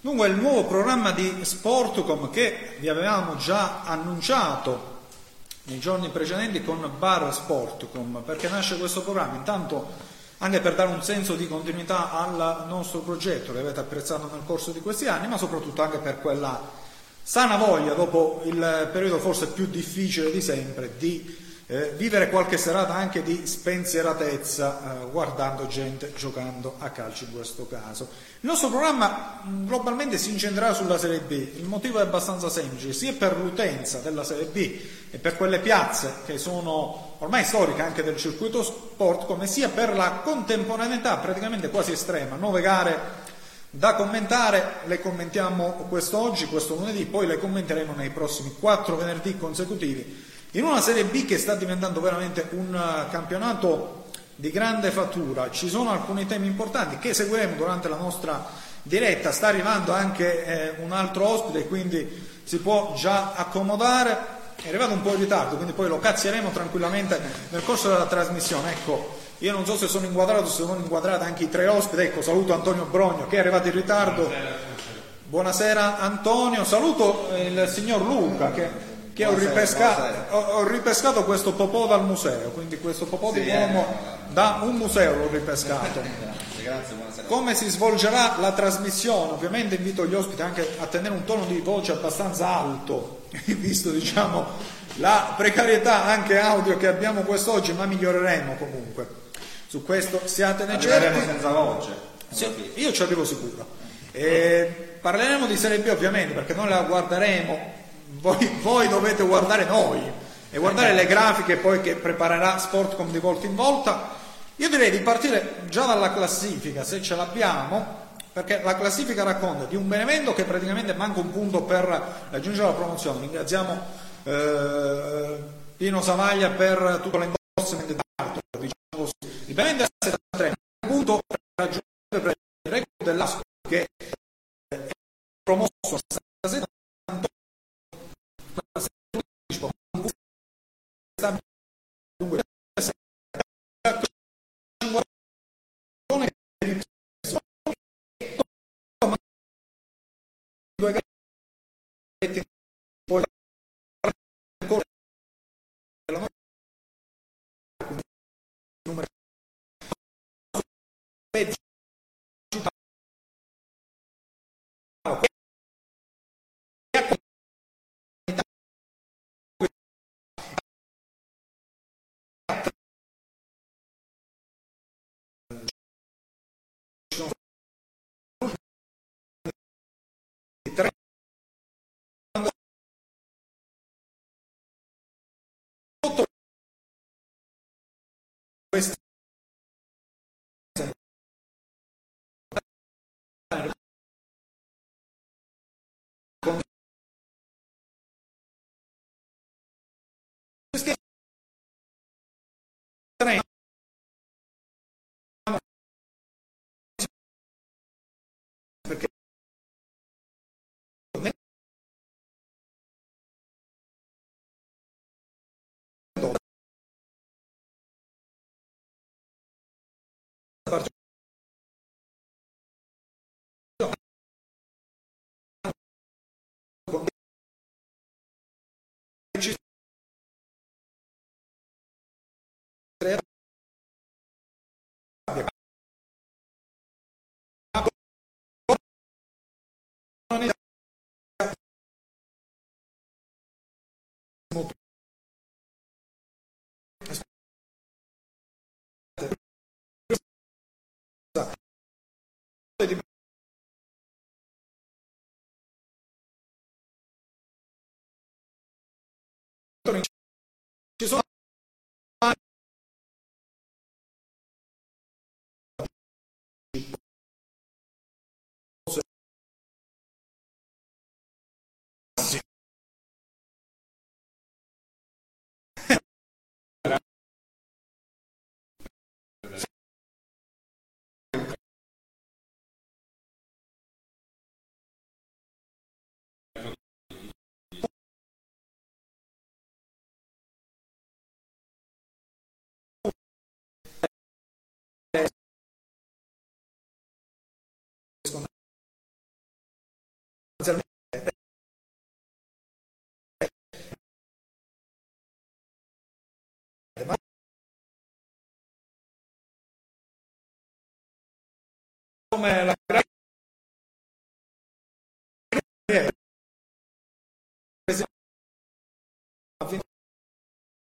Dunque il nuovo programma di Sportcom che vi avevamo già annunciato nei giorni precedenti con Bar Sportcom, perché nasce questo programma? Intanto anche per dare un senso di continuità al nostro progetto che avete apprezzato nel corso di questi anni, ma soprattutto anche per quella sana voglia, dopo il periodo forse più difficile di sempre, di eh, vivere qualche serata anche di spensieratezza eh, guardando gente giocando a calcio in questo caso. Il nostro programma mh, globalmente si incentrerà sulla Serie B, il motivo è abbastanza semplice, sia per l'utenza della Serie B e per quelle piazze che sono ormai storiche anche del circuito sport, come sia per la contemporaneità praticamente quasi estrema, nove gare da commentare, le commentiamo quest'oggi, questo lunedì, poi le commenteremo nei prossimi quattro venerdì consecutivi in una Serie B che sta diventando veramente un eh, campionato di grande fattura, ci sono alcuni temi importanti che seguiremo durante la nostra diretta, sta arrivando anche eh, un altro ospite, quindi si può già accomodare. È arrivato un po' in ritardo, quindi poi lo cazzieremo tranquillamente nel corso della trasmissione. Ecco, io non so se sono inquadrato, se sono inquadrati anche i tre ospiti. Ecco, saluto Antonio Brogno che è arrivato in ritardo. Buonasera, Buonasera Antonio, saluto il signor Luca che che ho ripescato, ho, ho ripescato, questo popò dal museo, quindi questo popò sì, di uomo eh, da un museo l'ho ripescato. grazie, Come si svolgerà la trasmissione? Ovviamente invito gli ospiti anche a tenere un tono di voce abbastanza alto, visto diciamo, la precarietà anche audio che abbiamo quest'oggi, ma miglioreremo comunque. Su questo siatene certi. senza voce. Sì, io ci arrivo sicuro. E parleremo di Serie B ovviamente perché noi la guarderemo voi, voi dovete guardare noi e guardare le grafiche poi che preparerà Sportcom di volta in volta. Io direi di partire già dalla classifica, se ce l'abbiamo, perché la classifica racconta di un Benevento che praticamente manca un punto per raggiungere la promozione. Ringraziamo eh, Pino Savaglia per tutto l'endorsement diciamo così. Il Benevento è a 73, un punto per raggiungere il record dell'Asco che è promosso a questa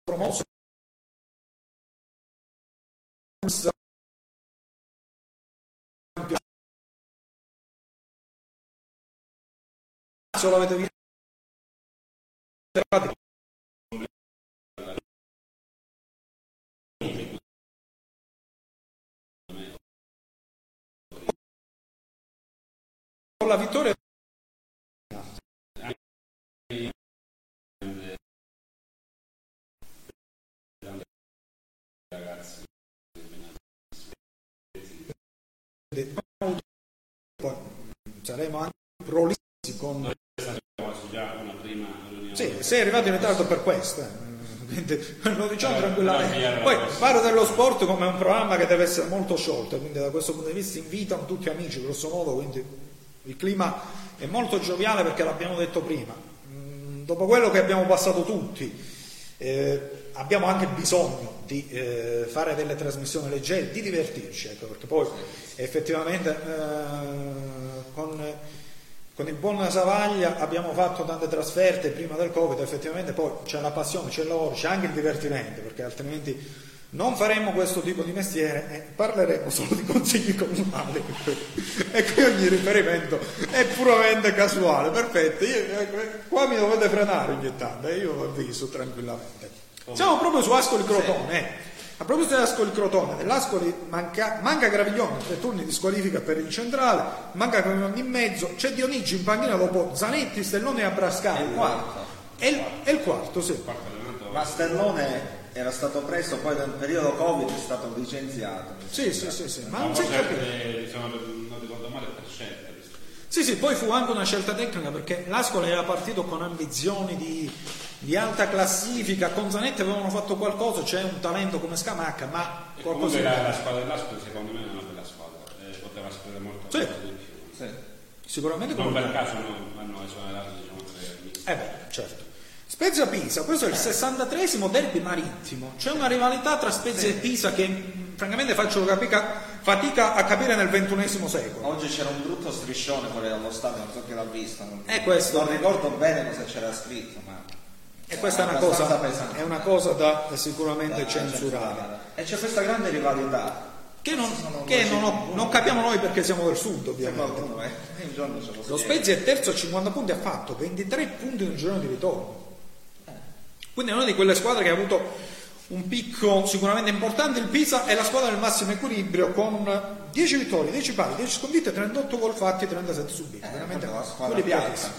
promosso solo avete visto la vittoria poi saremo anche prolisti con sì, sei arrivato in ritardo per questo eh. lo diciamo eh, tranquillamente. poi parlo dello sport come un programma che deve essere molto sciolto quindi da questo punto di vista invitano tutti amici grosso modo quindi il clima è molto gioviale perché l'abbiamo detto prima. Mm, dopo quello che abbiamo passato tutti eh, abbiamo anche bisogno di eh, fare delle trasmissioni leggere, di divertirci, ecco, perché poi effettivamente eh, con, con, il buon Savaglia abbiamo fatto tante trasferte prima del Covid, effettivamente poi c'è la passione, c'è il lavoro, c'è anche il divertimento, perché altrimenti non faremmo questo tipo di mestiere e parleremo solo di consigli comunali e qui ogni riferimento è puramente casuale, perfetto, io, eh, qua mi dovete frenare ogni tanto e io avviso tranquillamente. Siamo proprio su Ascoli Crotone. A proposito dell'Ascoli Crotone, l'Ascoli manca, manca Graviglione, tre turni di squalifica per il centrale, manca Graviglione in mezzo, c'è Dionigi in panchina dopo Zanetti, Stellone e Abrascali. È il quarto. È il, è il quarto, sì. Ma Stellone era stato preso, poi nel periodo Covid è stato licenziato. Sì, sì, sì, sì, ma non si è capito. Diciamo, non ricordo male per scelta. Sì, sì, poi fu anche una scelta tecnica perché l'Ascoli era partito con ambizioni di, di, alta classifica, con Zanetti avevano fatto qualcosa, c'è un talento come Scamacca, ma e qualcosa... La, la squadra dell'Ascoli secondo me è una bella squadra, eh, poteva essere molto sì. di più. Sì. Sicuramente non per caso non hanno esonerato diciamo, Eh beh, certo. Spezia Pisa, questo è il 63 derby marittimo. C'è una rivalità tra Spezia sì. e Pisa che francamente faccio capica, fatica a capire nel XXI secolo. Oggi c'era un brutto striscione fuori dallo stadio, non so chi l'ha visto. Non, è questo. non ricordo bene cosa c'era scritto, ma. E questa è una, cosa, è una cosa da sicuramente da censurare. E c'è questa grande rivalità. Che, non, che non, ho, non, capiamo noi perché siamo del sud, ovviamente. Lo Spezia è terzo a 50 punti, ha fatto 23 punti nel giorno di ritorno. Quindi è una di quelle squadre che ha avuto un picco sicuramente importante. Il Pisa è la squadra del massimo equilibrio con 10 vittorie, 10 pari, 10 sconfitte, 38 gol fatti e 37 subiti. Eh, Veramente quelli piazza.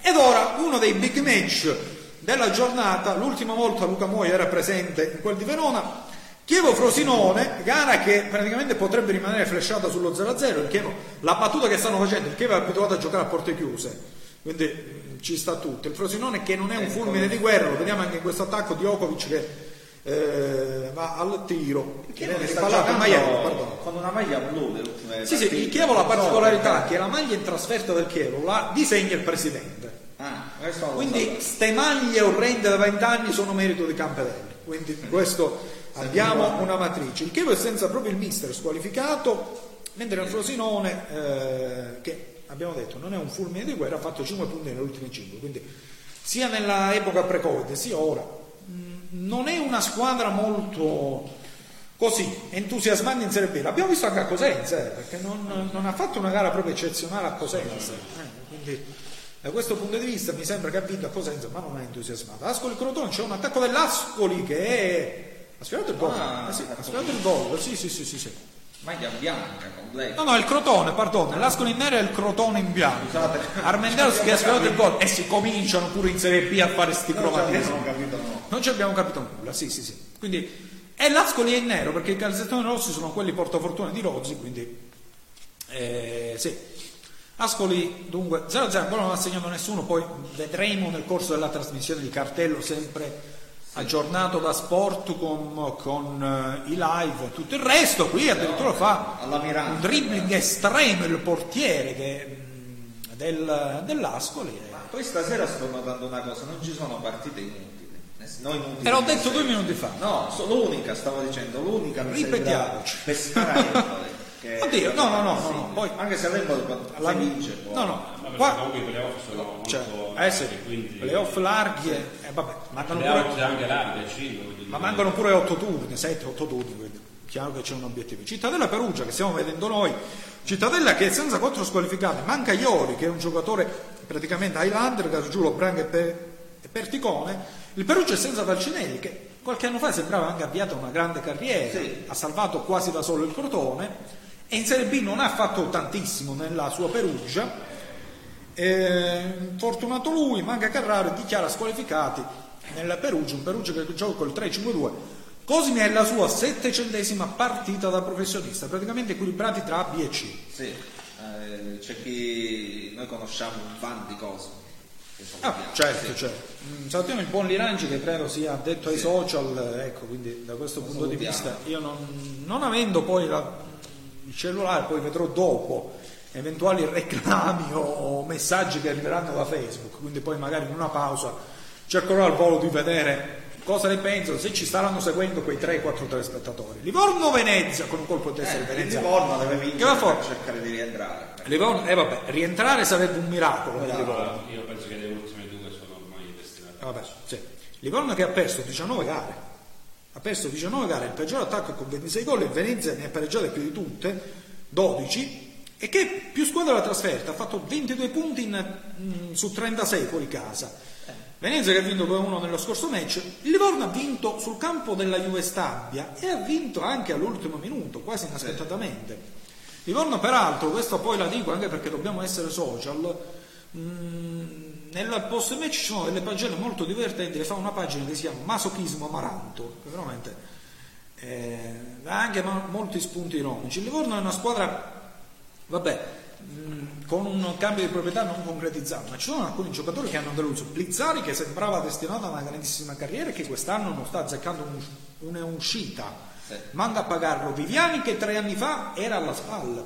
Ed ora uno dei big match della giornata, l'ultima volta Luca Moi era presente in quel di Verona. Chievo Frosinone, gara che praticamente potrebbe rimanere flashata sullo 0-0. Il Chievo, la battuta che stanno facendo, il Chievo è abituato a giocare a porte chiuse, quindi ci sta tutto. Il Frosinone che non è un fulmine di guerra, lo vediamo anche in questo attacco di Okovic che eh, va al tiro. Che Maiello, con una maglia blu dell'ultima Sì, sì, il Chievo la particolarità che la maglia in trasferta del Chievo la disegna il presidente. Ah, Quindi ste maglie orrende da vent'anni sono merito di Campedelli. Quindi questo abbiamo una matrice. Il Chievo è senza proprio il mister squalificato, mentre il Frosinone eh, che abbiamo detto, non è un fulmine di guerra, ha fatto 5 punti nelle ultime 5, quindi sia nella epoca pre-Covid sia ora. Non è una squadra molto così entusiasmante in Serie B. L'abbiamo visto anche a Cosenza, eh, perché non, non, ha fatto una gara proprio eccezionale a Cosenza. Eh, quindi da questo punto di vista mi sembra che ha vinto a Cosenza, ma non è entusiasmato. Ascoli Crotone c'è un attacco dell'Ascoli che è. Ha sfiorato il gol. Ah, eh sì, ha sfiorato il gol, sì, sì, sì, sì. sì maglia bianca completa. No, no, il crotone, pardon, l'ascolo in nero è il crotone in bianco. Scusate. Armenderos che ha sfiorato il gol e si cominciano pure in Serie B a fare sti cromatismi. Non, capito, no. Non ci abbiamo capito nulla, sì, sì, sì. Quindi, e l'ascoli è in nero perché i calzettoni rossi sono quelli portafortuna di Rozzi, quindi eh, sì. Ascoli dunque 0-0, ancora non ha segnato nessuno, poi vedremo nel corso della trasmissione di cartello sempre aggiornato da Sportcom con uh, i live e tutto il resto, qui addirittura fa un dribbling estremo il portiere che mm, del, dell'Ascoli. Ma poi stasera sto notando una cosa, non ci sono partite inutili. Eh, no, inutili E l'ho detto due minuti fa. No, so- l'unica, stavo dicendo, l'unica Ripetiamoci. Pescara che- Oddio, no, no, no, sì. no, poi- Anche se l'Empoli se vince. No, no, perché qua comunque i playoff sono molto cioè, larghi, eh sì, quindi playoff larghi e eh, vabbè, mancano playoff pure, anche larghi a 5 ma mancano pure 8 turni, 7, 8 turni, quindi chiaro che c'è un obiettivo. Cittadella Perugia che stiamo vedendo noi, Cittadella che è senza 4 squalificati, manca Iori che è un giocatore praticamente Highlander, Gargiulo, Branga e, Pe- e Perticone, il Perugia è senza Falcinelli che qualche anno fa sembrava anche avviato una grande carriera, Sì. ha salvato quasi da solo il Crotone e in Serie B non ha fatto tantissimo nella sua Perugia, eh, fortunato lui, manca Carraro dichiara squalificati nel Perugia, un Perugia che gioca col 3-5-2. Cosimi è la sua settecentesima partita da professionista, praticamente equilibrati tra A, B e C. Sì, eh, c'è chi noi conosciamo un fan di Cosmo. Ah, certo, sì. certo. Mm, Salutiamo il buon Lirangi che credo sia addetto ai social, ecco, quindi da questo punto di salutiamo. vista io non, non avendo poi la- il cellulare, poi vedrò dopo eventuali reclami o, messaggi che arriveranno da Facebook, quindi poi magari in una pausa cercherò al volo di vedere cosa ne pensano, se ci staranno seguendo quei 3-4 telespettatori. Livorno-Venezia con un colpo di testa di Eh, il Venezia. Livorno deve Che vincere per cercare di rientrare. Livorno, eh vabbè, rientrare sarebbe un miracolo Livorno. Io penso che le ultime due sono destinate. Eh, Vabbè, sì. Livorno che ha perso 19 gare, ha perso 19 gare, il peggior attacco con 26 gol e Venezia ne ha pareggiate più di tutte, 12, e che più squadra la trasferta, ha fatto 22 punti in- mm, su 36 fuori casa. Venezia che ha vinto 2-1 nello scorso match, il Livorno ha vinto sul campo della Juve Stabia e ha vinto anche all'ultimo minuto, quasi inaspettatamente. Livorno peraltro, questo poi la dico anche perché dobbiamo essere social, Mm, nel post match ci sono delle pagine molto divertenti le fa una pagina che si chiama Masochismo Amaranto che veramente eh, ha anche mo- molti spunti ironici. Il Livorno è una squadra vabbè mm, con un cambio di proprietà non concretizzato ma ci sono alcuni giocatori che hanno deluso. Blizzari che sembrava destinato a una grandissima carriera e che quest'anno non sta azzeccando un- un'uscita. Sì. manda a pagarlo Viviani che tre anni fa era alla spalla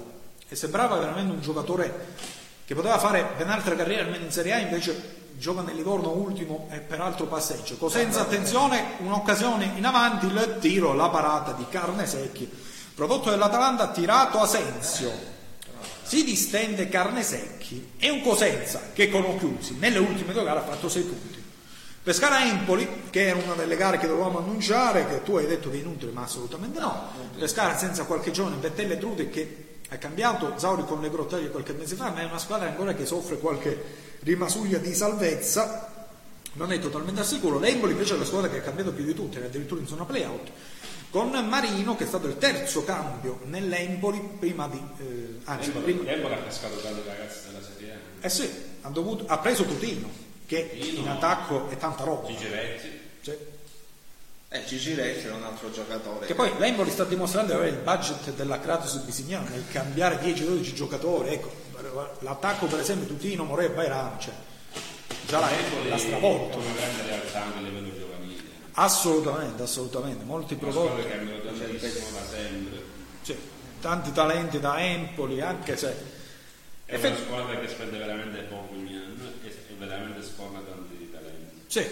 e sembrava veramente un giocatore che poteva fare ben altre carriere almeno in Serie A invece gioca nel Livorno ultimo e peraltro passeggio. Cosenza attenzione un'occasione in avanti il tiro la parata di Carne Secchi prodotto dell'Atalanta tirato Asensio si distende Carne Secchi e un Cosenza che con Occhiusi nelle ultime due gare ha fatto 6 punti. Pescara Empoli, che era una delle gare che dovevamo annunciare, che tu hai detto che è inutile, ma assolutamente no. Pescara senza qualche giovane, Bettelle Trude che ha cambiato Zauri con le Grottaglie qualche mese fa, ma è una squadra ancora che soffre qualche rimasuglia di salvezza. Non è totalmente al sicuro. L'Empoli invece è la squadra che ha cambiato più di tutte, addirittura in zona playout. Con Marino, che è stato il terzo cambio nell'Empoli, prima di. eh, anzi, prima, L'Empoli ha pescato tanti ragazzi della Serie A. eh sì, ha, dovuto- ha preso Tutino, che Tutino. in attacco è tanta roba. Gigeretti. Sì. Eh, Gigi Rezzi era un altro giocatore. Che poi l'Emboli sta dimostrando di avere il budget della Kratos Bisignano nel cambiare 10-12 giocatori. Ecco, l'attacco per esempio Tutino, Morea e Bairam, cioè, già la, L'Empoli l'ha stravolto. è una grande realtà anche a livello giovanile. Assolutamente, assolutamente, molti prodotti, che hanno tantissimo da sempre. sì, tanti talenti da Empoli, anche se È una squadra che spende veramente poco ogni anno e e veramente sforna tanti talenti. Sì,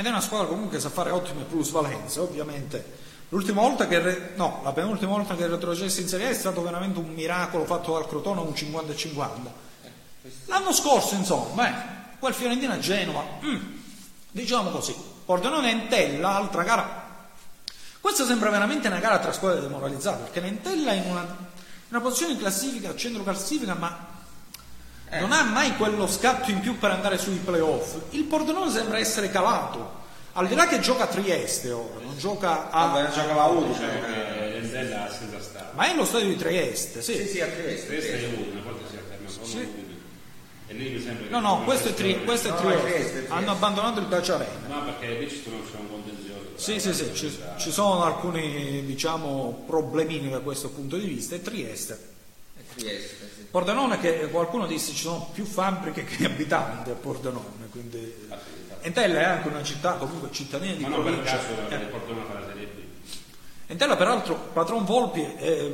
ed è una squadra comunque che sa fare ottime plusvalenze, ovviamente. L'ultima volta che, no, la penultima volta che è retrocesso in Serie A è stato veramente un miracolo fatto dal Crotone, un 50 e 50. L'anno scorso, insomma, eh, quel Fiorentina Genova, mm, diciamo così, Pordenone Entella, altra gara. Questa sembra veramente una gara tra squadre demoralizzate, perché l'Entella è in una, in una posizione di classifica, centro classifica, ma non ha mai quello scatto in più per andare sui playoff. Il Pordenone sembra essere calato. Al di là che gioca a Trieste ora, non gioca a. Vabbè, giocava a Udine. Ma è lo stadio di Trieste, sì. Sì, sì, a Trieste. Trieste è Udine, a volte si alterna solo Sì. E lì mi sembra che No, no, questo è, tri- questo è No, Trieste. è Trieste, Trieste. Hanno abbandonato il Dacia Arena. No, perché lì ci sono, c'è un contenzioso. Sì, sì, sì, ci, ci sono alcuni, diciamo, problemini da questo punto di vista. E Trieste. Trieste, sì. Pordenone che qualcuno disse ci sono più fabbriche che abitanti a Pordenone, quindi Entella è anche una città comunque cittadina di Ma non per provincia. caso Eh. eh. portano a fare la Serie B. Entella peraltro, patron Volpi è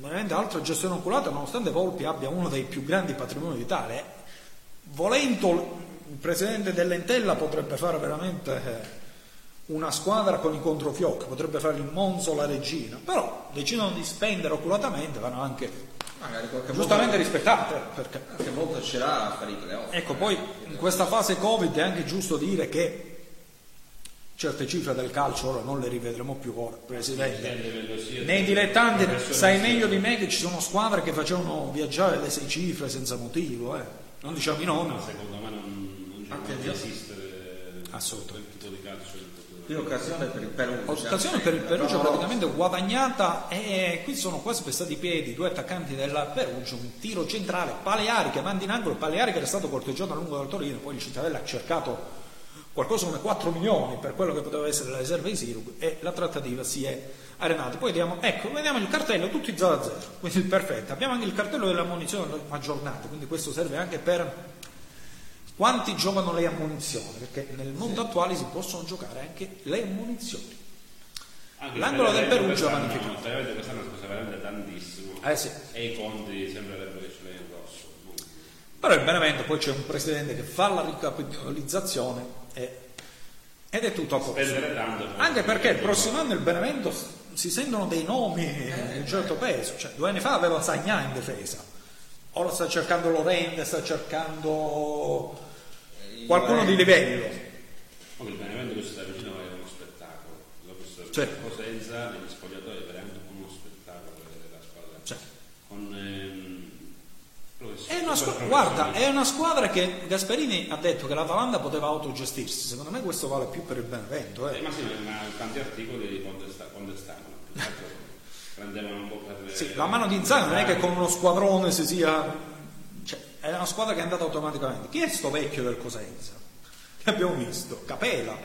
veramente altra gestione oculata, nonostante Volpi abbia uno dei più grandi patrimoni d'Italia. eh. volendo il presidente dell'Entella potrebbe fare veramente eh, una squadra con i controfiocchi, potrebbe fare il Monzo la Regina, però decidono di spendere oculatamente, vanno anche Magari qualche giustamente volta, rispettate. Perché qualche volta c'era a fare i playoff. Ecco, poi in questa fase Covid è anche giusto dire che certe cifre del calcio ora non le rivedremo più ora, Presidente. Nei dilettanti sai meglio di me che ci sono squadre che facevano viaggiare le sei cifre senza motivo, eh. non diciamo i nomi. Ma secondo me non, non io. esistere Assolutamente. quel tipo di calcio in futuro. Qui occasione per il Perugia. Occasione per il Perugia praticamente guadagnata e qui sono quasi pestati i piedi due attaccanti del Perugia, un tiro centrale, Paleari che manda in angolo, Paleari che era stato corteggiato a lungo dal Torino, poi il Cittadella ha cercato qualcosa come 4 milioni per quello che poteva essere la riserva di Sirug e la trattativa si è arenata. Poi diamo, ecco, vediamo il cartello, tutti 0 a 0, quindi perfetto. Abbiamo anche il cartello delle ammunizioni aggiornate, quindi questo serve anche per quanti giocano le ammunizioni, perché nel mondo attuale si possono giocare anche le ammunizioni. Anche L'angolo del Perugia quest'anno- magnificato. Benevento quest'anno ha speso veramente tantissimo. Eh sì. E i conti sembrerebbe che ce l'hai in rosso. no? Però il Benevento poi c'è un presidente che fa la ricapitalizzazione e- ed è tutto a posto. Tanto. Anche perché il prossimo anno il Benevento si sentono dei nomi di un certo peso, cioè due anni fa aveva Sagnà in difesa, ora sta cercando Lorente, sta cercando qualcuno di livello. Poi il Benevento questo da vicino è uno spettacolo. L'ho visto Sì. a Cosenza, negli spogliatoi è veramente uno spettacolo vedere la squadra. Cioè, Con ehm, È una, super guarda, è una squadra che Gasperini ha detto che l'Atalanta poteva autogestirsi, secondo me questo vale più per il Benevento. Eh, Eh. ma sì, ma tanti articoli contesta- contestavano. Prendevano un po' per le- Sì, la mano di Inzaghi non è che con uno squadrone si sia... Cioè, è una squadra che è andata automaticamente. Chi è sto vecchio del Cosenza? Che abbiamo visto? Capela.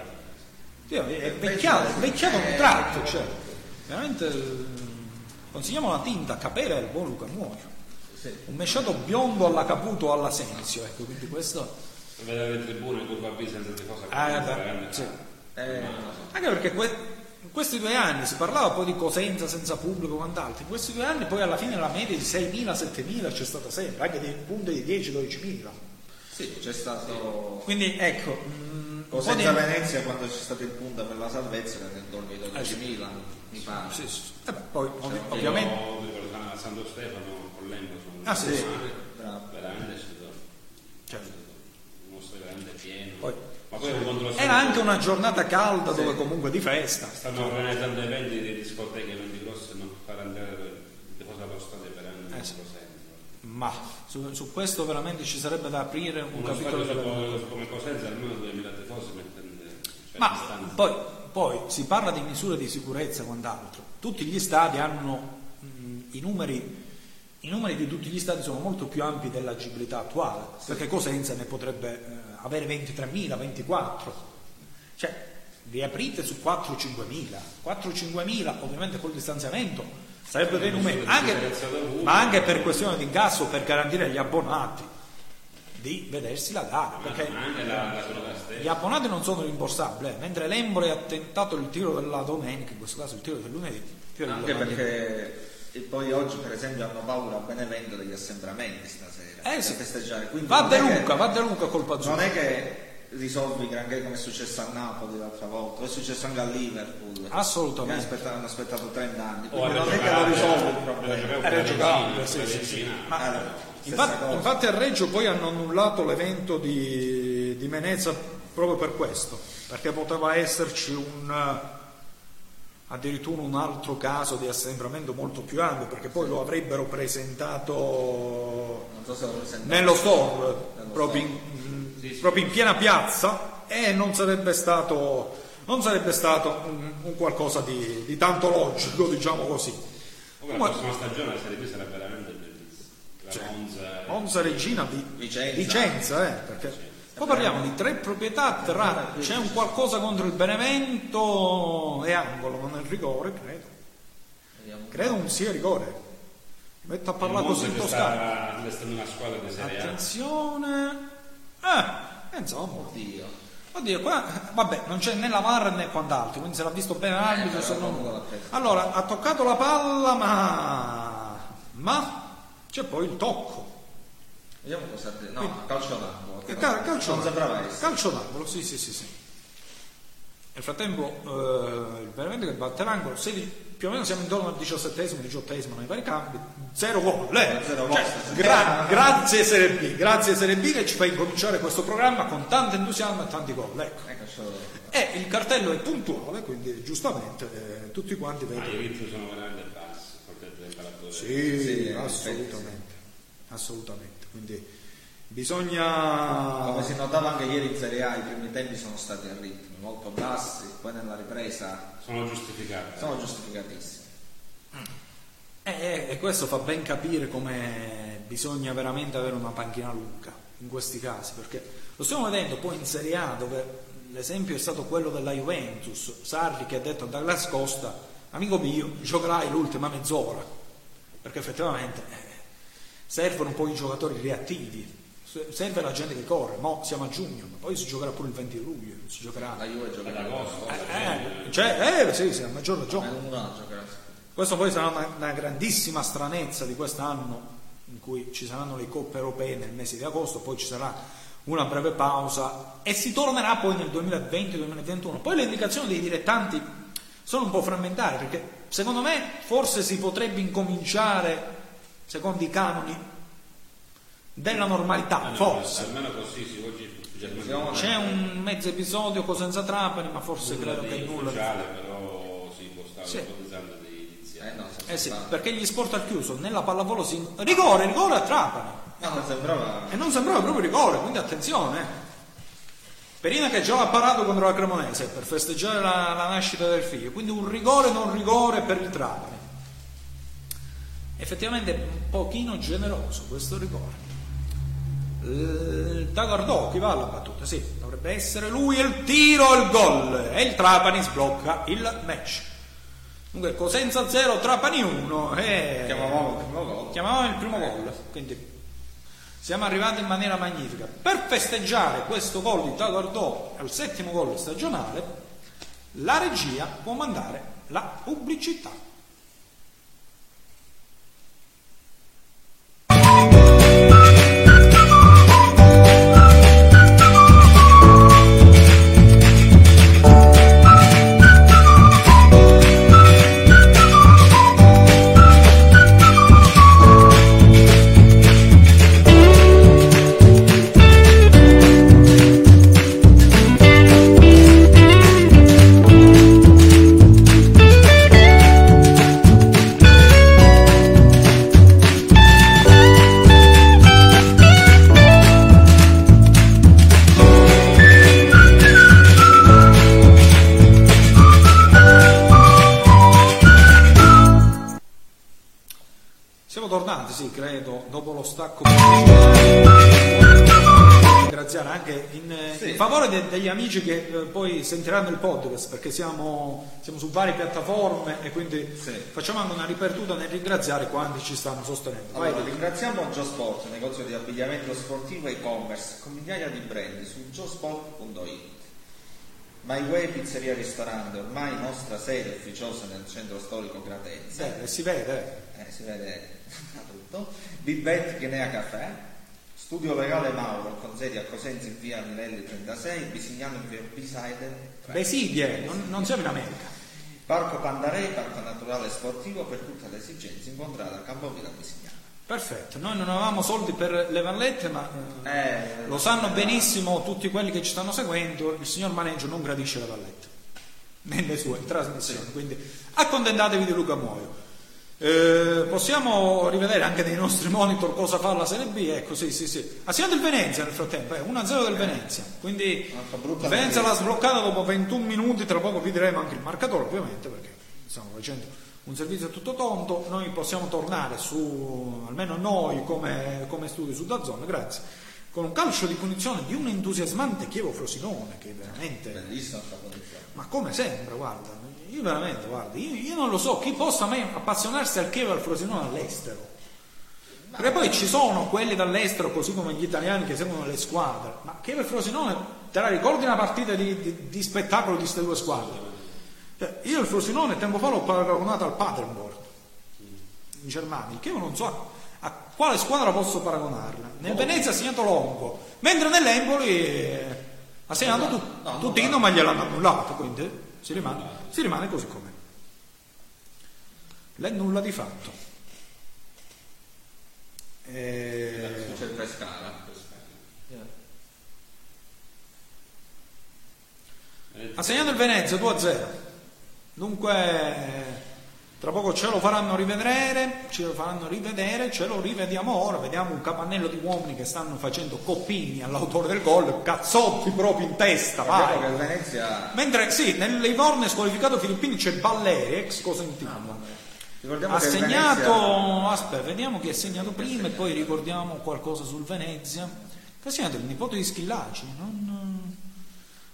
Sì, è vecchiato, è vecchiato un tratto, cioè. Veramente... eh, Consigliamo la tinta Capela e il buon Luca Muoio. Un mesciato biondo alla Caputo alla Senzio, ecco, quindi questo... vedere le tribune curva B senza tifosa Ah, è veramente- sì. Eh, Anche perché que- in questi due anni si parlava poi di Cosenza senza pubblico e quant'altro, in questi due anni poi alla fine la media di 6.000-7.000 c'è stata sempre, anche di punte di 10-12.000. sì, c'è stato Quindi ecco, mm, un po' di... Cosenza Venezia quando c'è stato il punto per la salvezza era intorno ai 12.000, mi pare. Sì, sì. Eh beh, poi ovvi- Io ovviamente... a Santo Stefano con Lembo sono Ah, sì, sì. Veramente è stato Certo. uno veramente pieno. Poi- Era anche una giornata calda dove comunque di festa. stanno organizzando eventi di discoteche, eventi grossi, non fare andare tifoso allo stadio per anni Eh, sì. Ma su, su questo veramente ci sarebbe da aprire un Uno capitolo come, come Cosenza almeno 2000 tifosi mettendo cioè, Ma poi, poi si parla di misure di sicurezza e quant'altro. Tutti gli stadi hanno mh, i numeri. I numeri di tutti gli stadi sono molto più ampi dell'agibilità attuale, perché Cosenza ne potrebbe eh, avere 23.000, 24. Cioè, riaprite su 4-5 mila. 4-5 mila, ovviamente col distanziamento, sarebbero dei numeri, anche, ma anche per questione di incasso, per garantire agli abbonati di vedersi la gara. Perché la, gli abbonati non sono rimborsabili, eh. mentre l'Embole ha tentato il tiro della domenica, in questo caso il tiro del lunedì. Anche perché e poi oggi per esempio hanno paura a Benevento degli assembramenti stasera Eh per sì. festeggiare. Quindi Va De è che- Luca, va De Luca colpa azzurra. Non è che risolvi granché come è successo a Napoli l'altra volta, è successo anche a Liverpool. Assolutamente. Che aspettano- hanno aspettato 30 anni. o Quindi a non è che lo risolvi il a problema. giocare Era giocabile, sì, sì, sì. Ma- Allora, Infatti, infatti a Reggio poi hanno annullato l'evento di, di Menezza proprio per questo, perché poteva esserci un, eh, addirittura un altro caso di assembramento molto più ampio, perché poi lo avrebbero presentato non so nello store, Nello proprio in, Sì, sì. proprio in piena piazza e non sarebbe stato, non sarebbe stato un, un qualcosa di, di tanto logico, diciamo così. Comunque la prossima stagione la Serie B sarà veramente bellissima. La Cioè, Monza, Monza Regina di Vicenza. Vicenza, eh, perché poi parliamo di tre proprietà tra c'è un qualcosa contro il Benevento e angolo, non è rigore, credo. Credo non sia rigore. Metto a il parlare così in toscano. Attenzione. Eh, insomma. Oddio. Oddio, qua vabbè, non c'è né la VAR né quant'altro, quindi se l'ha visto bene l'arbitro, Eh, se però non-. Allora, ha toccato la palla, ma ma c'è poi il tocco. Vediamo cosa ha detto. No, calcio d'angolo. Eh, cal- calcio, essere. calcio d'angolo, sì, sì, sì, sì. Nel frattempo eh, il Benevento che batte l'angolo, 16 più o meno siamo intorno al diciassettesimo, diciottesimo nei vari campi, zero gol. Eh. Zero. Cioè, gra- grazie Serie B, grazie Serie B che ci fa incominciare questo programma con tanto entusiasmo e tanti gol. Ecco. Ecco, E il cartello è puntuale, quindi giustamente eh, tutti quanti Ma vedono. i ritmi sono veramente bassi. Sì, Sì, assolutamente, assolutamente. Quindi bisogna... Come si notava anche ieri in Serie A, i primi tempi sono stati a ritmi molto bassi, poi nella ripresa Sono giustificati. sono giustificatissimi. Eh, E questo fa ben capire come bisogna veramente avere una panchina lunga in questi casi, perché lo stiamo vedendo poi in Serie A dove l'esempio è stato quello della Juventus, Sarri che ha detto a Douglas Costa, amico mio, giocherai l'ultima mezz'ora, perché effettivamente eh, servono poi i giocatori reattivi, serve la gente che corre, mo siamo a giugno, ma poi si giocherà pure il 20 luglio, si giocherà... La Juve gioca Ad agosto. Eh, eh, cioè, eh, sì, sì, a maggior Ma ragione. giocherà Questo poi sarà una, una grandissima stranezza di quest'anno in cui ci saranno le coppe europee nel mese di agosto, poi ci sarà una breve pausa e si tornerà poi nel 2020-2021. Poi le indicazioni dei dilettanti sono un po' frammentarie perché secondo me forse si potrebbe incominciare secondo i canoni della normalità, forse. Almeno così si oggi C'è un mezzo episodio Cosenza Trapani, ma forse credo che nulla ufficiale, però si può stare Sì. ipotizzando di iniziare. Eh no, Eh sì, perché gli sport al chiuso, nella pallavolo si... Rigore, rigore a Trapani. Ma non sembrava E non sembrava proprio rigore, quindi attenzione. eh. Perina che già ha parato contro la Cremonese per festeggiare la, la nascita del figlio, quindi un rigore non rigore per il Trapani. Effettivamente un pochino generoso questo rigore. Il Tagardò, chi va alla battuta? Sì, dovrebbe essere lui il tiro il gol. E il Trapani sblocca il match. Dunque Cosenza 0, Trapani 1. E... chiamavamo il primo gol. Chiamavamo il primo gol, quindi siamo arrivati in maniera magnifica. Per festeggiare questo gol di Tagardò al settimo gol stagionale, la regia può mandare la pubblicità. Degli amici che eh, poi sentiranno il podcast perché siamo, siamo su varie piattaforme e quindi Sì. facciamo anche una ripertuta nel ringraziare quanti ci stanno sostenendo. Vai, Allora, ringraziamo Giosport, negozio di abbigliamento sportivo e e-commerce con migliaia di brand su giosport.it. My Way Pizzeria Ristorante, ormai nostra sede ufficiosa nel centro storico Gratense. Eh, si vede. eh. Si vede tutto. Bibet Guinea Caffè, Studio Legale Mauro con sede a Cosenza in via Minelli 36, Bisignano in via Bisaide 3. Besidie, non, non siamo in America. Parco Pandarei, parco naturale e sportivo per tutte le esigenze, incontrate a Campovilla Bisignano. Perfetto, noi non avevamo soldi per le vallette, ma eh, Eh, lo sanno benissimo tutti quelli che ci stanno seguendo, il signor Maneggio non gradisce le vallette nelle sue trasmissioni, quindi accontentatevi di Luca Muoio. Eh, possiamo rivedere anche nei nostri monitor cosa fa la Serie B, ecco sì sì sì. Ha segnato il Venezia nel frattempo, eh, 1-0 del Venezia, quindi Venezia l'ha sbloccata dopo 21 minuti, tra poco vi diremo anche il marcatore ovviamente perché stiamo facendo un servizio tutto tonto, noi possiamo tornare su, almeno noi come, come studio su Dazzone, grazie, con un calcio di punizione di un entusiasmante Chievo Frosinone che veramente... Posizione. Ma come sempre, guarda, io veramente, guarda, io, io non lo so chi possa mai appassionarsi al Chievo e al Frosinone all'estero. Perché poi ci sono quelli dall'estero, così come gli italiani che seguono le squadre. Ma Chievo e Frosinone, te la ricordi una partita di, di- di spettacolo di queste due squadre? Cioè, io il Frosinone tempo fa l'ho paragonato al Paderborn in Germania, il Chievo non so. A quale squadra posso paragonarla? Nel Venezia ha segnato Longo, mentre nell'Empoli eh, ha segnato tu, no, no, Tutino, no. ma gliel'hanno annullato, quindi si rimane, si rimane così com'è. L'è nulla di fatto. Eh, C'è il Pescara. ha segnato il Venezia 2-0. Dunque, tra poco ce lo faranno rivedere, ce lo faranno rivedere, ce lo rivediamo ora. Vediamo un capannello di uomini che stanno facendo coppini all'autore del gol, cazzotti proprio in testa, che vai. il Venezia. Mentre sì, nel Livorno è squalificato Filippini c'è Balleri, ex Cosentino. Ricordiamo Ha che segnato, Venezia- aspetta, vediamo chi ha segnato prima e poi ricordiamo qualcosa sul Venezia. Che ha segnato il nipote di Schillaci. non-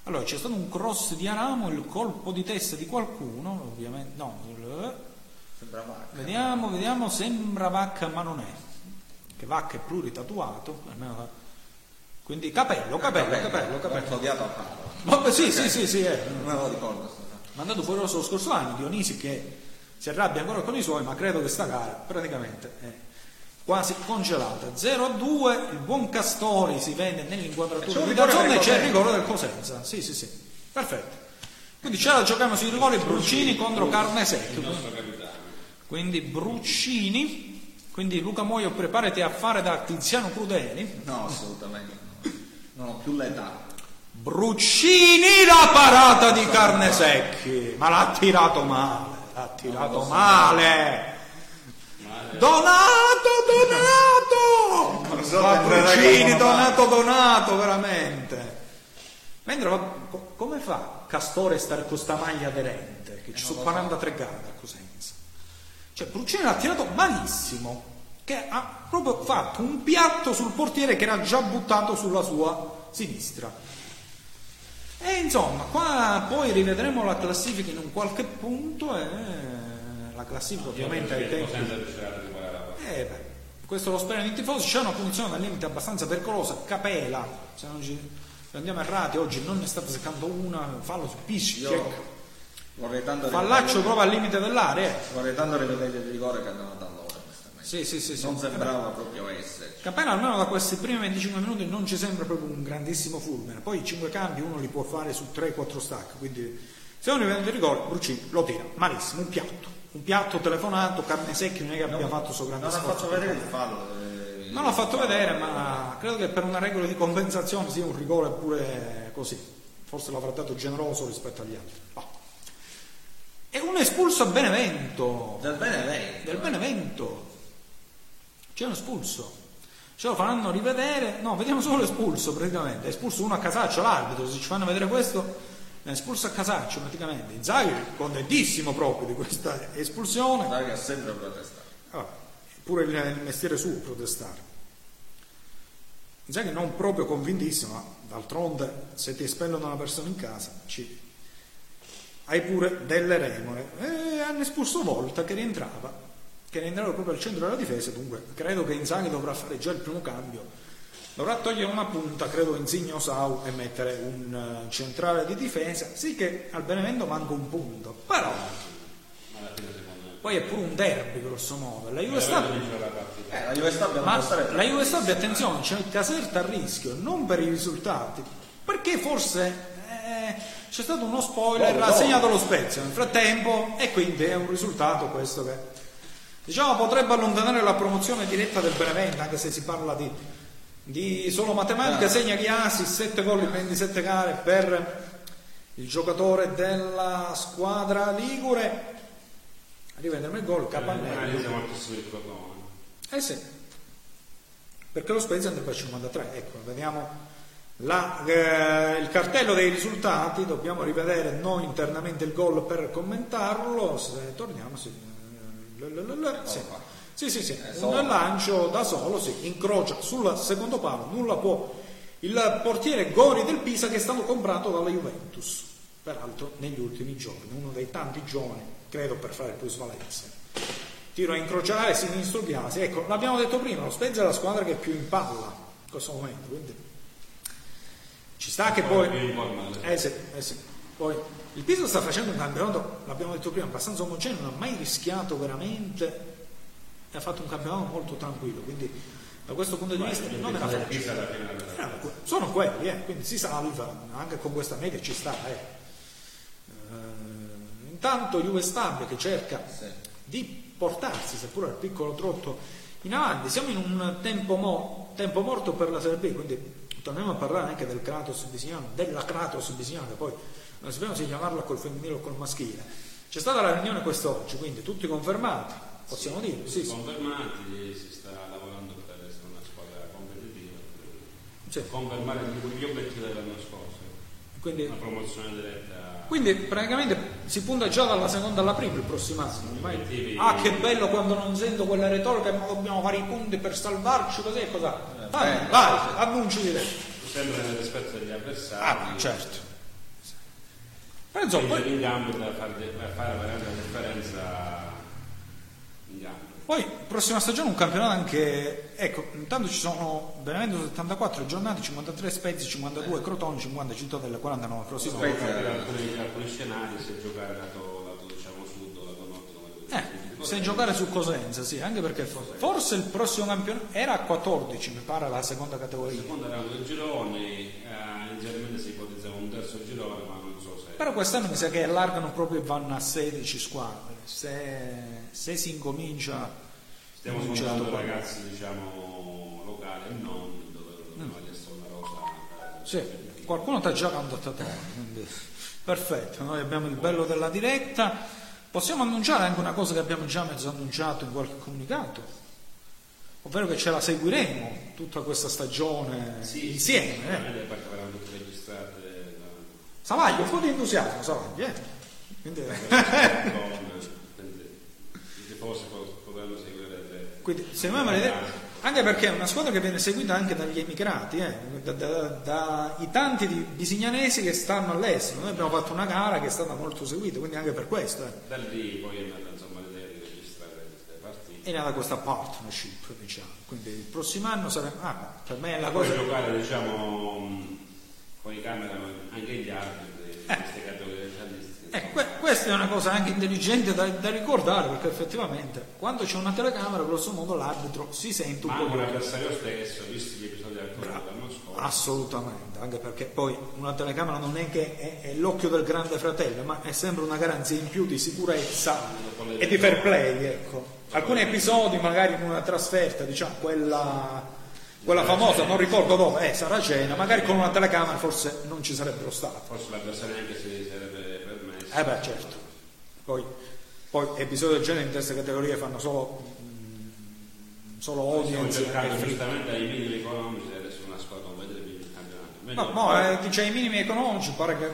Allora c'è stato un cross di Aramo, il colpo di testa di qualcuno, ovviamente. No, il- Sembra Vacca. vediamo, vediamo, sembra Vacca ma non è. Che Vacca è pluritatuato, almeno. Quindi capello, capello, capello, capello. Molto odiato a Padova. Vabbè, sì, sì, sì, sì, è Non me lo ricordo. mandato fuori lo scorso anno Dionisi che si arrabbia ancora con i suoi ma credo che sta gara praticamente è quasi congelata 0 a 2 il buon Castori si vende nell'inquadratura di per e c'è il rigore del Cosenza sì sì sì perfetto quindi ce la giochiamo sui rigori Bruccini contro Carne Secchio. Quindi Bruccini quindi Luca Moio preparati a fare da Tiziano Crudeli No, assolutamente no. Non ho più l'età. Bruccini la parata di Carne Secchi ma l'ha tirato male l'ha tirato male Donato, Donato! Non so Bruccini, Donato, Donato, veramente. Mentre come fa Castore a stare con sta maglia aderente? Che ci Eh, sono non lo so. 43 gare Cosenza. Cioè Bruccini l'ha tirato malissimo, che ha proprio fatto un piatto sul portiere che era già buttato sulla sua sinistra. E insomma, qua poi rivedremo la classifica in un qualche punto e la classifica ovviamente ai tempi eh, beh, questo lo sperano i tifosi. C'è una punizione al limite abbastanza pericolosa. Capela, se non ci se andiamo errati, oggi non ne sta seccando una. Fallo su Piscic. Vorrei tanto Fallaccio proprio al limite dell'area. Vorrei tanto rivedere il rigore che hanno dato onestamente. Sì, sì, sì. sì. Non sembrava proprio esserci. Capela almeno da questi primi 25 minuti non ci sembra proprio un grandissimo fulmine. Poi i 5 cambi uno li può fare su 3-4 stack. Quindi se uno rivende il rigore, Bruccini lo tira malissimo. Un piatto. Un piatto telefonato, carne secchia, non è che abbia fatto suo grande Non ha sforzo. fatto vedere il fallo. eh, Non l'ho fatto vedere, ma credo che per una regola di compensazione sia un rigore pure così. Forse l'avrà dato generoso rispetto agli altri. Bah. E un espulso a Benevento. Del Benevento. Del Benevento. C'è un espulso. Ce lo faranno rivedere. No, vediamo solo l'espulso praticamente. È espulso uno a casaccio, l'arbitro. Se ci fanno vedere questo, è espulso a casaccio praticamente. Inzaghi contentissimo proprio di questa espulsione. Che ha sempre protestato. Ah, pure il, il mestiere suo protestare. Inzaghi non proprio convintissimo, ma d'altronde se ti espellono una persona in casa ci... hai pure delle remore. E hanno espulso Volta che rientrava, che rientrava proprio al centro della difesa, dunque credo che Inzaghi dovrà fare già il primo cambio. Dovrà togliere una punta, credo, Insigne o Sau e mettere un eh, centrale di difesa. Sì che al Benevento manca un punto, però poi è pure un derby grosso modo. La Juve. Eh, la Juve Stabia Ma stare la Juve Stabia, attenzione, c'è il Caserta a rischio, non per i risultati, perché forse eh, c'è stato uno spoiler, Gol, ha gol. segnato lo Spezia nel frattempo e quindi è un risultato questo che diciamo potrebbe allontanare la promozione diretta del Benevento, anche se si parla di, di solo matematica, Ah. segna Chiasi, 7 gol in 27 gare per il giocatore della squadra Ligure. Rivendermi il gol, Eh, Capannelli. Eh sì, perché lo Spezia andrebbe a 53. Ecco, vediamo la- eh, il cartello dei risultati, dobbiamo rivedere noi internamente il gol per commentarlo. Se torniamo, sì. eh, l- sì. Sì, sì, sì, Eh, un solo. lancio da solo, sì, incrocia sul secondo palo, nulla può. Il portiere Gori del Pisa che è stato comprato dalla Juventus, peraltro negli ultimi giorni, uno dei tanti giovani, credo per fare plusvalenza. Tiro a incrociare sinistro Biasi, ecco, l'abbiamo detto prima, lo Spezia è la squadra che è più in palla in questo momento, quindi ci sta che poi... Eh sì, eh sì. Poi il Pisa sta facendo un campionato, l'abbiamo detto prima, abbastanza omogeneo, non ha mai rischiato veramente ha fatto un campionato molto tranquillo, quindi da questo punto di vista non era facile. Eh, sono quelli, eh, quindi si salva, anche con questa media ci sta. Eh. Uh, intanto Juve Stabile che cerca sì. di portarsi, seppure al piccolo trotto, in avanti. Siamo in un tempo, mo, tempo morto per la Serie B, quindi torniamo a parlare anche del Kratos Bisignano, della Kratos Bisignano, poi non sappiamo se chiamarla col femminile o col maschile. C'è stata la riunione quest'oggi, quindi tutti confermati, possiamo sì, dire? Sì, confermati, si sta lavorando per essere una squadra competitiva, sì. confermare gli obiettivi dell'anno scorso, quindi, una promozione diretta. Quindi praticamente si punta già dalla seconda alla prima il prossimo anno. Ah, che bello quando non sento quella retorica, ma dobbiamo fare i punti per salvarci, così e cosa Vai, eh, vai, annunci diretto. Sempre nel rispetto degli avversari. Ah, certo. Però insomma, poi... in gambo da fare, fare veramente la differenza. Poi, prossima stagione un campionato anche, ecco, intanto ci sono Benevento 74 giornate, 53 Spezzi, 52 Crotone, 50 Cittadella, 49 Frosinone. Spezzi, alcuni, alcuni scenari se giocare lato, lato diciamo sud o lato nord come eh se giocare su Cosenza, sì, anche perché forse il prossimo campionato era a 14, mi pare la seconda categoria. La seconda erano due gironi, eh, inizialmente si ipotizzava un terzo girone, ma. Però quest'anno mi sa che allargano proprio e vanno a 16 squadre. Se, se si incomincia. Stiamo cominciando ragazzi, diciamo, locali e non, dove la mm. maglia la rosa. Sì, qualcuno ti ha già contattato, quindi perfetto, noi abbiamo il bello della diretta. Possiamo annunciare anche una cosa che abbiamo già mezzo annunciato in qualche comunicato, ovvero che ce la seguiremo tutta questa stagione sì, insieme. Sì, eh. Savaglio, un po' di entusiasmo, Savaglio. Eh. Quindi... I tifosi potranno seguire. Quindi, secondo me, anche perché è una squadra che viene seguita anche dagli emigrati, eh, dai da, da, tanti di bisignanesi che stanno all'estero. Noi abbiamo fatto una gara che è stata molto seguita, quindi anche per questo. Eh. Da lì poi è andata insomma l'idea di registrare queste partite. È nata questa partnership, diciamo. Quindi il prossimo anno saremo. Ah, per me è la cosa. Poi giocare, diciamo, con i anche gli arbitri, eh. queste categorie eh, que- questa è una cosa anche intelligente da, da, ricordare perché effettivamente quando c'è una telecamera grosso modo l'arbitro si sente un Ma po' anche l'avversario stesso visto gli episodi del dell'anno scorso assolutamente anche perché poi una telecamera non è che è, è, l'occhio del grande fratello ma è sempre una garanzia in più di sicurezza e di fair play ecco. alcuni episodi magari in una trasferta diciamo quella quella famosa, non ricordo dove, è Saracena, magari con una telecamera forse non ci sarebbero stati. Forse l'avversario anche si sarebbe eh beh, certo. Poi, poi episodi del genere in terze categorie fanno solo, mh, solo audience. Stiamo giustamente ai minimi economici adesso una squadra non vede il campionato. No, no, eh, dice ai minimi economici, pare che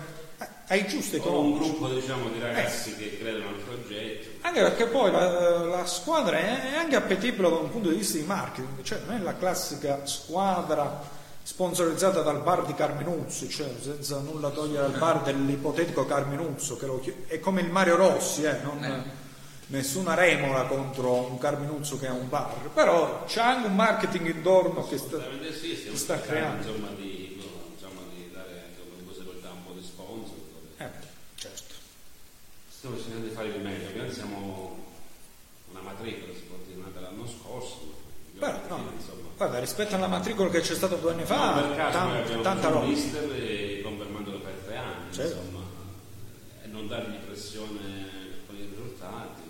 eh, ai giusti economici. un gruppo diciamo, di ragazzi eh. che credono al progetto. Anche perché poi la, la, squadra è anche appetibile da un punto di vista di marketing, cioè non è la classica squadra sponsorizzata dal bar di Carminuzzo, cioè senza nulla togliere al bar dell'ipotetico Carminuzzo, che lo, è come il Mario Rossi, eh, non, eh. nessuna remola contro un Carminuzzo che ha un bar, però c'è anche un marketing intorno che sta, sì, che sta creando. Insomma, di, insomma, di dare anche una possibilità un po' di sponsor. Eh, certo. Stiamo cercando di fare il meglio, noi siamo una matricola, si può dire, nata l'anno scorso. Però, no, insomma, Guarda, rispetto alla matricola che c'è stata due anni fa, no, caso tant- tanta roba. e confermandolo per tre anni, certo. insomma, e non dargli pressione con i risultati,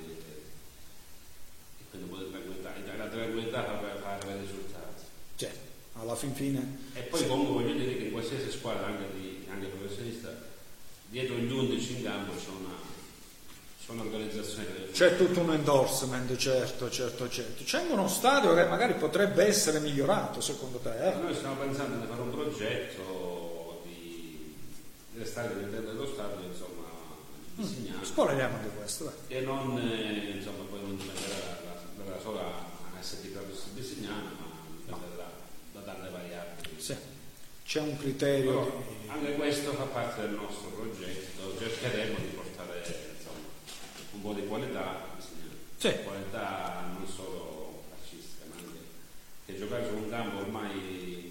e quindi poter tranquillità, la tranquillità per fare i risultati. Cioè, alla fin fine. E poi sì. comunque voglio dire che in qualsiasi squadra, anche, di, anche professionista, dietro gli 11 in campo c'è una un'organizzazione che... C'è tutto un endorsement, certo, certo, certo. C'è uno stadio che magari potrebbe essere migliorato, secondo te? Eh? Noi stiamo pensando di fare un progetto di, restare all'interno dello stadio, insomma, disegnato. Mm, spoileriamo di questo, dai. E non, eh, insomma, poi non dipendere da, da, da sola SD Kratos Bisignano, ma dipende da, da tante variabili. Sì. C'è un criterio. Però, di... Anche questo fa parte del nostro progetto, cercheremo di portare un po' di qualità, sì. qualità non solo calcistica, ma anche che giocare su un campo ormai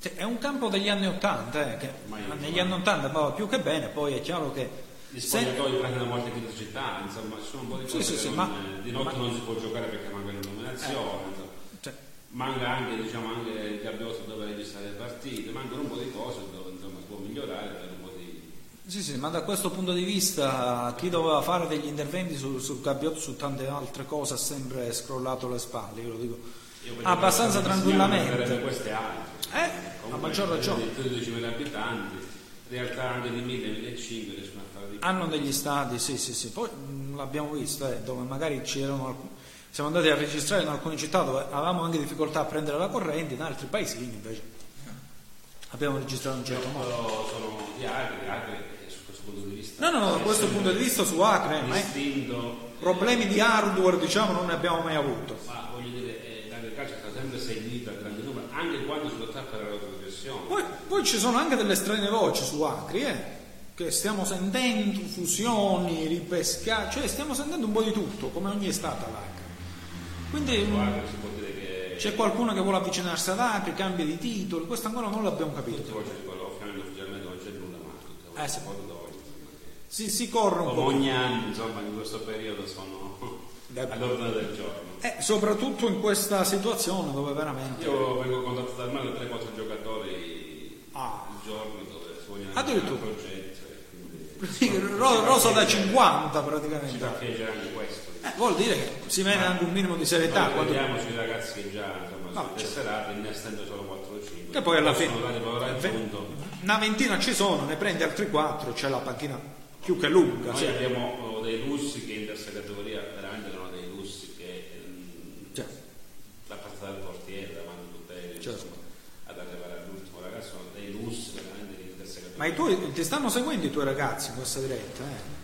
sì, è un campo degli anni Ottanta, eh, che negli anni Ottanta andava più che bene, poi è chiaro che Gli spogliatoi se... prendono molte criticità, insomma, ci sono un po' di cose sì, sì, ma, di notte ma... non si può giocare perché manca l'illuminazione, eh. cioè. manca anche, diciamo, anche il gabbioso dove registrare le partite, mancano un po' di cose dove insomma, si può migliorare per un po' di... Sì, sì, ma da questo punto di vista chi doveva fare degli interventi sul, sul gabbiotto, su tante altre cose, ha sempre scrollato le spalle, io lo dico io abbastanza tranquillamente. Queste altre. Eh, a maggior ragione. 12.000 abitanti, in realtà anche di 1.000-1.500 riescono a fare di Hanno degli stati, sì, sì, sì. Poi mh, l'abbiamo visto, eh, dove magari c'erano alcuni. Siamo andati a registrare in alcune città dove avevamo anche difficoltà a prendere la corrente, in altri paesini invece abbiamo registrato in un certo modo. Sono di Acre, di Acre su questo punto di vista. No, no, no, da questo punto di vista su Acre, ma problemi di hardware diciamo non ne abbiamo mai avuto. Ma voglio dire, eh, Calcio sta sempre seguita a grandi numeri, anche quando sulla tappa della trasgressione. Poi, poi, ci sono anche delle strane voci su Acri, eh, che stiamo sentendo fusioni, ripescati, cioè stiamo sentendo un po' di tutto, come ogni estate all'Acre. Quindi mm, c'è qualcuno che vuole avvicinarsi ad Acri, cambia di titolo, questo ancora non l'abbiamo capito. ufficialmente non c'è nulla, ma eh, sì. Si, si corre un po'. Ogni anno, insomma, in questo periodo sono all'ordine del giorno. Eh, soprattutto in questa situazione dove veramente... Io vengo contattato almeno da 3-4 giocatori ah. al giorno dove si vogliono Addirittura. progetto. Quindi... Rosa da 50 praticamente. Anche questo. Eh, vuol dire che si vede anche un minimo di serietà. Quando... Vediamo sui ragazzi che già insomma, no, sono tesserati, certo. innestendo solo 4 o 5. Che poi alla fine una ventina ci sono, ne prendi altri 4, c'è la panchina più che lunga. Noi sì. abbiamo dei lussi che in terza categoria veramente sono dei lussi che ehm, certo. la passata del portiere davanti a tutti certo. ad arrivare all'ultimo ragazzo sono dei lussi veramente in terza categoria. Ma i tuoi, ti stanno seguendo i tuoi ragazzi in questa diretta? Eh?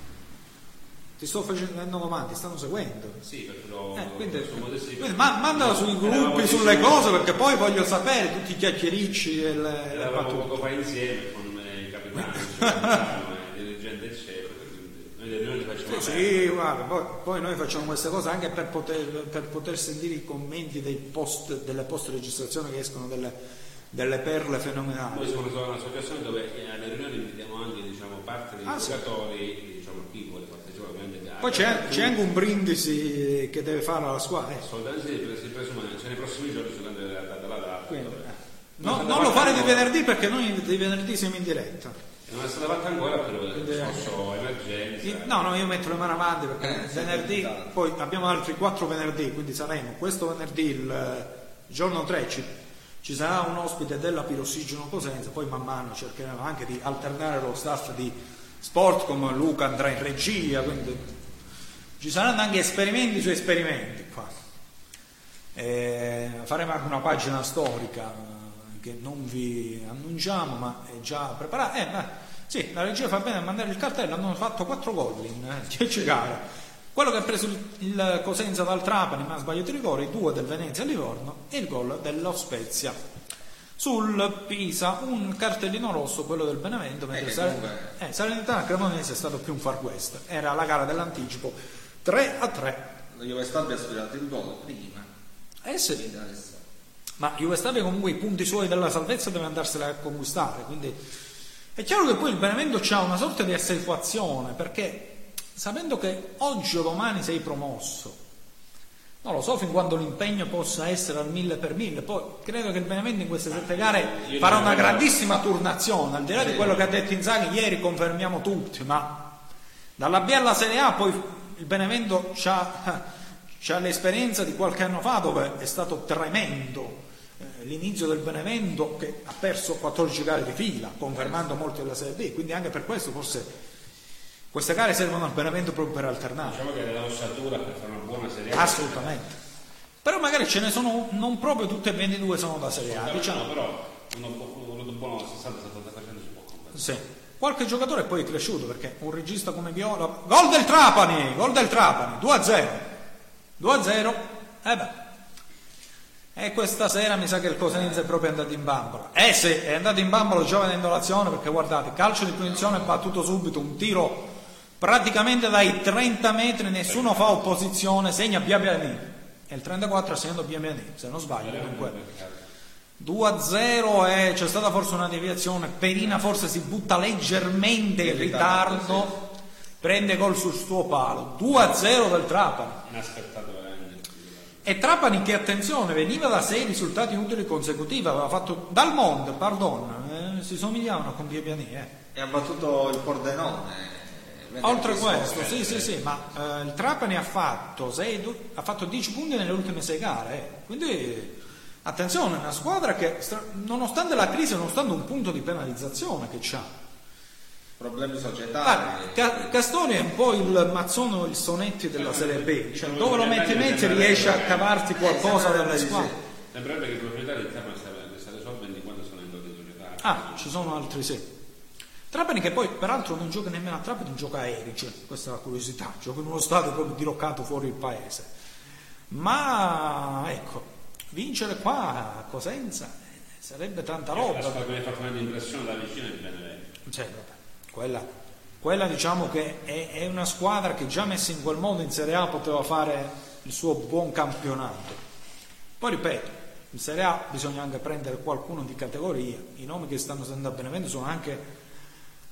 ti sto facendo domande, ti stanno seguendo. Sì, però eh, quindi, quindi ma, mandala sui gruppi, sulle cose, perché poi voglio sapere tutti i chiacchiericci e poco fa insieme con capitani, il facciamo sì, sì guarda, poi, poi, noi facciamo queste cose anche per poter, per poter sentire i commenti post, delle post registrazioni che escono delle, delle perle fenomenali. Noi siamo un'associazione dove alle riunioni invitiamo anche diciamo, parte dei ah, giocatori, sì. diciamo, chi vuole poi c'è, c'è, anche un brindisi che deve fare alla squadra. Assolutamente sì, si presume, cioè nei prossimi giorni soltanto della data la data. Eh. no, non lo fare di venerdì perché noi di venerdì siamo in diretta. Non è stata fatta ancora per il discorso emergenza. No, no, io metto le mani avanti perché eh, venerdì, poi abbiamo altri quattro venerdì, quindi saremo questo venerdì il eh, giorno 3 ci, ci sarà un ospite della Pirossigeno Cosenza, poi man mano cercheremo anche di alternare lo staff di sport come Luca andrà in regia, quindi ci saranno anche esperimenti su esperimenti qua. E faremo anche una pagina storica. eh, che non vi annunciamo, ma è già preparata. Eh, ma, sì, la regia fa bene a mandare il cartello, hanno fatto 4 gol in 10 eh, gare. Quello che ha preso il Cosenza dal Trapani, ma ha sbagliato i rigori, due del Venezia Livorno e il gol dello Spezia sul Pisa un cartellino rosso, quello del Benevento, mentre eh, comunque... eh, Salernitana Cremonese è stato più un far west. Era la gara dell'anticipo 3 a 3. La Juve Stabia ha studiato il gol prima. Eh sì. Ma Juve Stabia comunque i punti suoi della salvezza deve andarsela a conquistare, quindi è chiaro che poi il Benevento ha una sorta di assetuazione, perché sapendo che oggi o domani sei promosso, non lo so fin quando l'impegno possa essere al mille per mille, poi credo che il Benevento in queste sette gare farà una grandissima turnazione, al di là di quello che ha detto Inzaghi ieri confermiamo tutti, ma dalla B alla Serie A poi il Benevento ha l'esperienza di qualche anno fa dove è stato tremendo l'inizio del Benevento che ha perso 14 gare di fila, confermando molti della Serie B, quindi anche per questo forse queste gare servono al Benevento proprio per alternare. Diciamo che è l'ossatura per fare una buona Serie A. Assolutamente. Però magari ce ne sono, non proprio tutte e 22 sono da Serie A. Diciamo. No, però uno, uno buono 60-70% si può comprare. Sì. Qualche giocatore poi è cresciuto perché un regista come Viola. Gol del Trapani! Gol del Trapani! 2-0. 2-0. Eh beh. E questa sera mi sa che il Cosenza è proprio andato in bambola. Eh sì, è andato in bambola già vedendo l'azione perché guardate, calcio di punizione battuto subito, un tiro praticamente dai 30 metri nessuno fa opposizione, segna Biabiani e il 34 ha segnato Biabiani, se non sbaglio. Dunque 2-0 e c'è stata forse una deviazione, Perina forse si butta leggermente in ritardo, prende gol sul suo palo, 2-0 del Trapani. Inaspettato veramente. E Trapani che attenzione, veniva da sei risultati inutili consecutivi, aveva fatto dal Monde, pardon, eh, si somigliavano con Via Piani, eh. E ha battuto il Pordenone. venerdì Oltre questo, sì, sì, sì, ma eh, il Trapani ha fatto, sei- ha fatto 10 punti nelle ultime 6 gare, eh. quindi attenzione, è una squadra che, nonostante la crisi, nonostante un punto di penalizzazione che c'ha, Problemi societari. Guarda, Ca- Castoni è un po' il mazzono, il sonetti della Serie B, cioè dove lo metti in mezzo riesci a cavarti qualcosa dalle squadre. Sembrerebbe che i proprietari del siano stati solventi quando sono entrati in società. Ah, ci sono altri sì. Trapani che poi peraltro non gioca nemmeno a Trapani, gioca a Erice, questa è la curiosità, gioca in uno stadio proprio diroccato fuori il paese. Ma ecco, vincere qua a Cosenza eh, sarebbe tanta La roba. squadra che mi ha fatto venire impressione da vicino è il Benevento. Cioè, vabbè, quella, quella diciamo che è, è una squadra che già messa in quel modo in Serie A poteva fare il suo buon campionato. Poi ripeto, in Serie A bisogna anche prendere qualcuno di categoria, i nomi che stanno andando a Benevento sono anche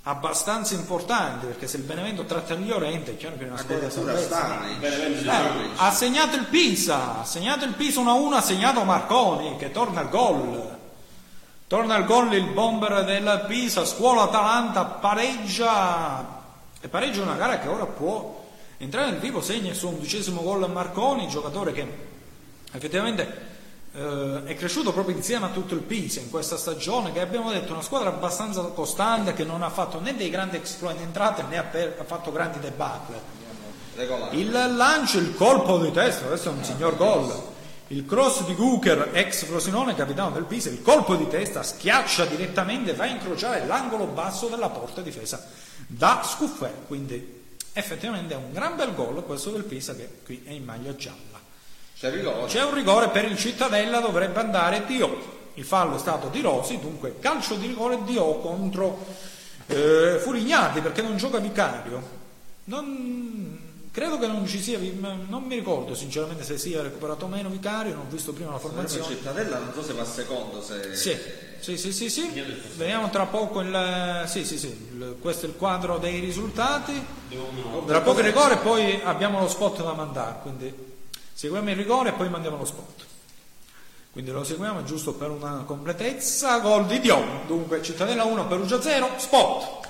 abbastanza importanti perché se il Benevento tratta il Llorente è chiaro che è una squadra di Staric. Ha segnato il Pisa, ha segnato il Pisa 1-1, ha segnato Marconi che torna al gol. Torna al gol il bomber del Pisa, scuola Atalanta, pareggia e pareggia una gara che ora può entrare nel vivo, segna il suo undicesimo gol a Marconi, giocatore che effettivamente eh, è cresciuto proprio insieme a tutto il Pisa in questa stagione, che abbiamo detto una squadra abbastanza costante che non ha fatto né dei grandi exploit in entrata né ha, per- ha fatto grandi debacle. Il lancio, il colpo di testa, questo è un signor gol. Il cross di Guker, ex Frosinone, capitano del Pisa, il colpo di testa schiaccia direttamente, va a incrociare l'angolo basso della porta difesa da Scuffè. Quindi effettivamente è un gran bel gol questo del Pisa che qui è in maglia gialla. C'è rigore. C'è un rigore per il Cittadella, dovrebbe andare Dio. Il fallo è stato di Rosi, dunque calcio di rigore Dio contro eh, Furignati perché non gioca Vicario. Non- credo che non ci sia, non mi ricordo sinceramente se sia recuperato o meno Vicario, non ho visto prima la formazione. Cittadella non so se va secondo, se... Sì, sì, sì, sì, sì. Vediamo tra poco il, sì, sì, sì, il- questo è il quadro dei risultati. Tra poco il rigore e poi abbiamo lo spot da mandare, quindi seguiamo il rigore e poi mandiamo lo spot. Quindi lo seguiamo giusto per una completezza, gol di Dion, dunque Cittadella 1, Perugia 0, spot.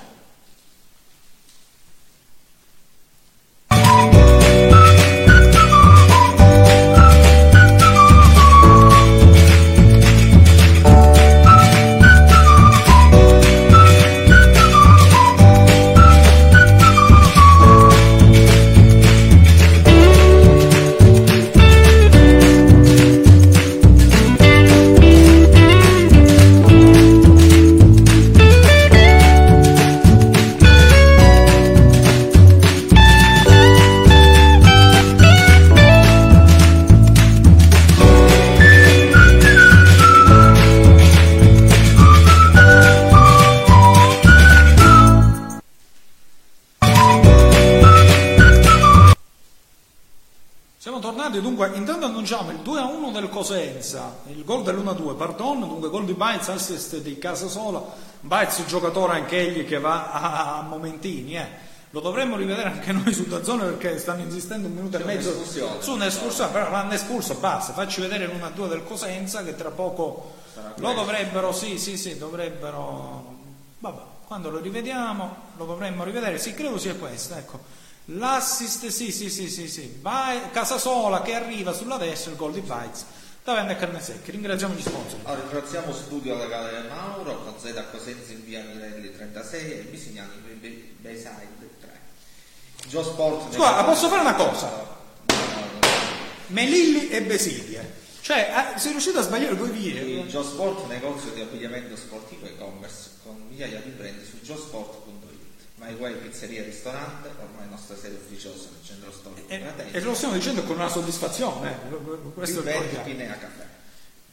Cosenza, il gol dell'1-2, pardon, dunque gol di Baez, assist di Casasola, Baez giocatore anche egli che va a, a momentini, eh. Lo dovremmo rivedere anche noi su Dazzone perché stanno insistendo un minuto e C'è mezzo un'escursione. su un'escursione, però l'hanno espulso, basta, facci vedere l'1-2 del Cosenza che tra poco lo dovrebbero, sì, sì, sì, dovrebbero, vabbè, quando lo rivediamo lo dovremmo rivedere, sì, credo sia questo, ecco. L'assist, sì, sì, sì, sì, sì. Casasola che arriva sulla destra, il gol di Baez. Davanti a Carnesecchi. Ringraziamo gli sponsor. Allora, ringraziamo Studio Legale Mauro, con sede a Cosenza in via Mirelli 36 e Bisignani in via Bayside 3. Gio Sport... Scusa, posso fare una cosa? No, no, no. Melilli e Besilie. Cioè, sei riuscito a sbagliare due vie. Il Gio Sport, negozio di abbigliamento sportivo e e-commerce con migliaia di brand su giosport.it. MyWay Pizzeria e Ristorante, ormai nostra sede ufficiosa nel centro storico di E, Pratense. e lo stiamo dicendo con una soddisfazione. eh. Questo è Più il 20 ricordiamo. Pinea Caffè.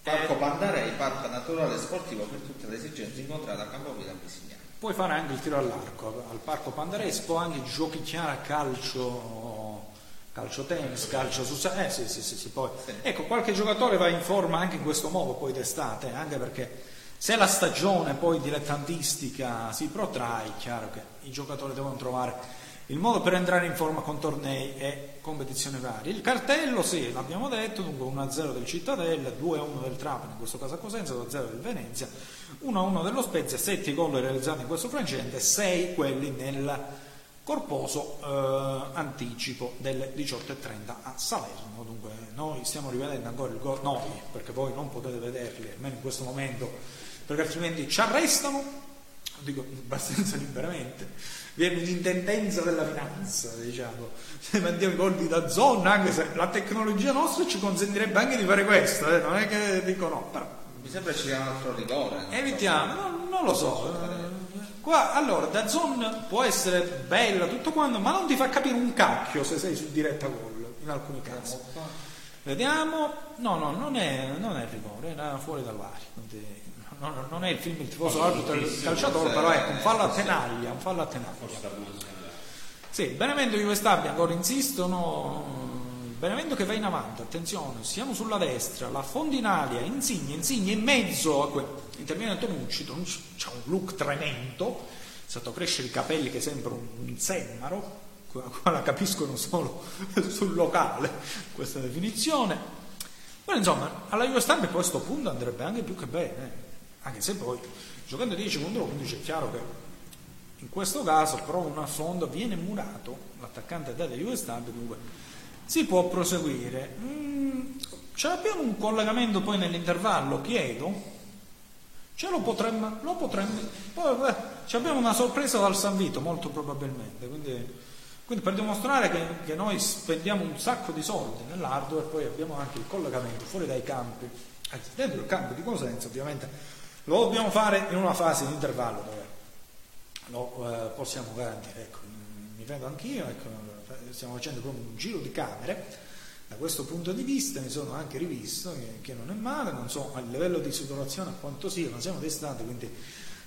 Parco Pandarei, parco naturale e sportivo per tutte le esigenze incontrate a Campovilla a Bisignano. Puoi fare anche il tiro all'arco al Parco Pandarespo, anche giochicchiare a calcio, calcio tennis, calcio su eh sì, sì, sì, sì, poi. Ecco, qualche giocatore va in forma anche in questo modo poi d'estate, anche perché se la stagione poi dilettantistica si protrae, è chiaro che i giocatori devono trovare il modo per entrare in forma con tornei e competizioni varie. Il cartello, sì, l'abbiamo detto, dunque 1-0 del Cittadella, 2-1 del Trapani, in questo caso a Cosenza, 2-0 del Venezia, 1-1 dello Spezia, 7 gol realizzati in questo frangente, 6 quelli nel corposo eh, anticipo delle 18.30 a Salerno. Dunque noi stiamo rivedendo ancora il gol, noi, perché voi non potete vederli, almeno in questo momento, perché altrimenti ci arrestano, lo dico abbastanza liberamente viene un'intendenza della finanza, diciamo. Se mandiamo i colpi da zona, anche se la tecnologia nostra ci consentirebbe anche di fare questo, eh? non è che dico no, però. Mi sembra ci sia un altro rigore. Evitiamo, no, non lo so. Qua, allora, da zone può essere bella tutto quanto, ma non ti fa capire un cacchio se sei su diretta gol, in alcuni casi. Vediamo, no, no, non è, non è rigore, era fuori dal vario non, non è il film Il tifoso arbitro del calciatore, però ecco, un fallo a tenaglia, un fallo a tenaglia. Sì, Benevento e Juve Stabia ancora insistono. Benevento che va in avanti, attenzione, siamo sulla destra, la Fondinalia, Insigne, Insigne in mezzo a que... interviene Tonucci, Tonucci ha un look tremendo, è stato crescere i capelli che sembra un semmaro, qua la capiscono solo sul locale questa definizione. Però insomma, alla Juve Stabia poi a questo punto andrebbe anche più che bene. Anche se poi, giocando 10 contro 11, è chiaro che in questo caso però un affondo viene murato, l'attaccante dà degli Stab, dunque si può proseguire. Mm, ce l'abbiamo un collegamento poi nell'intervallo, chiedo? Ce lo potremmo, lo potremmo poi, beh, abbiamo una sorpresa dal San Vito, molto probabilmente, quindi, quindi per dimostrare che, che, noi spendiamo un sacco di soldi nell'hardware, poi abbiamo anche il collegamento fuori dai campi, anzi dentro il campo di Cosenza ovviamente lo dobbiamo fare in una fase di intervallo dove lo eh, possiamo garantire. Ecco, mi vedo anch'io, ecco, stiamo facendo proprio un giro di camere. Da questo punto di vista mi sono anche rivisto, che, che non è male, non so a livello di situazione a quanto sia, ma siamo distanti, quindi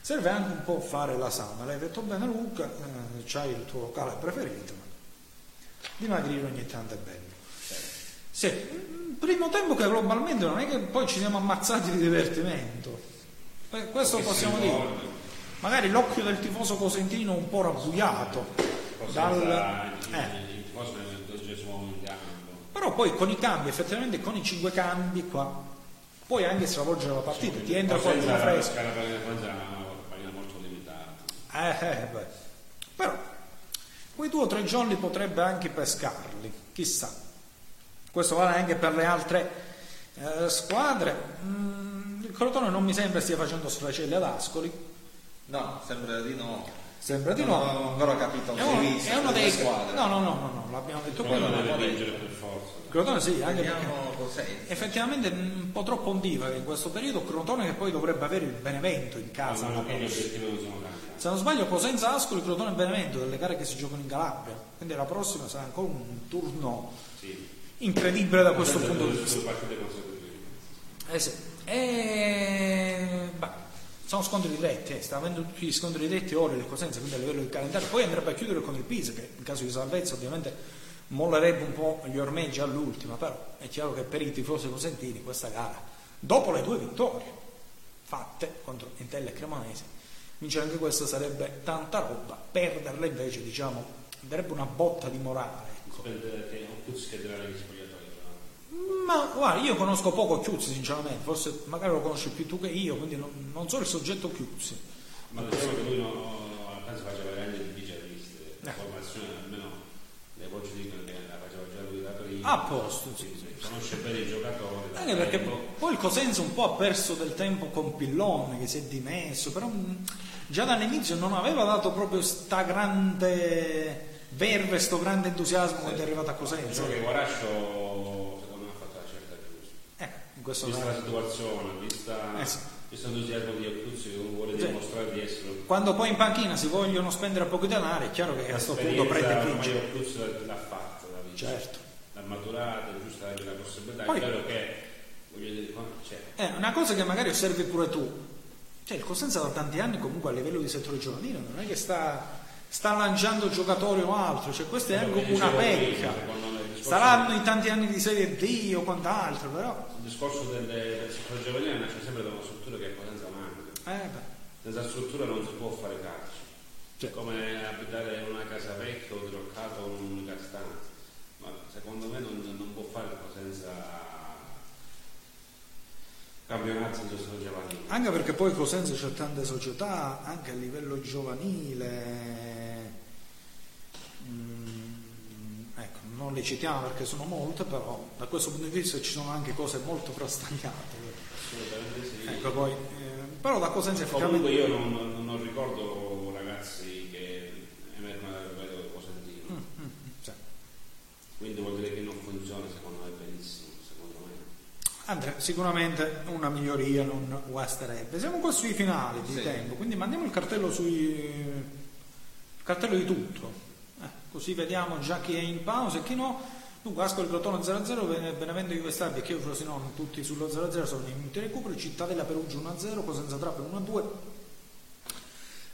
serve anche un po' fare la sana. L'hai detto bene Luca, eh, c'hai il tuo locale preferito, ma dimagrire ogni tanto è bello. Sì, primo tempo che globalmente non è che poi ci siamo ammazzati di divertimento, questo possiamo dire. Magari l'occhio del tifoso cosentino un po' rabbuiato. Dal... Eh. Però poi con i cambi, effettivamente con i cinque cambi qua, puoi anche stravolgere la partita, ti entra poi una fresca. molto limitata. Eh, eh, beh. Però quei due o tre giorni potrebbe anche pescarli, chissà. Questo vale anche per le altre eh, squadre. Mm il Crotone non mi sembra stia facendo sfracelli ad Ascoli. No, sembra di no. Sembra di no. Non ho ancora capito è uno, è uno dei squadre. No, no, no, no, no, l'abbiamo detto quello. Non deve vincere per forza. Crotone sì, anche perché effettivamente un po' troppo ondivaghe in questo periodo, Crotone che poi dovrebbe avere il Benevento in casa. Se non sbaglio Cosenza Ascoli, Crotone e Benevento, delle gare che si giocano in Calabria. Quindi la prossima sarà ancora un turno sì. incredibile da questo punto di vista. Eh sì. E, bah, sono scontri diretti, eh, sta avendo tutti gli scontri diretti ora il Cosenza, quindi a livello di calendario. Poi andrebbe a chiudere con il Pisa, che in caso di salvezza ovviamente mollerebbe un po' gli ormeggi all'ultima, però è chiaro che per i tifosi cosentini questa gara, dopo le due vittorie fatte contro Intella e Cremonese, vincere anche questa sarebbe tanta roba, perderla invece diciamo darebbe una botta di morale. Ecco. Che non che ma guarda, io conosco poco Chiuzzi sinceramente, forse magari lo conosci più tu che io, quindi non, non so il soggetto Chiuzzi. Ma diciamo che lui non, penso faceva veramente il vicerista, la eh. formazione almeno le voci dicono che la faceva già lui da prima. A posto, sì, sì. Conosce bene i giocatori. Anche perché poi il Cosenza un po' ha perso del tempo con Pillone che si è dimesso, però mm, già dall'inizio non aveva dato proprio sta grande verve, sto grande entusiasmo sì. quando è arrivato a Cosenza. Diciamo che Guarascio in questo vista la situazione, vista, eh sì. visto l'entusiasmo di Acuzzi che vuole sì. dimostrare di essere. Quando poi in panchina si vogliono spendere poco denaro, è chiaro che a questo punto prende vince. Acuzzi l'ha fatta la vita. Certo. L'ha maturata, è giusta anche la possibilità. Poi, è chiaro che voglio dire, c'è. È eh, una cosa che magari osservi pure tu. Cioè, il Cosenza da tanti anni comunque a livello di settore giovanile non è che sta, sta lanciando giocatori o altro, cioè questa è anche una pecca. Saranno i tanti anni di Serie D o quant'altro, però il discorso del, del settore giovanile nasce sempre da una struttura che è potenza manca. Eh Senza struttura non si può fare calcio. Cioè. Come abitare in una casa vecchia o diroccata o in un'unica stanza. Ma secondo me non, non può fare Cosenza campionati senza giovanile. Anche perché poi Cosenza c'è tante società, anche a livello giovanile. Mm, non le citiamo perché sono molte, però da questo punto di vista ci sono anche cose molto frastagliate. Assolutamente sì. Ecco, poi, eh, però da Cosenza effettivamente... Comunque io non, non ricordo ragazzi che emergono dal livello cosentino. Mm, mm, sì. Quindi vuol dire che non funziona secondo me benissimo. Andrea, sicuramente una miglioria non guasterebbe. Siamo qua sui finali di sì. tempo, quindi mandiamo il cartello sui il cartello di tutto. Così vediamo già chi è in pausa e chi no. Dunque Ascoli Crotone 0-0, Benevento Juve Stabia Chievo Frosinone tutti sullo 0-0 sono in minuti recupero, Cittadella Perugia 1-0, Cosenza Trappolo 1-2,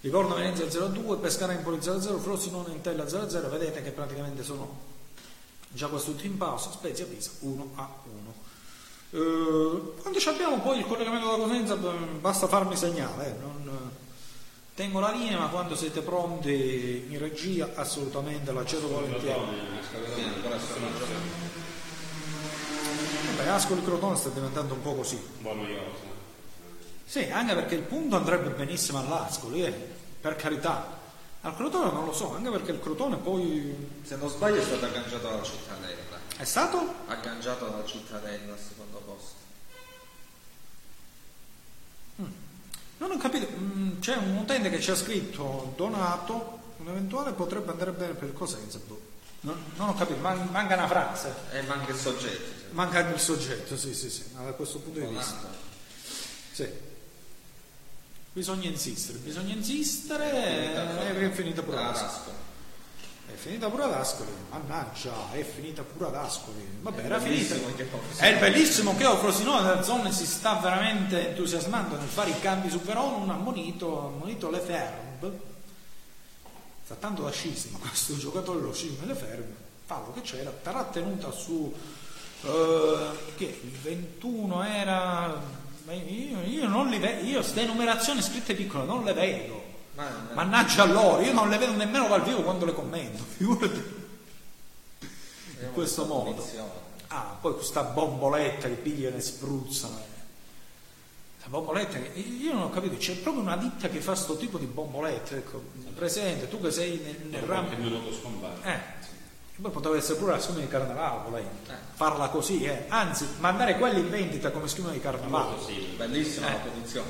Livorno Venezia 0-2, Pescara Empoli 0-0, Frosinone Intella 0-0, vedete che praticamente sono già questi tutti in pausa, Spezia Pisa 1-1. Eh, quando abbiamo poi il collegamento da Cosenza basta farmi segnale, eh, non, tengo la linea ma quando siete pronti in regia assolutamente la cedo volentieri. Vabbè, Ascoli Crotone sta diventando un po' così. Sì, anche perché il punto andrebbe benissimo all'Ascoli, eh, per carità. Al Crotone non lo so, anche perché il Crotone poi... Se non sbaglio è stato agganciato dalla cittadella. È stato? Agganciato dalla cittadella al secondo posto. Mm. Non ho capito, mm, c'è un utente che ci ha scritto donato, un eventuale potrebbe andare bene per Cosenza. Boh. Non, non, ho capito, man, manca una frase. E manca il soggetto. Sì. Manca il soggetto, sì, sì, sì, da questo punto donato. di vista. Sì. Bisogna insistere, bisogna insistere e è finita pure la è finita pure ad Ascoli, mannaggia, è finita pure ad Ascoli. Vabbè, era finita. È bellissimo che Frosinone della zona si sta veramente entusiasmando nel fare i cambi su Verona, ha ammonito, ammonito le ferme. Sta tanto da scisma questo giocatore lo scisma le ferme. Fallo che c'era, trattenuta su uh, che il 21 era io, io non li vedo, io queste numerazioni scritte piccole non le vedo. Mannaggia loro, io non le vedo nemmeno dal vivo quando le commento, figurati. In questo modo. Ah, poi questa bomboletta che pigliano e spruzzano. La bomboletta, io non ho capito, c'è proprio una ditta che fa questo tipo di bombolette, ecco, presente, tu che sei nel, nel ramo. Eh, poi poteva essere pure la schiuma di carnevale, volendo. Eh. Farla così, eh. Anzi, mandare quelli in vendita come schiuma di carnevale. Sì, bellissima eh. la produzione.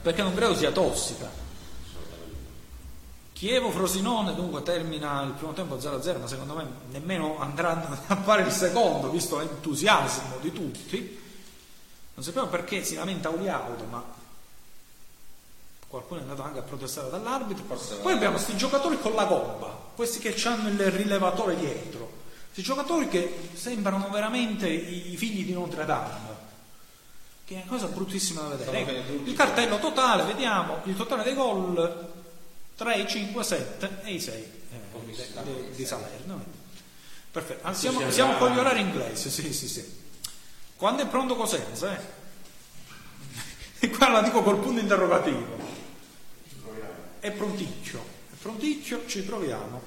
Perché non credo sia tossica. Chievo-Frosinone dunque termina il primo tempo 0-0, ma secondo me nemmeno andranno a fare il secondo, visto l'entusiasmo di tutti. Non sappiamo perché si lamenta Uliaudo, ma qualcuno è andato anche a protestare dall'arbitro. Forse Poi abbiamo questi giocatori con la gobba, questi che hanno il rilevatore dietro, questi giocatori che sembrano veramente i figli di Notre Dame. Che è una cosa bruttissima da vedere. Il cartello totale, vediamo il totale dei gol 3, 5, 7 e i 6 eh, di, di Salerno. Perfetto. Ah, siamo, siamo con gli orari inglesi, sì, sì, sì. Quando è pronto Cosenza? Eh? E qua la dico col punto interrogativo. È pronticchio, è pronticchio, ci proviamo.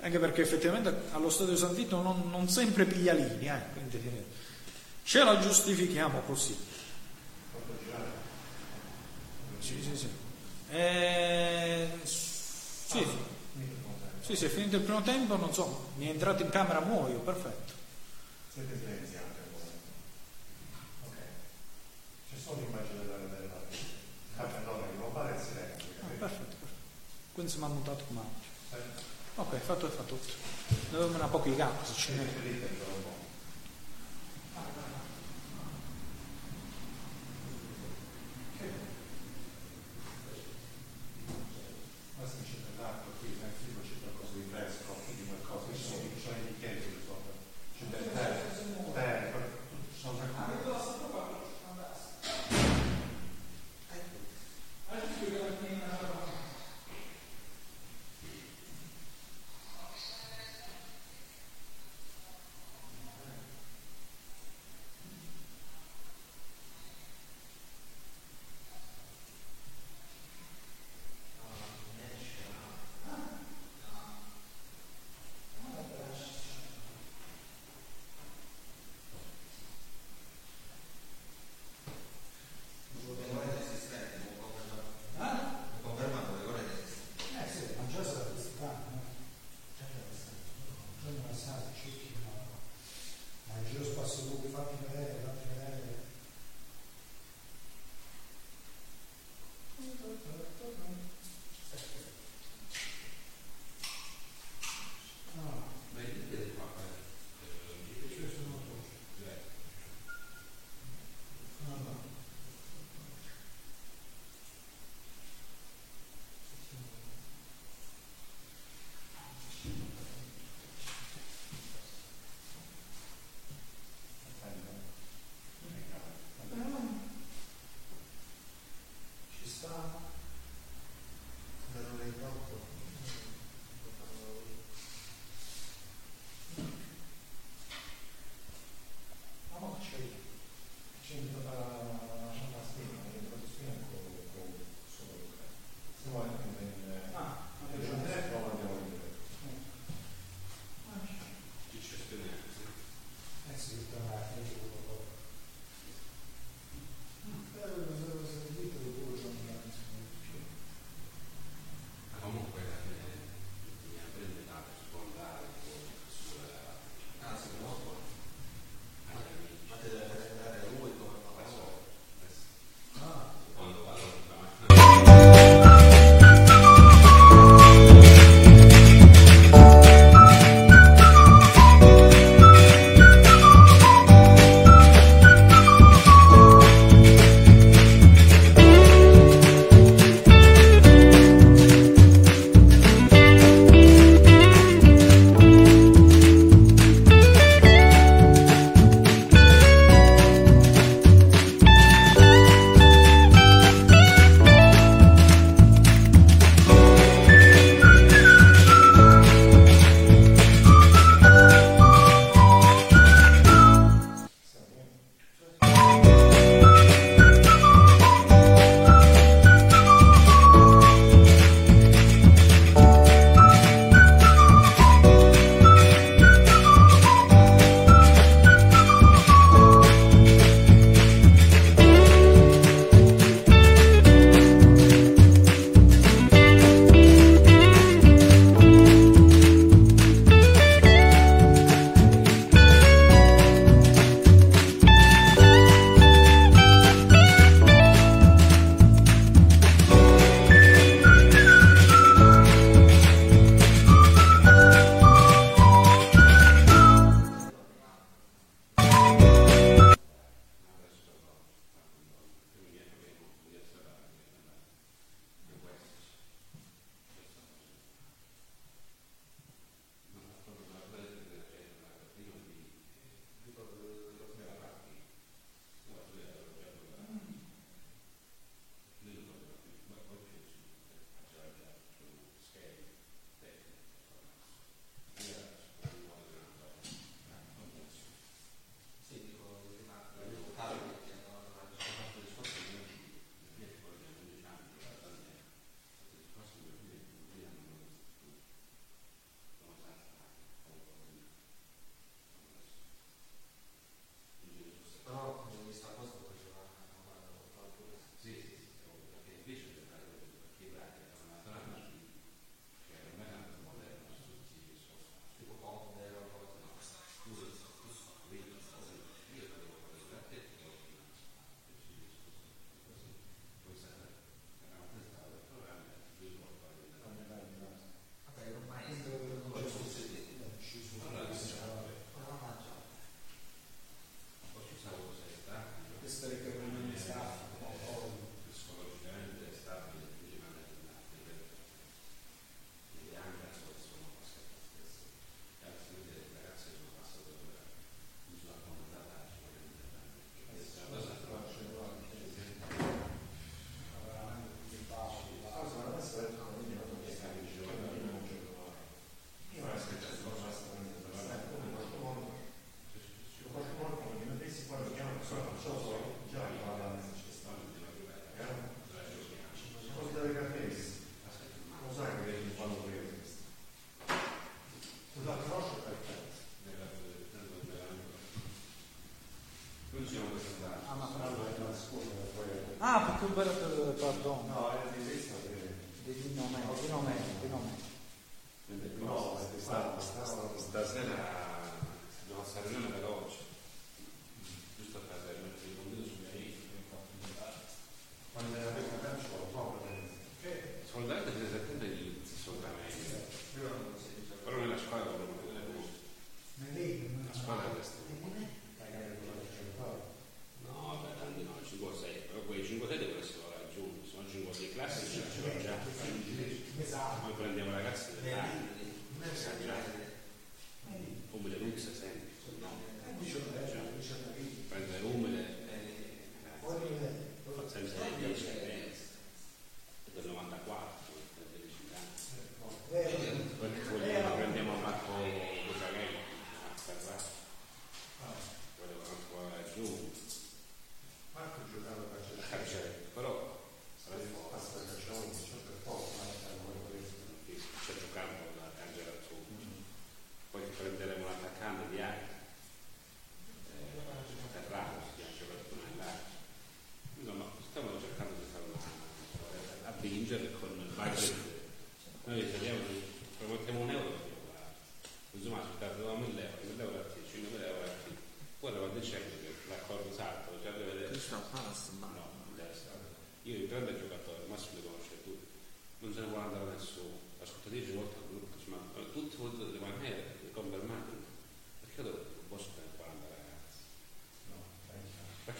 Anche perché effettivamente allo stadio San Vito non, non sempre piglia linea, eh, quindi ce la giustifichiamo così. Sì, sì, sì. Eh, sì. sì, sì, è finito il primo tempo, non so, mi è entrato in camera, muoio, perfetto. Siete silenziati Ok. C'è solo l'immagine della, della ah, no, non fare il silenzio. Ah, perfetto, perfetto. Quindi si mi ha mutato come Ok, fatto e fatto tutto. Ne avevo una pochi gambe se ce n'è.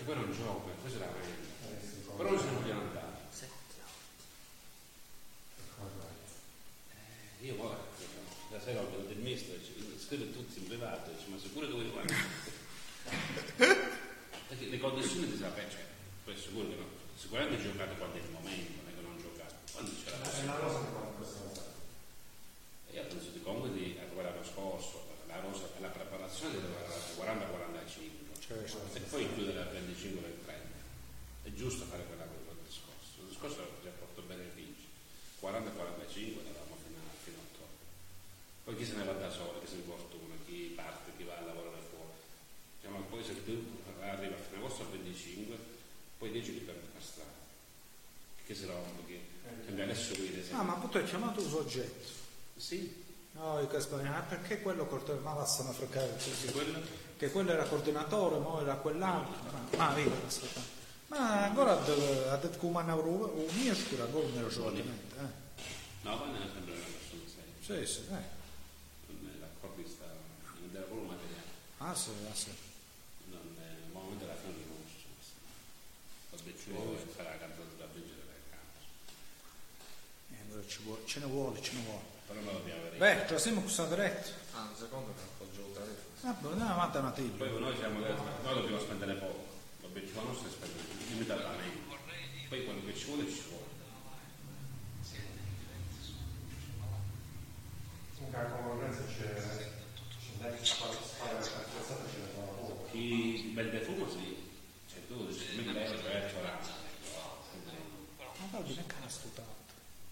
quello un gioco. volta esponeva ah, perché quello coordinava San Africano così, quello? che quello era coordinatore, mo era quell'altro, ah, ma, ma vedi, ma ancora ha detto che umana un'escura, ancora non era solamente. Eh. No, ma non è sempre una persona seria. Sì, sì, eh. L'accordo è l'accordista, non era proprio materiale. Ah sì, ah sì. Non è, il momento della fine non c'è. Ho deciso che sarà cantato da Brigitte del canto. Eh, allora ce ne vuole, ce ne vuole però non l'abbiamo detto. Beh, te lo siamo accusato diretto. Ah, un secondo che non giù il. Ah, boh, andiamo avanti a Matilde. Poi noi siamo noi dobbiamo spendere poco. L'obiettivo nostro è spendere limitatamente. Poi quello che ci vuole ci vuole. Comunque la concorrenza c'è, c'è lei che c'è la spada calzata c'è la fa poco. c'è vende fumo sì, c'è 12, 1000 euro per l'anno. Ma va bene, cazzo, tanto.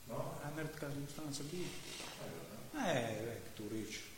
No? A nerd caso, non so dire. Eh, ecco, tu dici.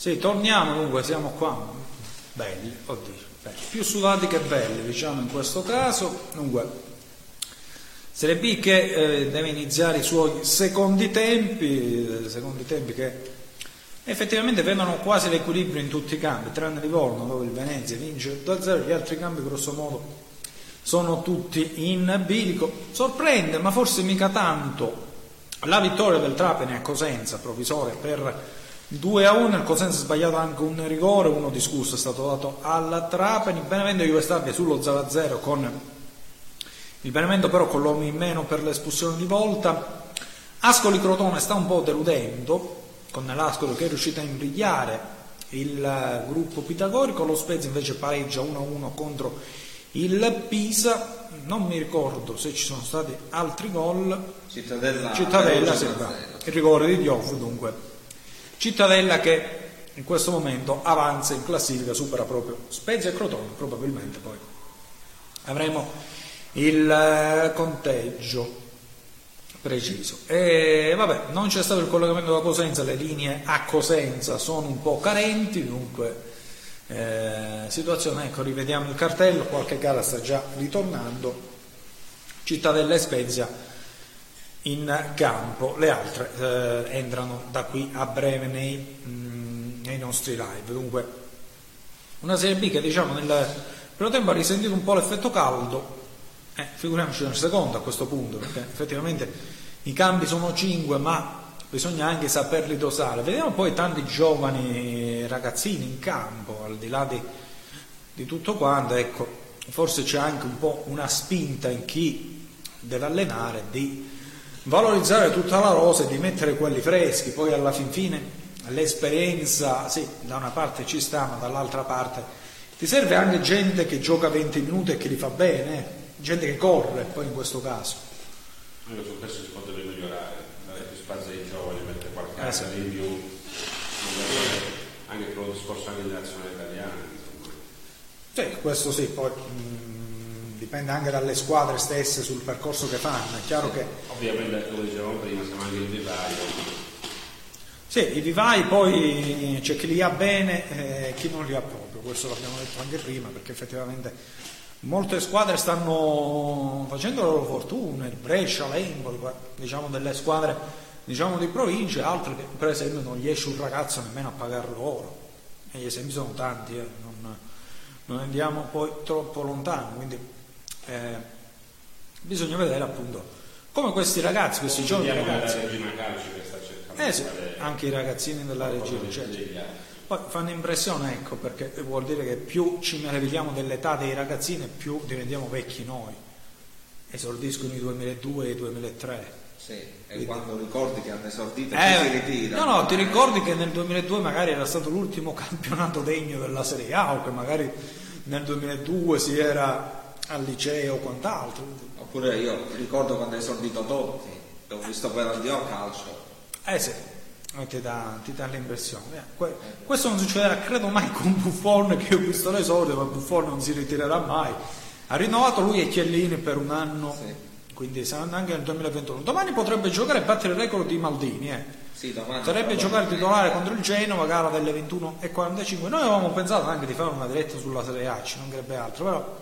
Sì, torniamo dunque, siamo qua. Belli, oddio, belli. più sudati che belli, diciamo in questo caso. Dunque, Serie B che eh, deve iniziare i suoi secondi tempi, eh, secondi tempi che effettivamente vedono quasi l'equilibrio in tutti i campi, tranne Livorno dove il Venezia vince 2-0, gli altri campi grosso modo sono tutti in bilico. Sorprende, ma forse mica tanto, la vittoria del Trapani a Cosenza, provvisoria per 2 a 1, il Cosenza ha sbagliato anche un rigore, uno discusso è stato dato alla Trapani, Benevento Juve Stabia sullo 0 a 0 con il Benevento però con l'uomo in meno per l'espulsione di volta. Ascoli Crotone sta un po' deludendo, con l'Ascoli che è riuscito a imbrigliare il gruppo pitagorico, lo Spezia invece pareggia 1-1 contro il Pisa, non mi ricordo se ci sono stati altri gol. Cittadella, Cittadella sì, il rigore di Diouf dunque Cittadella che in questo momento avanza in classifica, supera proprio Spezia e Crotone, probabilmente poi avremo il eh, conteggio preciso. E vabbè, non c'è stato il collegamento da Cosenza, le linee a Cosenza sono un po' carenti, dunque eh, situazione, ecco, rivediamo il cartello, qualche gara sta già ritornando, Cittadella e Spezia in campo, le altre eh, entrano da qui a breve nei, mh, mm, nei, nostri live. Dunque, una Serie B che diciamo nel primo tempo ha risentito un po' l'effetto caldo, eh, figuriamoci nel secondo a questo punto, perché effettivamente i cambi sono cinque, ma bisogna anche saperli dosare. Vediamo poi tanti giovani ragazzini in campo, al di là di, di tutto quanto, ecco, forse c'è anche un po' una spinta in chi deve allenare di valorizzare tutta la rosa e di mettere quelli freschi, poi alla fin fine l'esperienza, sì, da una parte ci sta, ma dall'altra parte ti serve anche gente che gioca 20 minuti e che li fa bene, eh? gente che corre, poi in questo caso. Anche su questo si potrebbe migliorare, dare più spazio ai giovani, mettere qualche eh, sì. in più, anche per lo discorso anche di nazionale italiana. Insomma. Sì, questo sì, poi... Dipende anche dalle squadre stesse sul percorso che fanno. È chiaro che. Ovviamente, come dicevamo prima, siamo anche in vivaio. Sì, i vivai poi c'è chi li ha bene e chi non li ha proprio, questo l'abbiamo detto anche prima, perché effettivamente molte squadre stanno facendo la loro fortuna, il Brescia, l'Emboli, diciamo delle squadre diciamo di provincia, altre che per esempio non gli esce un ragazzo nemmeno a pagare loro. E gli esempi sono tanti, eh, non, non andiamo poi troppo lontano, quindi eh, bisogna vedere appunto come questi ragazzi, questi giovani ragazzi, eh sì, anche i ragazzini della regina, certo. Poi fanno impressione, ecco, perché vuol dire che più ci meravigliamo dell'età dei ragazzini, più diventiamo vecchi noi. Esordiscono i 2002 e i 2003. Sì, e Quindi, quando ricordi che hanno esordito eh, si ritira. No, no, ti ricordi che nel 2002 magari era stato l'ultimo campionato degno della Serie A o che magari nel 2002 si era al liceo o quant'altro. Oppure io ricordo quando è esordito Totti, ho visto per al a calcio. Eh sì, ti dà, ti dà l'impressione. Eh, que- questo non succederà credo mai con Buffon che ho visto l'esordio, ma Buffon non si ritirerà mai. Ha rinnovato lui e Chiellini per un anno, sì. quindi saranno anche nel 2021. Domani potrebbe giocare e battere il record di Maldini. Eh. Sì, Sarebbe giocare titolare contro il Genova, gara delle 21.45. Noi avevamo pensato anche di fare una diretta sulla Serie A, ci mancherebbe altro, però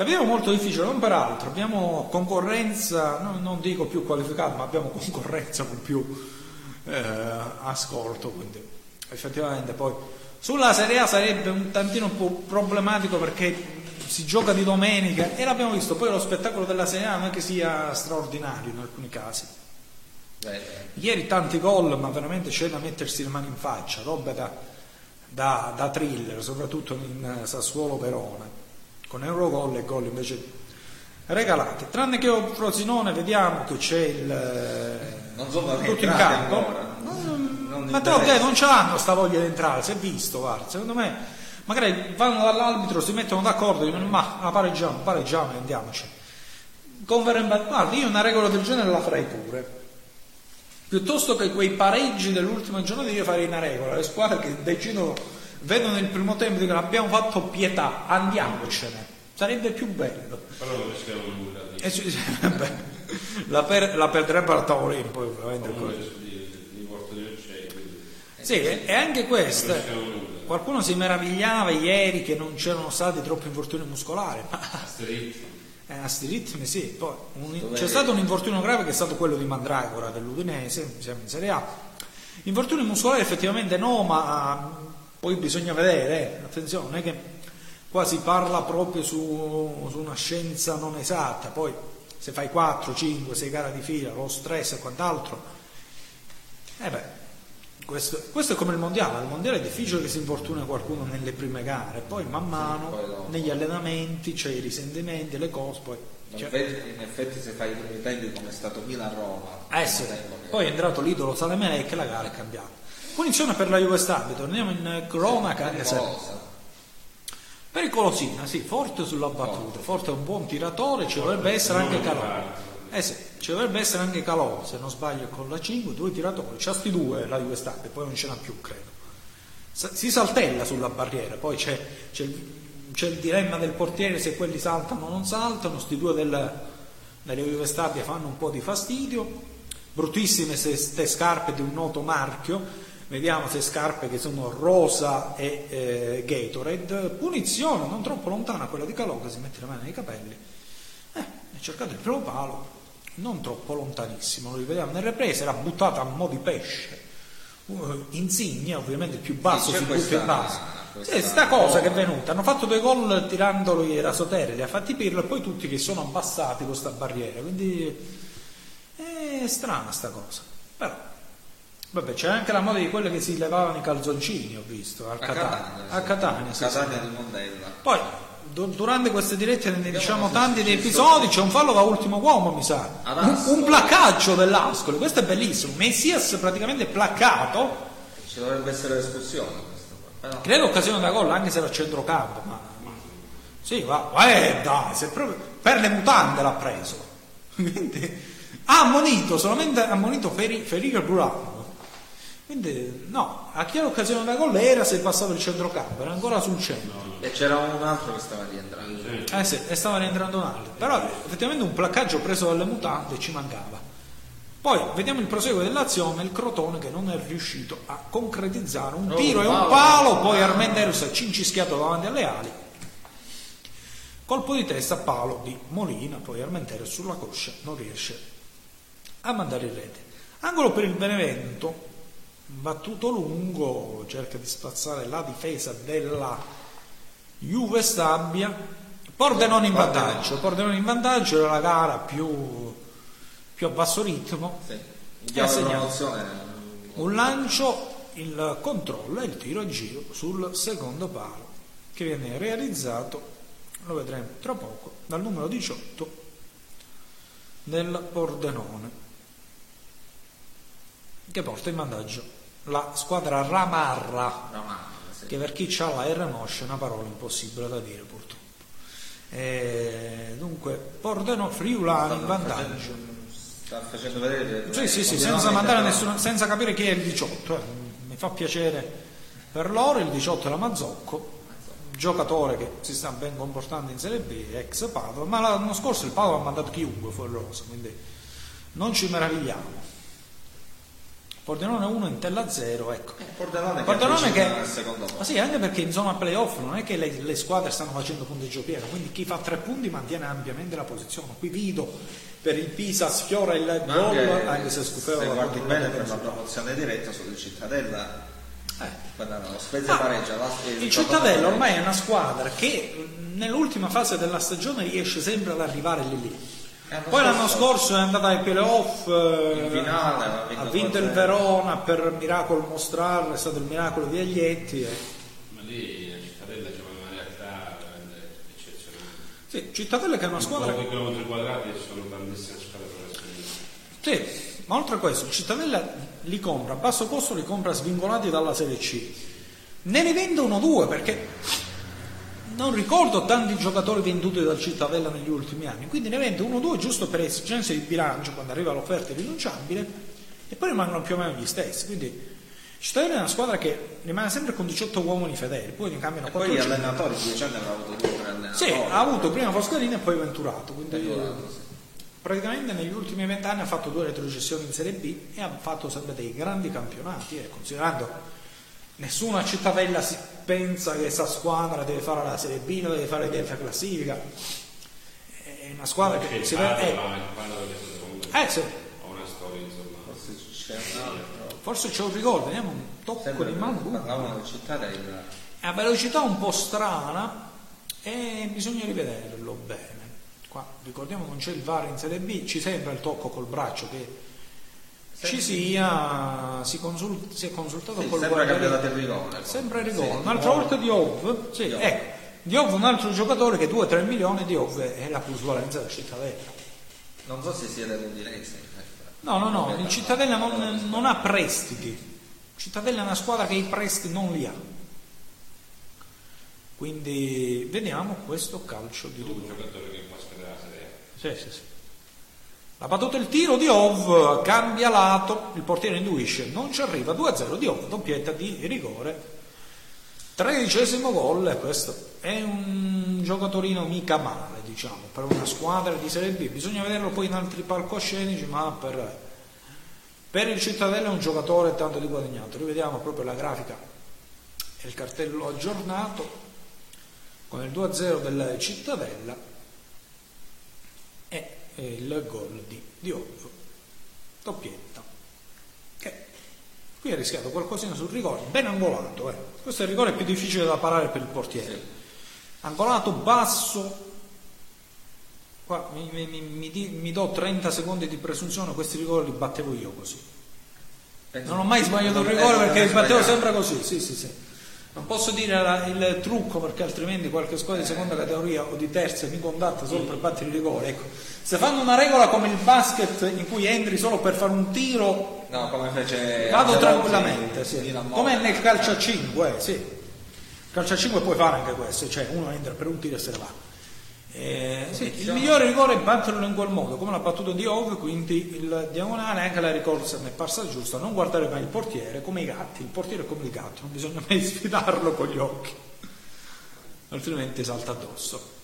la vediamo molto difficile, non per altro, abbiamo concorrenza, no, non dico più qualificata, ma abbiamo concorrenza con più eh, ascolto, quindi effettivamente poi sulla Serie A sarebbe un tantino più problematico perché si gioca di domenica e l'abbiamo visto, poi lo spettacolo della Serie A non è che sia straordinario in alcuni casi. Beh. Ieri tanti gol, ma veramente c'è da mettersi le mani in faccia, roba da, da, da thriller, soprattutto in Sassuolo Verona con Eurogol e gol invece regalati. Tranne che Frosinone vediamo che c'è il non sono tutto in campo. Non, non ma te okay, non c'hanno sta voglia di entrare, si è visto, guarda, secondo me magari vanno dall'arbitro, si mettono d'accordo, dicono ma pareggiamo, pareggiamo e andiamoci. Con Verenberg, guarda, io una regola del genere la farei pure. Piuttosto che quei pareggi dell'ultima giornata io farei una regola, le squadre che decidono vedono il primo tempo e dicono abbiamo fatto pietà, andiamocene, sarebbe più bello. Però non rischiamo nulla. Eh, sì, sì, la, per, la perderebbe al tavolino poi ovviamente. Sì, e anche questo. Qualcuno si meravigliava ieri che non c'erano stati troppi infortuni muscolari, ma eh, a sti ritmi sì. Poi un- c'è stato un infortunio grave che è stato quello di Mandragora dell'Udinese, siamo in Serie A. Infortuni muscolari effettivamente no, ma poi bisogna vedere, eh, attenzione, non è che qua si parla proprio su, su una scienza non esatta, poi se fai 4, 5, 6 gare di fila, lo stress e quant'altro, eh beh, questo, questo è come il mondiale, al mondiale è difficile che si infortuni qualcuno nelle prime gare, poi man mano poi dopo. negli allenamenti c'è i risentimenti, le cose, poi... In cioè- effetti, in effetti se fai i primi tempi come è stato Milan-Roma, eh sì, che- poi è entrato l'idolo Salemele e la gara è cambiata. Punizione per la Juve Stabia, torniamo in cronaca. Anche se... pericolosa. Pericolosina, sì, forte sulla battuta, forte. è un buon tiratore, ci dovrebbe essere anche Calò. Eh sì, ci dovrebbe essere anche Calò, se non sbaglio con la 5, due tiratori, c'ha sti due la Juve Stabia, poi non ce n'ha più credo. Si saltella sulla barriera, poi c'è, c'è il, c'è il dilemma del portiere se quelli saltano o non saltano, sti due del, delle Juve Stabia fanno un po' di fastidio, bruttissime queste scarpe di un noto marchio, vediamo se scarpe che sono rosa e eh, Gatorade, punizione non troppo lontana quella di Calò che si mette le mani nei capelli, eh, ha cercato il primo palo, non troppo lontanissimo, lo rivediamo nel represe, era buttata a mo' di pesce, Uh, Insigne ovviamente il più basso Sì, si butta questa- in basso. questa- Sì, sta cosa che è venuta, hanno fatto due gol tirandolo i Rasotere, li ha fatti Pirlo e poi tutti che sono abbassati con sta barriera, quindi è strana sta cosa. Però, vabbè, c'è anche la moda di quelle che si levavano i calzoncini, ho visto, a A Catania. Catania, A sì. Catania, sì, Catania sì. di Mondella. Poi, du- durante queste dirette ne diciamo sì, tanti sì, di sì, episodi, c'è un fallo da ultimo uomo, mi sa. Un, un placcaggio dell'Ascoli, questo è bellissimo. Messias praticamente placcato, Ci dovrebbe essere l'espulsione. Però- credo occasione da gol anche se era a centrocampo, ma... Sì, va, eh dai, se proprio... per le mutande l'ha preso. Ha ammonito, solamente ha ammonito Feri, Ferico Brown. Quindi no, a chi era occasione da gol era se passava il centrocampo, era ancora sul centro. E c'era un altro che stava rientrando. Eh sì, e stava rientrando un altro. Però effettivamente un placcaggio preso dalle mutande ci mancava. Poi vediamo il proseguo dell'azione, il Crotone che non è riuscito a concretizzare un Oh, tiro e un palo. poi Armenteros è cincischiato davanti alle ali. Colpo di testa, palo di Molina, poi Armenteros sulla coscia non riesce a mandare in rete. Angolo per il Benevento, battuto lungo, cerca di spazzare la difesa della Juve Stabia, Pordenone in vantaggio, Pordenone in vantaggio era la gara più, più a basso ritmo, Sì. Di segnato. un lancio, il controllo e il tiro a giro sul secondo palo che viene realizzato, lo vedremo tra poco, dal numero 18 del Pordenone che porta in vantaggio la squadra Ramarra ma, sì. che per chi ha la R moscia è una parola impossibile da dire purtroppo. Eh, dunque, Pordenone Friulani in vantaggio. facendo- Sta facendo vedere. Sì, sì, sì, senza nessuno, senza capire chi è il 18. eh. Mi fa piacere per loro, il 18 è la Mazzocco, giocatore che si sta ben comportando in Serie B, ex Padova, ma l'anno scorso il Padova ha mandato chiunque fuori rosa, quindi non ci meravigliamo. Pordenone 1 in tella 0, ecco. Pordenone che Pordenone è che... secondo Ma sì, anche perché in zona playoff non è che le, le squadre stanno facendo punteggio pieno, quindi chi fa tre punti mantiene ampiamente la posizione. Qui Vido per il Pisa sfiora il gol, anche, anche se Scufeo se l'ha guardi controllato bene per la promozione diretta sul Cittadella Eh. guarda, lo Spezia Ah, pareggia la- Il Cittadella ormai è una squadra che nell'ultima fase della stagione riesce sempre ad arrivare lì lì. L'anno Poi l'anno scorso- è andata ai playoff, eh, In finale, vinto ha vinto il 2-0. Verona per miracolo mostrarlo, è stato il miracolo di Aglietti. e- Ma lì a Cittadella c'è una realtà eccezionale. Sì, Cittadella che è una In squadra pochi chilometri quadrati ci sono tantissime squadre professionistiche. Sì, ma oltre a questo, il Cittadella li compra, a basso costo li compra svincolati dalla Serie C. Ne rivende uno o due perché non ricordo tanti giocatori venduti dal Cittadella negli ultimi anni, quindi ne vende uno o due giusto per esigenze di bilancio quando arriva l'offerta rinunciabile e poi rimangono più o meno gli stessi. Quindi Cittadella è una squadra che rimane sempre con 18 uomini fedeli, poi ne cambiano E poi 4 gli allenatori, dieci anni avrà avuto due allenatori. Sì, ha avuto prima Foscarini e poi Venturato, quindi Venturato, sì. praticamente negli ultimi vent'anni ha fatto due retrocessioni in Serie B e ha fatto sempre dei grandi campionati, eh, considerando nessuna cittadella si pensa che questa squadra deve fare la Serie B, deve fare dietro classifica. È una squadra che C'è si vede... eh, eh, sì, Ho una storia, insomma. Forse c'è un altro. forse c'è un ricordo, vediamo un tocco di mano. parlavano di cittadella. a velocità un po' strana e bisogna rivederlo bene. Qua ricordiamo non c'è il VAR in Serie B, ci sembra il tocco col braccio che ci sia, si, consul- si è consultato Sì, col sembra che abbia guardiare- dato il. Sempre rigore. Sì, Un'altra volta di Ov, sì, Diov. ecco, Diov un altro giocatore che 2-3 milioni di Ov è la plusvalenza della cittadella. Non so se sia dell'Udinese. No, no, no, il Cittadella non, non ha prestiti. Cittadella è una squadra che i prestiti non li ha. Quindi vediamo questo calcio di Un rigore. giocatore che può sperare la Serie. Sì, sì, sì. La battuta il tiro di Ov cambia lato, il portiere induisce, non ci arriva 2-0 di Ov, doppietta di rigore. Tredicesimo gol, questo è un giocatorino mica male, diciamo, per una squadra di Serie B. Bisogna vederlo poi in altri palcoscenici, ma per, per il Cittadella è un giocatore tanto di guadagnato. Rivediamo proprio la grafica e il cartello aggiornato con il 2-0 del Cittadella e il gol di Diop, doppietta, che qui ha rischiato qualcosina sul rigore, ben angolato, eh. questo è il rigore più difficile da parare per il portiere, angolato basso, qua mi, mi- mi- mi do 30 secondi di presunzione, questi rigori li battevo io così, non ho mai sbagliato un rigore perché li battevo sempre così, sì sì sì. Non posso dire il trucco perché altrimenti qualche squadra di seconda categoria o di terza mi contatta solo per battere i rigori. Ecco. Se fanno una regola come il basket in cui entri solo per fare un tiro, No, come fece vado tranquillamente. Sì. Come nel calcio a 5, eh, sì. Il calcio a 5 puoi fare anche questo, cioè uno entra per un tiro e se ne va. Eh, sì, il migliore rigore è batterlo in quel modo, come l'ha battuto di Ove, quindi il diagonale, anche la ricorsa mi è parsa giusta, non guardare mai il portiere, come i gatti, il portiere è come il gatto, non bisogna mai sfidarlo con gli occhi, altrimenti salta addosso.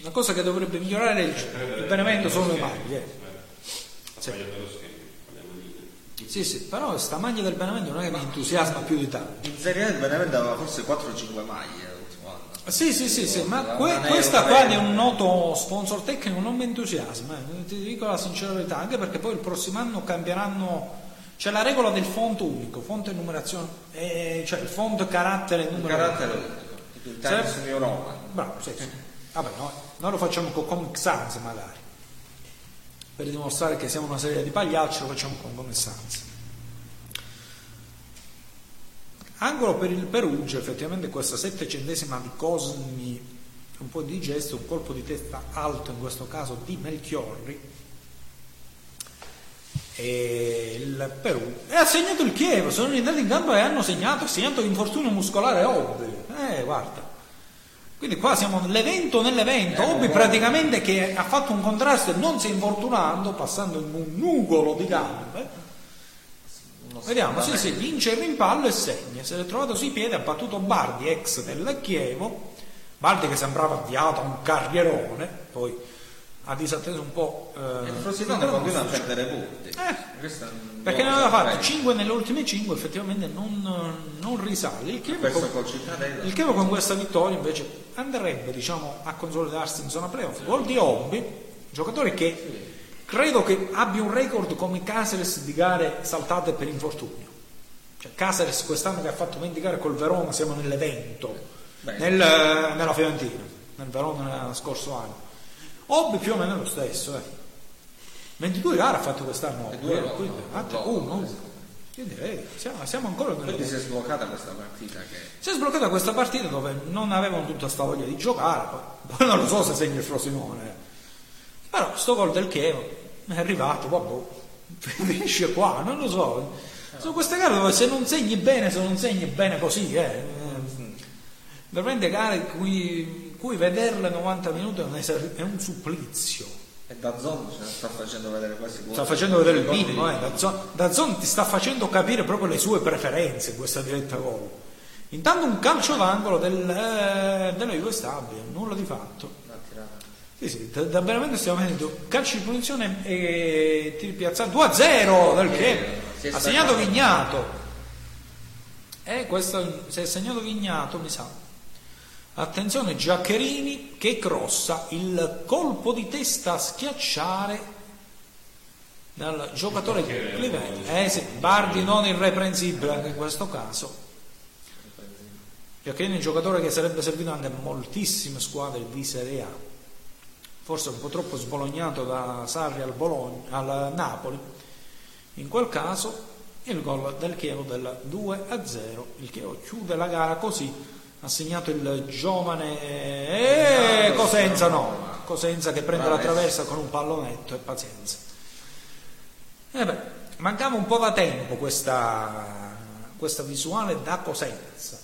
Una cosa che dovrebbe migliorare è il, il Benevento sono le maglie. Manine. Sì, sì, però sta maglia del Benevento non è che mi entusiasma più di tanto. In Serie A il Benevento aveva forse 4-5 maglie. Sì, sì, sì, sì, ma que- questa qua di un noto sponsor tecnico non mi entusiasma, eh, ti dico la sincera verità, anche perché poi il prossimo anno cambieranno, c'è la regola del font unico, font e numerazione, eh, cioè il font carattere e numero. carattere unico. Il Sì. New Roma. Bravo, sì, sì. Vabbè, no, noi lo facciamo con Comic Sans magari, per dimostrare che siamo una serie di pagliacci lo facciamo con Comic Sans. Angolo per il Perugia, effettivamente questa settecentesima di Cosmi, un po' di gesto, un colpo di testa alto in questo caso di Melchiorri. E il Perù e ha segnato il Chievo, sono rientrati in campo e hanno segnato, ha segnato l'infortunio muscolare ovvio. Eh, guarda. Quindi qua siamo nell'evento nell'evento, Eh, Obbi praticamente che ha fatto un contrasto e non si è infortunando, passando in un nugolo di gambe. Vediamo, sì, sì, vince il rimpallo e segna. Se l'è trovato sui piedi, ha battuto Bardi, ex del Chievo. Bardi che sembrava avviato a un carrierone, poi ha disatteso un po'. eh, Il Frosinone continua a perdere punti. Eh, è Perché ne aveva fatti segmento. 5 nelle ultime 5, effettivamente non, non risale. Il Chievo, con, il Chievo con questa vittoria invece andrebbe diciamo, a consolidarsi in zona playoff. Gol di Hobby, giocatore che credo che abbia un record come Caceres di gare saltate per infortunio. Cioè Caceres quest'anno che ha fatto 20 gare col Verona, siamo nell'evento, nel- nella Fiorentina, nel Verona nello scorso anno. Hobby più o meno lo stesso, eh. 22 gare ha fatto quest'anno E Hobby, due eh, quindi, uno. Quindi eh, siamo, siamo ancora Quindi si è sbloccata questa partita che Si è sbloccata questa partita dove non avevano tutta sta voglia di giocare, poi, poi non lo so se segna il Frosinone. Però sto gol del Chievo è arrivato, vabbè, finisce qua, non lo so. Sono queste gare dove se non segni bene, se non segni bene così, eh, eh, veramente gare in cui, cui vederle 90 minuti è un, eser- è un supplizio. e da Zon ce ne sta facendo vedere quasi Sta facendo vedere il minimo, eh. da Zon ti sta facendo capire proprio le sue preferenze in questa diretta gol. Intanto un calcio d'angolo del, eh, dello Juve nulla di fatto. Sì, sì, da, da veramente stiamo vedendo calcio di punizione e tiri piazzati 2-0 del che Si è ha segnato. Vignato. E questo si è segnato Vignato, mi sa. Attenzione Giaccherini che crossa il colpo di testa a schiacciare dal giocatore Clivelli. Eh sì, Bardi non irreprensibile anche in questo caso. Giaccherini è un giocatore che sarebbe servito anche a moltissime squadre di Serie A. Forse un po' troppo sbolognato da Sarri al, Bologna, al Napoli. In quel caso il gol del Chievo del 2 a 0. Il Chievo chiude la gara così. Ha segnato il giovane eh, Cosenza, no, Cosenza che prende la traversa con un pallonetto e pazienza. Eh beh, mancava un po' da tempo questa, questa visuale da Cosenza.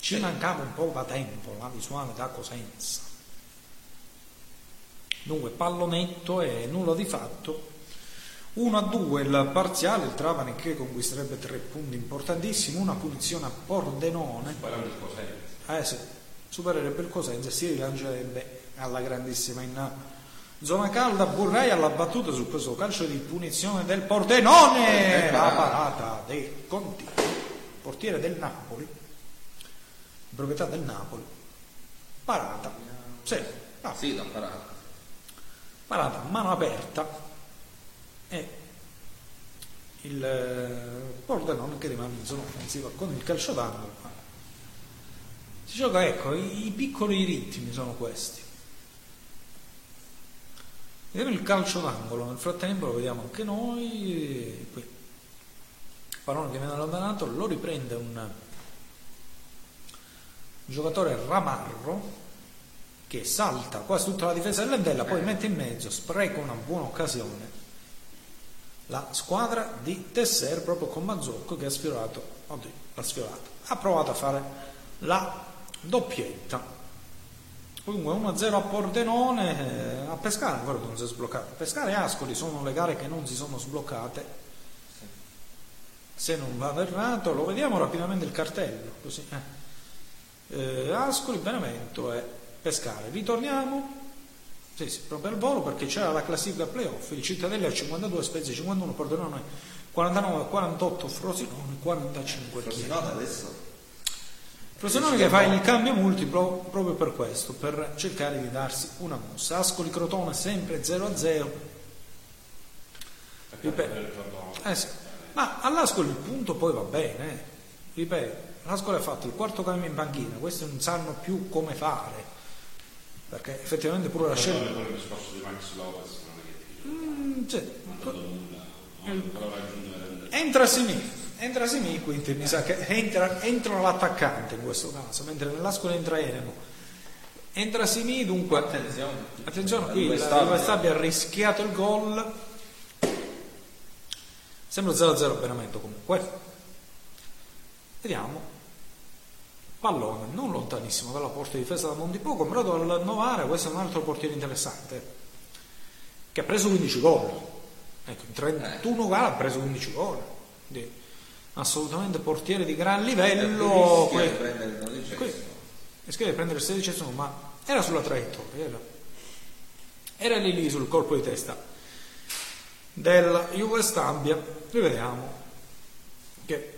Ci mancava un po' da tempo la visuale da Cosenza. Dunque, pallonetto e nulla di fatto. 1 a 2 il parziale, il Trapani che conquisterebbe tre punti importantissimi, una punizione a Pordenone, Parlando di cos'è? eh sì, supererebbe il Cosenza e si rilancerebbe alla grandissima in zona calda. Burrai alla battuta su questo calcio di punizione del Pordenone, la parata del Conti, portiere del Napoli, proprietà del Napoli, parata, sì, ah, Sì, da parata. Parata a mano aperta e il eh, Pordenone che rimane in zona offensiva con il calcio d'angolo. Si gioca, ecco, i, i piccoli ritmi sono questi. Vediamo il calcio d'angolo, nel frattempo lo vediamo anche noi. Qui. Pallone che viene allontanato, lo riprende un giocatore Ramarro che salta quasi tutta la difesa dell'Endella, poi mette in mezzo, spreca una buona occasione. La squadra di Tesser proprio con Mazzocco che ha sfiorato, oddio, l'ha sfiorato, ha provato a fare la doppietta. Comunque 1-0 a Pordenone, eh, a Pescara ancora non si è sbloccato. Pescara e Ascoli sono le gare che non si sono sbloccate. Se non vado errato, lo vediamo rapidamente il cartello. Così, eh. Eh, Ascoli, Benevento e Pescara. Ritorniamo. Sì, sì, proprio al volo perché c'era la classifica playoff. Il Cittadella al 52, Spezia 51, Pordenone 49, 48, Frosinone 45. Frosinone adesso Frosinone che fa il cambio multiplo proprio per questo, per cercare di darsi una mossa. Ascoli Crotone sempre 0-0. Ripeto. Eh sì. Ma all'Ascoli il punto poi va bene. eh. Ripeto, l'Ascoli ha fatto il quarto cambio in panchina, questi non sanno più come fare. Perché effettivamente pure la scelta... Quello il discorso di Max Lopez non è che Mm, non veramente. Entra Simi, entra Simi, quindi mi sa che entra, entra l'attaccante in questo caso, mentre nell'Ascoli entra Enemo. Entra Simi, dunque attenzione. Attenzione, qui il Due Stabia. Ha rischiato il gol. Sembra 0-0 Benevento comunque. Vediamo. Pallone, non lontanissimo dalla porta di difesa da Montipoco, però dal Novara, questo è un altro portiere interessante, che ha preso 15 gol. Ecco, in 31 gare ha preso 15 gol. Quindi, assolutamente portiere di gran livello. Rischia di prendere il. Que- rischia di prendere il sedicesimo, ma era sulla traiettoria, era, era lì lì sul colpo di testa del Juve Stabia. Rivediamo che,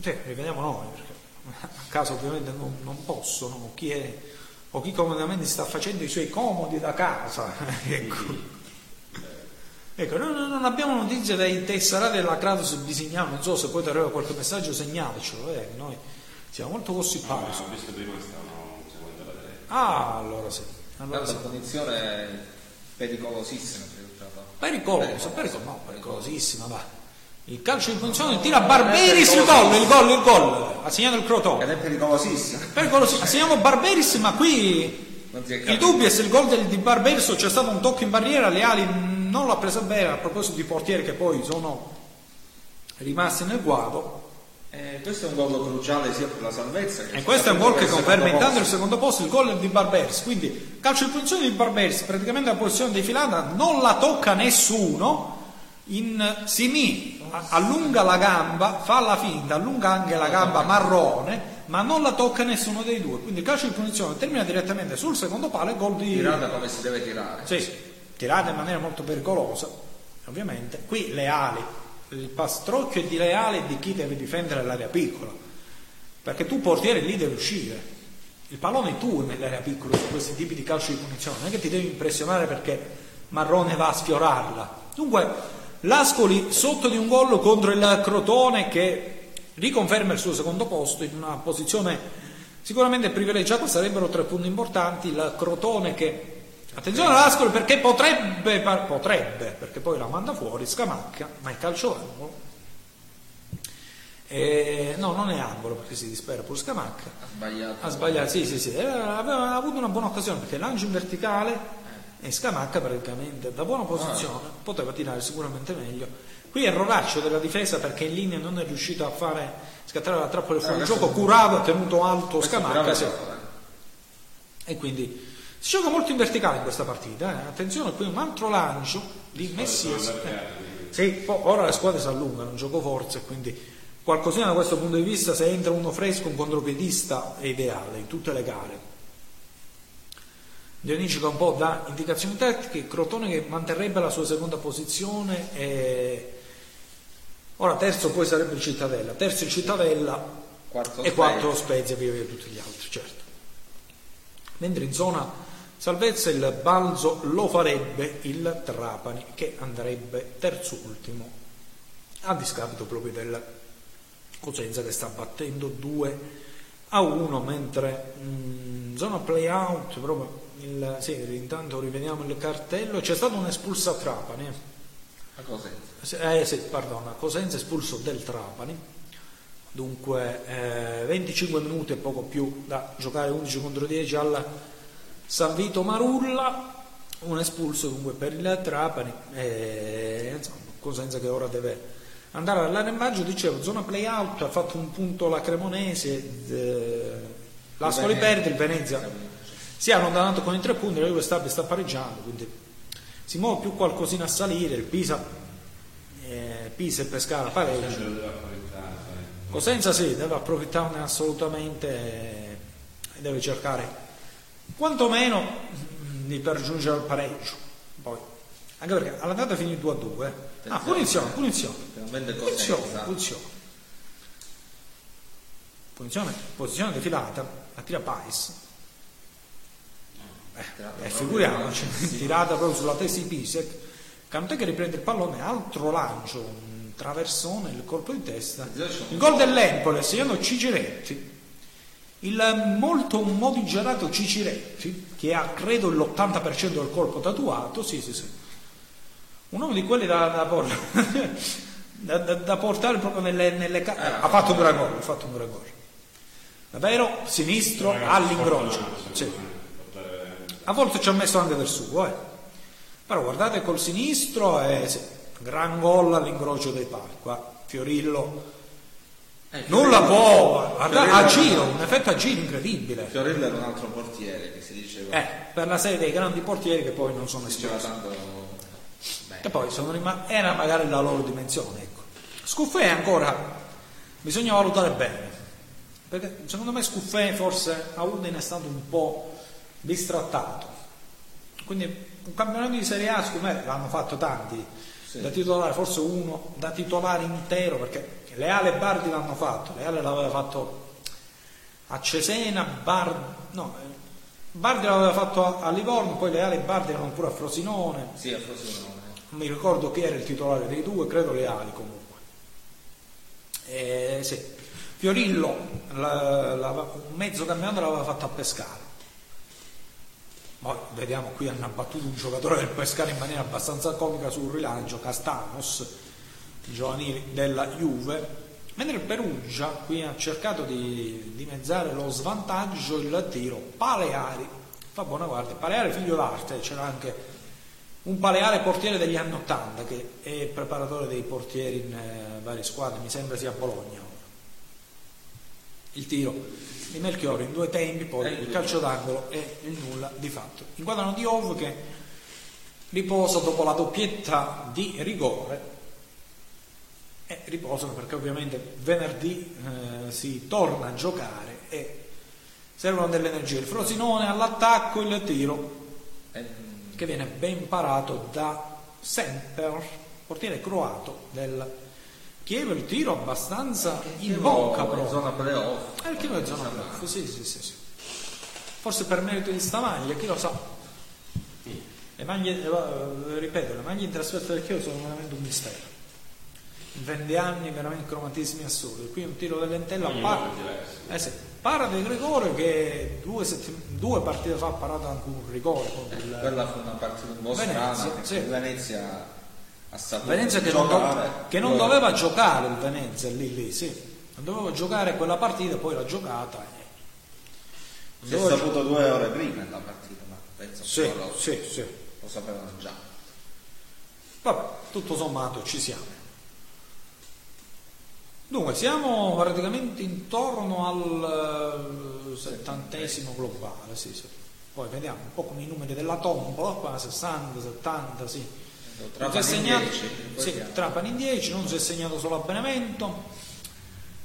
sì, rivediamo noi, perché a caso ovviamente non, non possono, o chi, è, o chi comodamente sta facendo i suoi comodi da casa. ecco. Ecco, noi non abbiamo notizie dai tesserati della Kratos Bisignano, non so se poi ti arriva qualche messaggio, segnalecelo, eh, noi siamo molto No, gossipati. ma ho visto prima stavano seguendo la diretta. Ah, allora sì. Allora sì. punizione pericolosissima per il Trapani. Pericoloso, pericolo, no, pericolosissima, va. Il calcio di punizione tira Barberis il gol, il gol, il gol. Ha segnato il Ed Crotone. è pericolosissima. Pericoloso, ha segnato Barberis, ma qui il dubbio è se il gol del, di Barberis c'è stato un tocco in barriera, le ali non l'ha presa bene, a proposito di portieri che poi sono rimasti nel guado. Eh, questo è un gol cruciale sia per la salvezza che E questo è un gol che conferma intanto il secondo posto, il gol di Barberis. Quindi calcio di punizione di Barberis, praticamente la posizione defilata non la tocca nessuno. In Simi allunga la gamba, fa la finta, allunga anche la gamba marrone, ma non la tocca nessuno dei due. Quindi il calcio di punizione termina direttamente sul secondo palo e gol di... Tirata come si deve tirare. Sì, tirata in maniera molto pericolosa, ovviamente. Qui le ali, il pastrocchio è di Leale di chi deve difendere l'area piccola, perché tu portiere lì devi uscire. Il pallone tu nell'area piccola su questi tipi di calcio di punizione, non è che ti devi impressionare perché Marrone va a sfiorarla. Dunque, l'Ascoli sotto di un gol contro il Crotone che riconferma il suo secondo posto in una posizione sicuramente privilegiata, sarebbero tre punti importanti, il Crotone che Attenzione all'Ascoli perché potrebbe, potrebbe, perché poi la manda fuori, scamacca, ma è calcio angolo. E, no, non è angolo perché si dispera pure scamacca. Ha sbagliato. Ha sbagliato, sì, sì, sì. Eh, aveva avuto una buona occasione perché lancio in verticale e scamacca praticamente da buona posizione ah. poteva tirare sicuramente meglio. Qui è Roraccio della difesa perché in linea non è riuscito a fare scattare la trappola fuori no, gioco, curato, ha tenuto alto scamacca. Sì. E quindi si gioca molto in verticale in questa partita, eh. attenzione qui un altro lancio di Messias. Eh. Sì, ora le squadre si allungano, un gioco forza quindi qualcosina da questo punto di vista se entra uno fresco, un contropiedista è ideale in tutte le gare. Dionigi un po' dà indicazioni tecniche, Crotone che manterrebbe la sua seconda posizione e ora terzo poi sarebbe il Cittadella, terzo il Cittadella quarto e quarto Spezia via via tutti gli altri, certo. Mentre in zona salvezza il Balzo lo farebbe il Trapani che andrebbe terzo ultimo a discapito proprio del Cosenza che sta battendo 2 a 1 mentre in mm, zona play out proprio il, sì, intanto rivediamo il cartello, c'è stato un espulso a Trapani. A Cosenza? Eh sì, pardon, a Cosenza espulso del Trapani. Dunque eh, 25 minuti e poco più da giocare 11 contro 10 al San Vito Marulla, un espulso dunque per il Trapani. E, insomma, Cosenza che ora deve andare all'arrembaggio, dicevo, zona play out, ha fatto un punto la Cremonese, eh, l'Ascoli perde, il Venezia si è allontanato con i tre punti, la Juve sta, sta pareggiando, quindi si muove più qualcosina a salire, il Pisa, eh, Pisa e Pescara pareggiano. Eh. Cosenza sì, deve approfittarne assolutamente e deve cercare quantomeno di per raggiungere il pareggio. Poi, anche perché all'andata finì 2 a 2. Eh. Ah, punizione, punizione. Punizione, punizione. Punizione, posizione defilata, la tira Pais eh, eh, figuriamoci, tirata proprio sulla testa di Pisek, Cantè che riprende il pallone, altro lancio, un traversone, il colpo di testa, il gol dell'Empole, segnando Ciciretti, il molto morigerato Ciciretti, che ha credo l'80% del colpo tatuato, sì sì sì, un uomo di quelli da, da, da, da portare proprio nelle, nelle ca- eh, ha fatto un gran gol, ha fatto un gran gol. Davvero sinistro all'incrocio. Sì. A volte ci ha messo anche del suo, eh. Però guardate col sinistro sì, gran gol all'incrocio dei pali. Qua Fiorillo eh, nulla può, guarda, a giro, un effetto a giro incredibile. Fiorillo era un altro portiere che si diceva. Eh, per la serie dei grandi portieri che poi non sono esplosi. Che poi sono rimasti, era magari la loro dimensione, ecco. Scuffè ancora, bisogna valutare bene. Perché secondo me Scuffè forse a Udine è stato un po' bistrattato. Quindi un campionato di Serie A, secondo me, l'hanno fatto tanti, sì. da titolare, forse uno da titolare intero, perché Leale e Bardi l'hanno fatto, Leale l'aveva fatto a Cesena, Bardi, no, Bardi l'aveva fatto a Livorno, poi Leale e Bardi erano pure a Frosinone. Sì, a Frosinone. Non mi ricordo chi era il titolare dei due, credo Leali comunque. E, sì. Fiorillo, la, la, un mezzo campionato l'aveva fatto a Pescara poi vediamo qui hanno abbattuto un giocatore del Pescara in maniera abbastanza comica sul rilancio, Castanos, giovanili della Juve, mentre il Perugia qui ha cercato di dimezzare lo svantaggio, il tiro, Paleari, fa buona guardia, Paleari figlio d'arte, c'era anche un Paleare portiere degli anni Ottanta che è preparatore dei portieri in eh, varie squadre, mi sembra sia a Bologna. Il tiro di Melchiori in due tempi, poi il calcio d'angolo e il nulla di fatto. Inquadrano di Ov che riposa dopo la doppietta di rigore e riposano perché ovviamente venerdì eh, si torna a giocare e servono delle energie. Il Frosinone all'attacco, il tiro, Eh, che viene ben parato da Semper, portiere croato del Chievo, il tiro abbastanza in bocca proprio. zona playoff. Il Chievo è zona playoff, sì, sì, sì, sì. Forse per merito di sta maglia, chi lo sa. Le maglie, eh, ripeto, le maglie in trasferta del Chievo sono veramente un mistero. In 20 anni veramente cromatismi assurdi. Qui un tiro para, volta è diverso. eh sì, para del rigore che due, settim- due partite fa ha parato anche un rigore il, Quella fu una partita un po' Venezia, strana perché sì. Venezia saputo Venezia che non, giocare. do- che non doveva giocare il Venezia lì lì, sì. Non doveva giocare quella partita, poi l'ha giocata. e- Non Si è saputo due ore prima della partita, ma penso Sì, che loro sì, sì. lo sapevano già. Vabbè, tutto sommato ci siamo. Dunque, siamo praticamente intorno al eh, settantesimo globale, sì, sì. Poi vediamo un po' come i numeri della tombola, qua 60, 70, sì. Non si è segnato, 10, sì. Trapani in 10, non si è segnato solo a Benevento.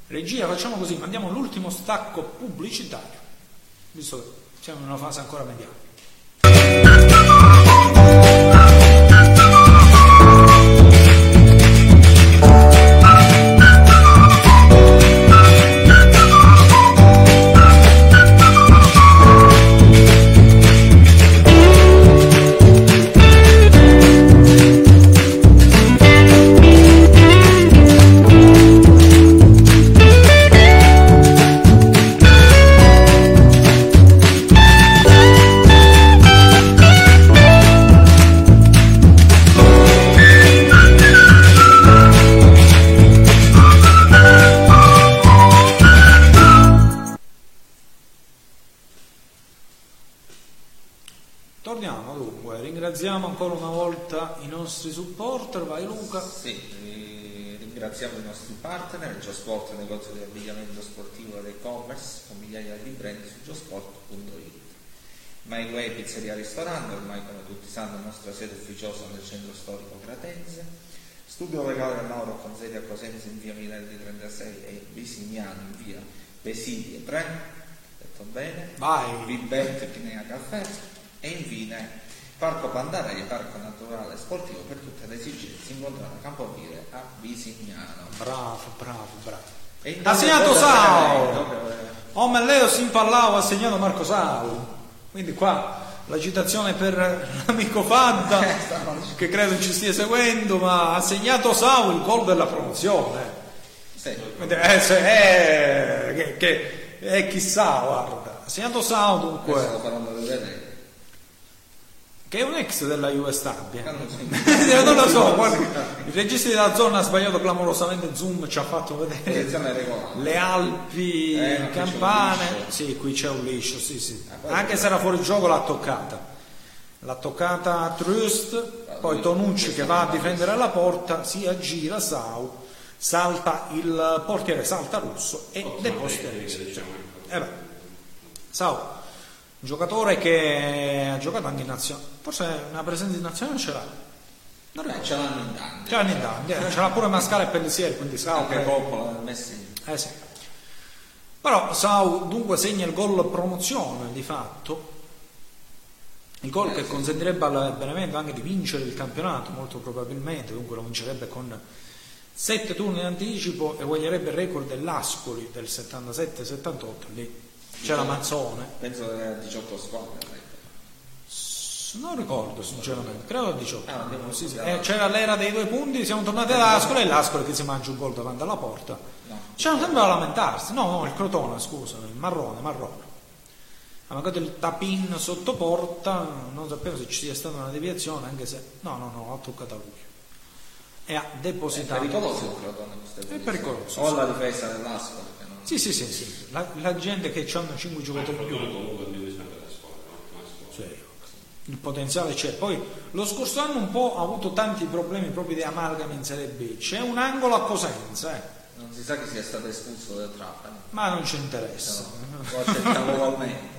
Regia, facciamo così, mandiamo l'ultimo stacco pubblicitario, visto che siamo in una fase ancora mediale. Partner, il negozio di abbigliamento sportivo ed e-commerce, con migliaia di brand su geosport.it. My Way Pizzeria Ristorante, ormai come tutti sanno la nostra sede ufficiosa nel centro storico Gratense. Studio legale del Lauro con sede a Cosenza in via Minelli 36 e Bisignano in via Pesidie 3, detto bene. Vai. Vibet Pinea Caffè e infine Parco Pandarei, parco naturale e sportivo per tutte le esigenze incontrate a Campovile a Bisignano. Bravo, bravo, bravo. Ha segnato Sao! Oh, ma Leo si impallava, ha segnato Marco Sau. Quindi qua la citazione per l'amico Fadda, che credo ci stia seguendo, ma ha segnato Sau il gol della promozione. Sì, eh, se- eh, che, che- eh, chissà, guarda. Ha segnato Sau lo dunque. Che è un ex della Juve Stabia. Ah, non lo so, guarda, il regista della zona ha sbagliato clamorosamente zoom, ci ha fatto vedere regolare. le Alpi Eh, un campane. Sì, qui c'è un liscio, sì, sì. Ah, poi- Anche se era fuori gioco l'ha toccata. L'ha toccata a Trust, poi lui- Tonucci che va a andando difendere la porta, si aggira Sau, salta il portiere, salta Russo e rischio. diciamo. Eh Sau, un giocatore che ha giocato anche in nazionale, forse una presenza in nazionale ce l'ha. Non Eh, ce l'hanno in tanti. Ce l'ha in tanti, eh, ce l'ha pure Mascara e Pellissieri, quindi Sau Anche che- Coppola, Messi. eh sì. Però Sau dunque segna il gol promozione di fatto, il gol Eh, che sì. consentirebbe al Benevento anche di vincere il campionato molto probabilmente, dunque lo vincerebbe con sette turni in anticipo e guagnerebbe il record dell'Ascoli del 77-78, lì c'era Manzone, Penso che era 18 squadre. non ricordo sinceramente, credo 18. Ah, abbiamo- Sì, sì. Eh, c'era l'era dei due punti, siamo tornati ad Ascoli e l'Ascoli che si mangia un gol davanti alla porta. No. C'erano sempre a lamentarsi, no, no, il Crotone, scusa, il marrone, marrone. Ha mancato il tapin sotto porta, non sapevo se ci sia stata una deviazione, anche se no, no, no, ha toccato a lui. E ha È depositato. pericoloso il queste posizioni. pericoloso, O la difesa dell'Ascoli. non- Sì, sì, sì, sì. La, la gente che hanno 5 giocatori in più. Sì, il potenziale c'è. Poi lo scorso anno un po' ha avuto tanti problemi proprio di amalgama in Serie B. C'è un angolo a Cosenza, eh, Non si sa che sia stato espulso da Trapani. ma non ci interessa. Lo accettavo ugualmente.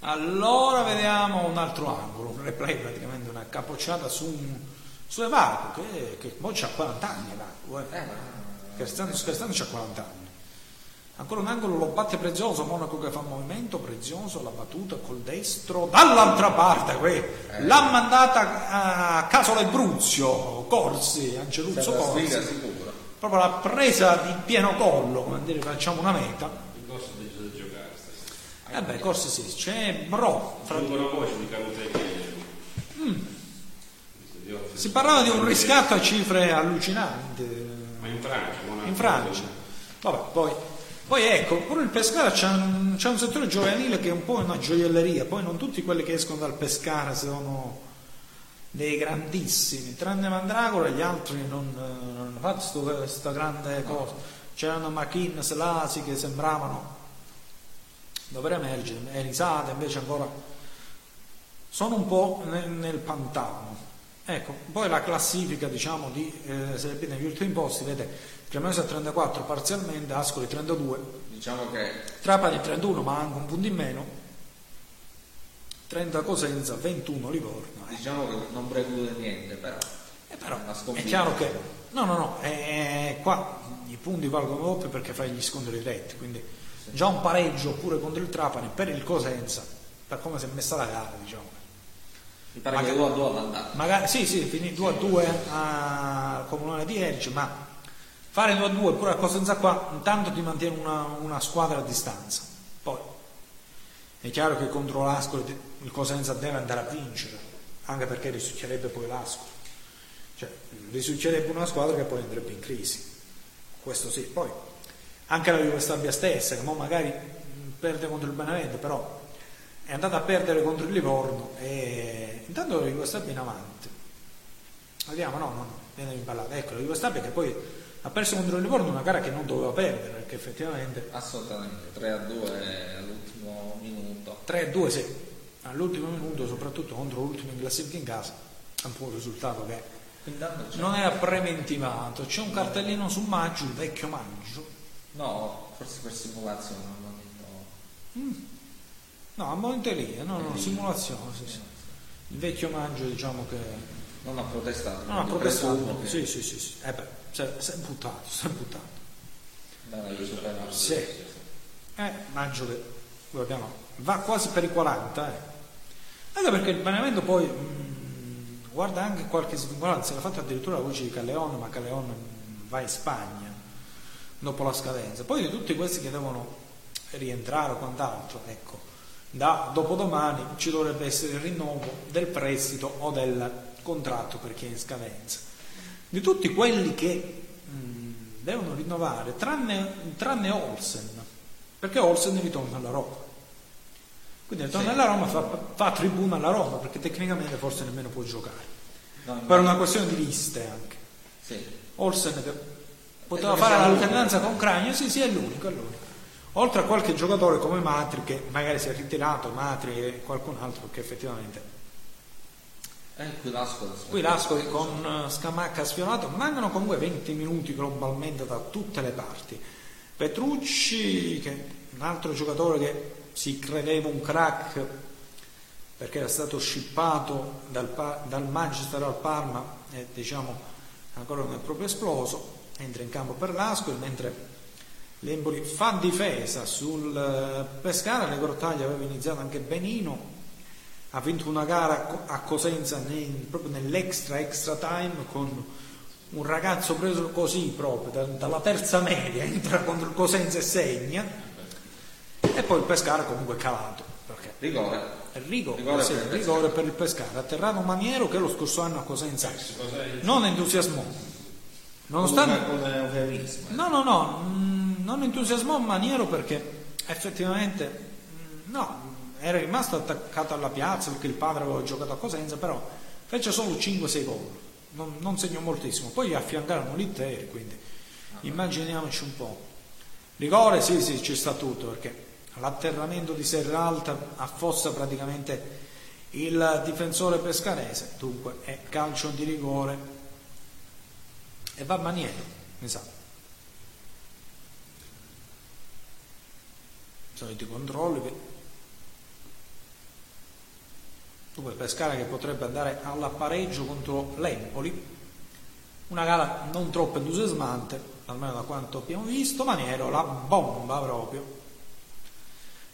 Allora vediamo un altro angolo, un replay praticamente una capocciata su, un, su Evaco che, che poi c'ha 40 anni Evaco, eh. Scherzando, scherzando c'ha 40 anni. Ancora un angolo lo batte Prezioso, Monaco che fa movimento, Prezioso la battuta col destro dall'altra parte, eh. l'ha mandata a Casola e Bruzio, Corsi, Angeluzzo Corsi. Proprio l'ha presa di pieno collo, come dire facciamo una meta. Il corso deciso di giocare stasera. Eh beh, Corsi sì, c'è Bro. Fra una voce di mm. Si parlava di un riscatto a cifre allucinanti. Ma in Francia, in Francia. Vabbè, poi poi ecco, pure il Pescara c'è un, c'è un, settore giovanile che è un po' una gioielleria, poi non tutti quelli che escono dal Pescara sono dei grandissimi, tranne Mandragora gli altri non, hanno fatto questa grande cosa. C'erano Machin, Selasi che sembravano dover emergere, Elisate invece ancora sono un po' nel, nel pantano. Ecco, poi la classifica diciamo di eh, Serie B negli ultimi posti, vedete, Cremonese a 34 parzialmente, Ascoli 32. Diciamo che... Trapani 31 ma anche un punto in meno. 30 Cosenza, 21 Livorno. Eh. Diciamo che non preclude niente però. Eh però è chiaro che... No, no, no, eh, qua i punti valgono doppio perché fai gli scontri diretti, quindi sì. già un pareggio oppure contro il Trapani per il Cosenza, per come si è messa la gara, diciamo. Mi pare magari, che 2 a 2 all'andata. Magari, sì, sì, finì 2 a 2 al Comunale di Erci, ma Fare 2 a 2 pure a Cosenza qua intanto ti mantiene una, una, squadra a distanza. Poi è chiaro che contro l'Ascoli il Cosenza deve andare a vincere, anche perché risuccerebbe poi l'Ascoli. Cioè, risuccerebbe una squadra che poi andrebbe in crisi. Questo sì. Poi anche la Juve Stabia stessa, che magari perde contro il Benevento, però è andata a perdere contro il Livorno e intanto la Juve Stabia in avanti. Vediamo, no, no, viene imballata. Ecco, la Juve Stabia che poi ha perso contro il Livorno una gara che non doveva perdere perché effettivamente assolutamente 3 a 2 all'ultimo minuto 3 a 2 sì all'ultimo minuto soprattutto contro l'ultimo in classifica in casa è un po' un risultato che non era preventivato c'è un cartellino su Maggio il vecchio Maggio no forse per simulazione al momento mm. no a momento lì no, no, simulazione sì, sì. Il vecchio Maggio diciamo che non ha protestato non ha protestato che... sì sì sì, sì. Eh beh si è buttato, si è buttato. Sì. Eh, maggio che va quasi per i 40, eh. Anche perché il Benevento poi mh, mm, guarda anche qualche svincolanza, l'ha fatto addirittura la voce di Calleon, ma Calleon va in Spagna dopo la scadenza. Poi di tutti questi che devono rientrare o quant'altro, ecco, da dopodomani ci dovrebbe essere il rinnovo del prestito o del contratto per chi è in scadenza di tutti quelli che mh, mm, devono rinnovare, tranne, tranne, Olsen, perché Olsen ritorna alla Roma. Quindi ritorna sì. alla Roma, fa, fa tribuna alla Roma, perché tecnicamente forse nemmeno può giocare. No, per una questione di liste anche. Sì. Olsen che poteva fare l'alternanza con Cragno, sì, sì, è l'unico, è l'unico. Oltre a qualche giocatore come Matri, che magari si è ritirato, Matri e qualcun altro che effettivamente eh, qui l'Ascoli, qui l'Ascoli con Scamacca sfiorato, mancano comunque 20 minuti globalmente da tutte le parti. Petrucci, che è un altro giocatore che si credeva un crack perché era stato scippato dal, dal Manchester al Parma e diciamo ancora non è proprio esploso, entra in campo per l'Ascoli mentre l'Emboli fa difesa sul eh, Pescara, le Grottaglie aveva iniziato anche Benino ha vinto una gara a Cosenza nel, proprio nell'extra extra time con un ragazzo preso così proprio dalla terza media entra contro il Cosenza e segna e poi il Pescara comunque calato perché rigore. Rigo, rigore, sì, per, rigore per il Pescara. Atterrato Maniero che lo scorso anno a Cosenza non entusiasmò. Nonostante no no no mm, non entusiasmò Maniero perché effettivamente mm, no era rimasto attaccato alla piazza perché il padre aveva giocato a Cosenza, però fece solo 5-6 gol, non, non, segnò moltissimo. Poi gli affiancarono l'Inter, quindi immaginiamoci un po'. Rigore sì, sì, ci sta tutto perché l'atterramento di Serralta affossa praticamente il difensore pescarese, dunque è calcio di rigore e va a maniera, esatto. Soliti controlli Dunque Pescara che potrebbe andare alla pareggio contro l'Empoli, una gara non troppo entusiasmante, almeno da quanto abbiamo visto, Maniero la bomba proprio.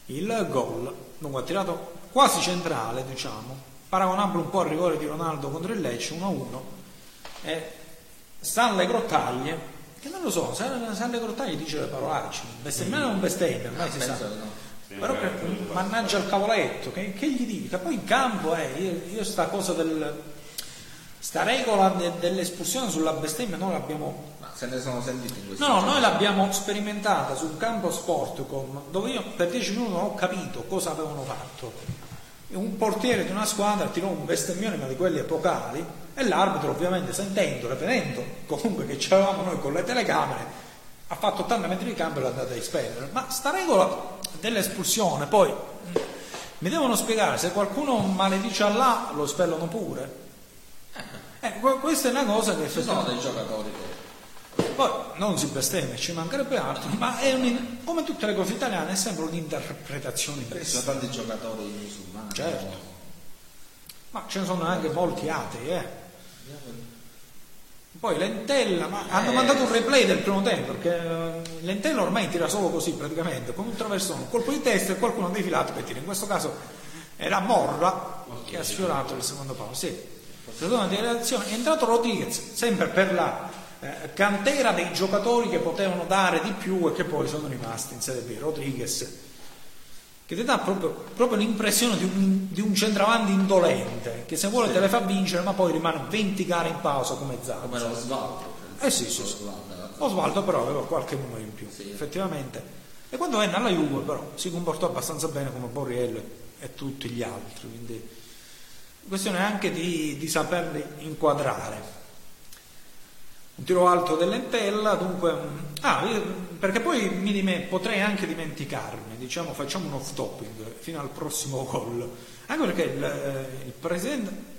Il gol, dunque ha tirato quasi centrale, diciamo, paragonabile un po' al rigore di Ronaldo contro il Lecce 1-1 e Stanley Grottaglie che non lo so, Stanley Grottaglie dice le parolacce bestemmiare o non bestemmia, ormai si sa no. però che, mannaggia il cavoletto che, che gli dica poi in campo eh, io, io sta cosa del sta regola de, dell'espulsione sulla bestemmia noi l'abbiamo Ma se ne sono sentiti in questi No, noi l'abbiamo sperimentata sul campo Sportcom, dove io per 10 minuti non ho capito cosa avevano fatto. Un portiere di una squadra tirò un bestemmione, ma di quelli epocali, e l'arbitro, ovviamente, sentendo, vedendo comunque che c'eravamo noi con le telecamere, ha fatto 80 metri di campo e l'ha andata a espellere. Ma sta regola dell'espulsione, poi mh, mi devono spiegare se qualcuno maledice Allah lo espellono pure. Eh, que- questa è una cosa che Ci sono dei giocatori poi non si bestemmia, ci mancherebbe altro, ma è un- come tutte le cose italiane è sempre un'interpretazione perché ci diversa. sono tanti giocatori musulmani. Certo. Ma ce ne sono anche molti atei, eh. Poi Lentella, ma hanno Eh. mandato un replay del primo tempo, perché eh, Lentella ormai tira solo così praticamente, con un traversone, un colpo di testa e qualcuno ha defilato per tiro. In questo caso era Morra che ha sfiorato il secondo palo. Sì. Seconda di reazione, è entrato Rodriguez, sempre per la eh, cantera dei giocatori che potevano dare di più e che poi sono rimasti in Serie B. Rodriguez, che ti dà proprio, proprio l'impressione di un, di un centravanti indolente, che se vuole te le fa vincere, ma poi rimane 20 gare in pausa come Zazza. come lo Svaldo. Eh sì, sì, sì. Osvaldo. Osvaldo però aveva qualche numero in più, Sì. effettivamente. E quando venne alla Juve però si comportò abbastanza bene come Borriello e tutti gli altri, quindi questione anche di, di saperli inquadrare. Un tiro alto dell'Entella, dunque... mm, Ah, io- perché poi mi dime- potrei anche dimenticarmi, diciamo facciamo un off topic fino al prossimo gol. Anche perché il, eh, il presidente...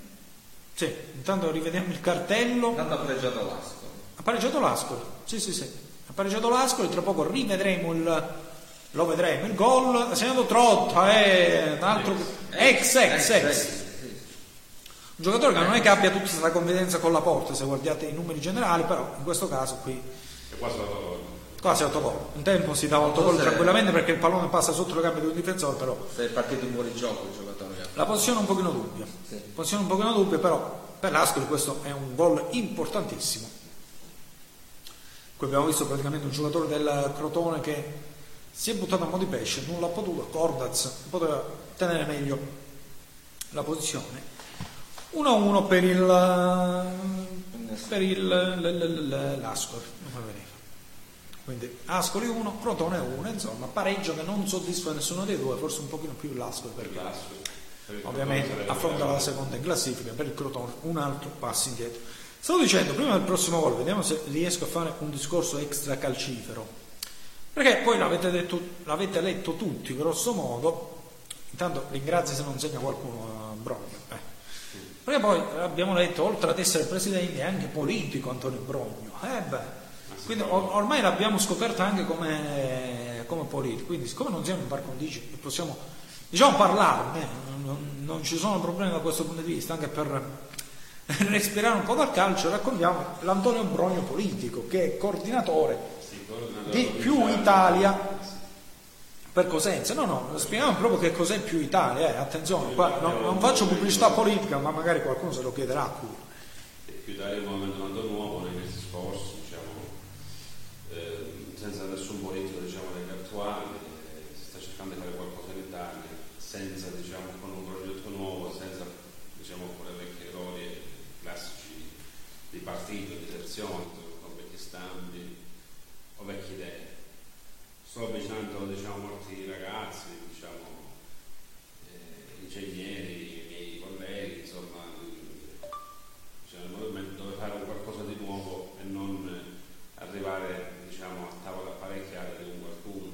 Sì, intanto rivediamo il cartello. Tanto ha pregiato l'Asco. Ha pareggiato l'Ascoli, sì sì sì, ha pareggiato l'Ascoli, tra poco rivedremo il, lo vedremo, il gol, ha segnato Trotta, è un altro, ex ex ex, un giocatore che non è che abbia tutta questa confidenza con la porta se guardate i numeri generali, però in questo caso qui È quasi la quasi autogol, un tempo si dava autogol tranquillamente perché il pallone passa sotto le gambe di un difensore, però Se è partito in fuori gioco il giocatore. la posizione è un pochino dubbia, Sì. posizione un pochino dubbia, però per l'Ascoli questo è un gol importantissimo. Qui abbiamo visto praticamente un giocatore del Crotone che si è buttato a mo' di pesce, non l'ha potuto, Cordaz poteva tenere meglio la posizione. 1-1 per il per il l- l- l- l'Ascoli. Quindi Ascoli 1, Crotone 1, insomma, pareggio che non soddisfa nessuno dei due, forse un pochino più l'Ascoli perché ovviamente affronta la seconda in classifica per il Crotone un altro passo indietro. Stavo dicendo prima del prossimo gol vediamo se riesco a fare un discorso extra calcifero perché poi l'avete, detto, l'avete letto tutti grosso modo. Intanto ringrazio se non segna qualcuno a eh. Perché poi abbiamo letto oltre ad essere presidente è anche politico Antonio Brogno. Eh beh quindi or- ormai l'abbiamo scoperto anche come, come politico. Quindi siccome non siamo in par condicio e possiamo diciamo parlarne, non, non ci sono problemi da questo punto di vista, anche per respirare un po' dal calcio, raccontiamo l'Antonio Brogno politico, che è coordinatore di Più Italia per Cosenza. No, no, spieghiamo proprio che cos'è Più Italia, eh, attenzione, qua no- non faccio pubblicità politica, ma magari qualcuno se lo chiederà a cura. più dare un movimento nuovo nei mesi scorsi, diciamo, eh, senza nessun politico diciamo, degli attuali, eh, si sta cercando di fare qualcosa in Italia, senza, diciamo, con un progetto nuovo, senza diciamo, quei vecchi errori classici di partito, di sezione, con vecchi stampi o vecchie idee. Sto avvicinando diciamo, molti ragazzi, diciamo, eh, ingegneri, miei colleghi, insomma, movimento dove fare qualcosa di nuovo e non arrivare diciamo, a tavola apparecchiata di un qualcuno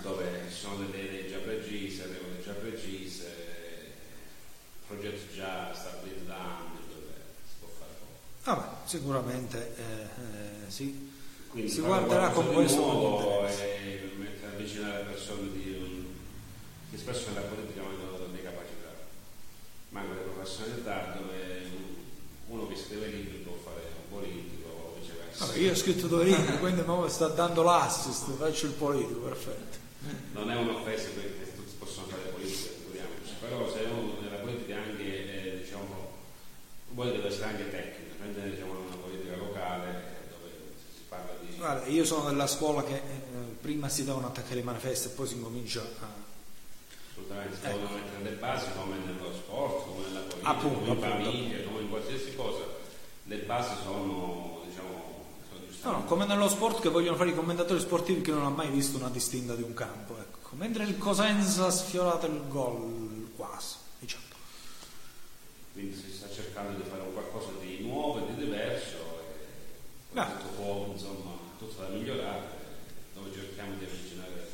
dove ci sono delle idee già precise, regole già precise, progetti già stabiliti da anni dove si può fare poco. Vabbè, sicuramente eh, eh, sì. Quindi Si guarderà con questo nuovo e avvicinare persone di un, che spesso nella politica mancano delle capacità, mancano le professionalità dove uno che scrive libri può fare un politico o viceversa. Vabbè, io ho scritto due libri, quindi mi sta dando l'assist, faccio il politico, perfetto. Non è un'offesa perché tutti possono fare politica, figuriamoci, però se uno nella politica anche, eh, diciamo, vuole deve essere anche tecnico, prendere diciamo, una politica locale eh, dove si parla di... Guarda, io sono della scuola che eh, prima si devono attaccare i manifesti e poi si comincia a... Assolutamente, si devono mettere le basi come nello sport, come nella politica, Appunto, come in appunto. famiglia, come in qualsiasi cosa. Le basi sono, diciamo, sono No, no, come nello sport che vogliono fare i commentatori sportivi che non hanno mai visto una distinta di un campo, ecco. Mentre il Cosenza ha sfiorato il gol quasi, diciamo. Quindi si sta cercando di fare qualcosa di nuovo e di diverso, e Beh. tutto insomma, migliorare, dove cerchiamo di avvicinare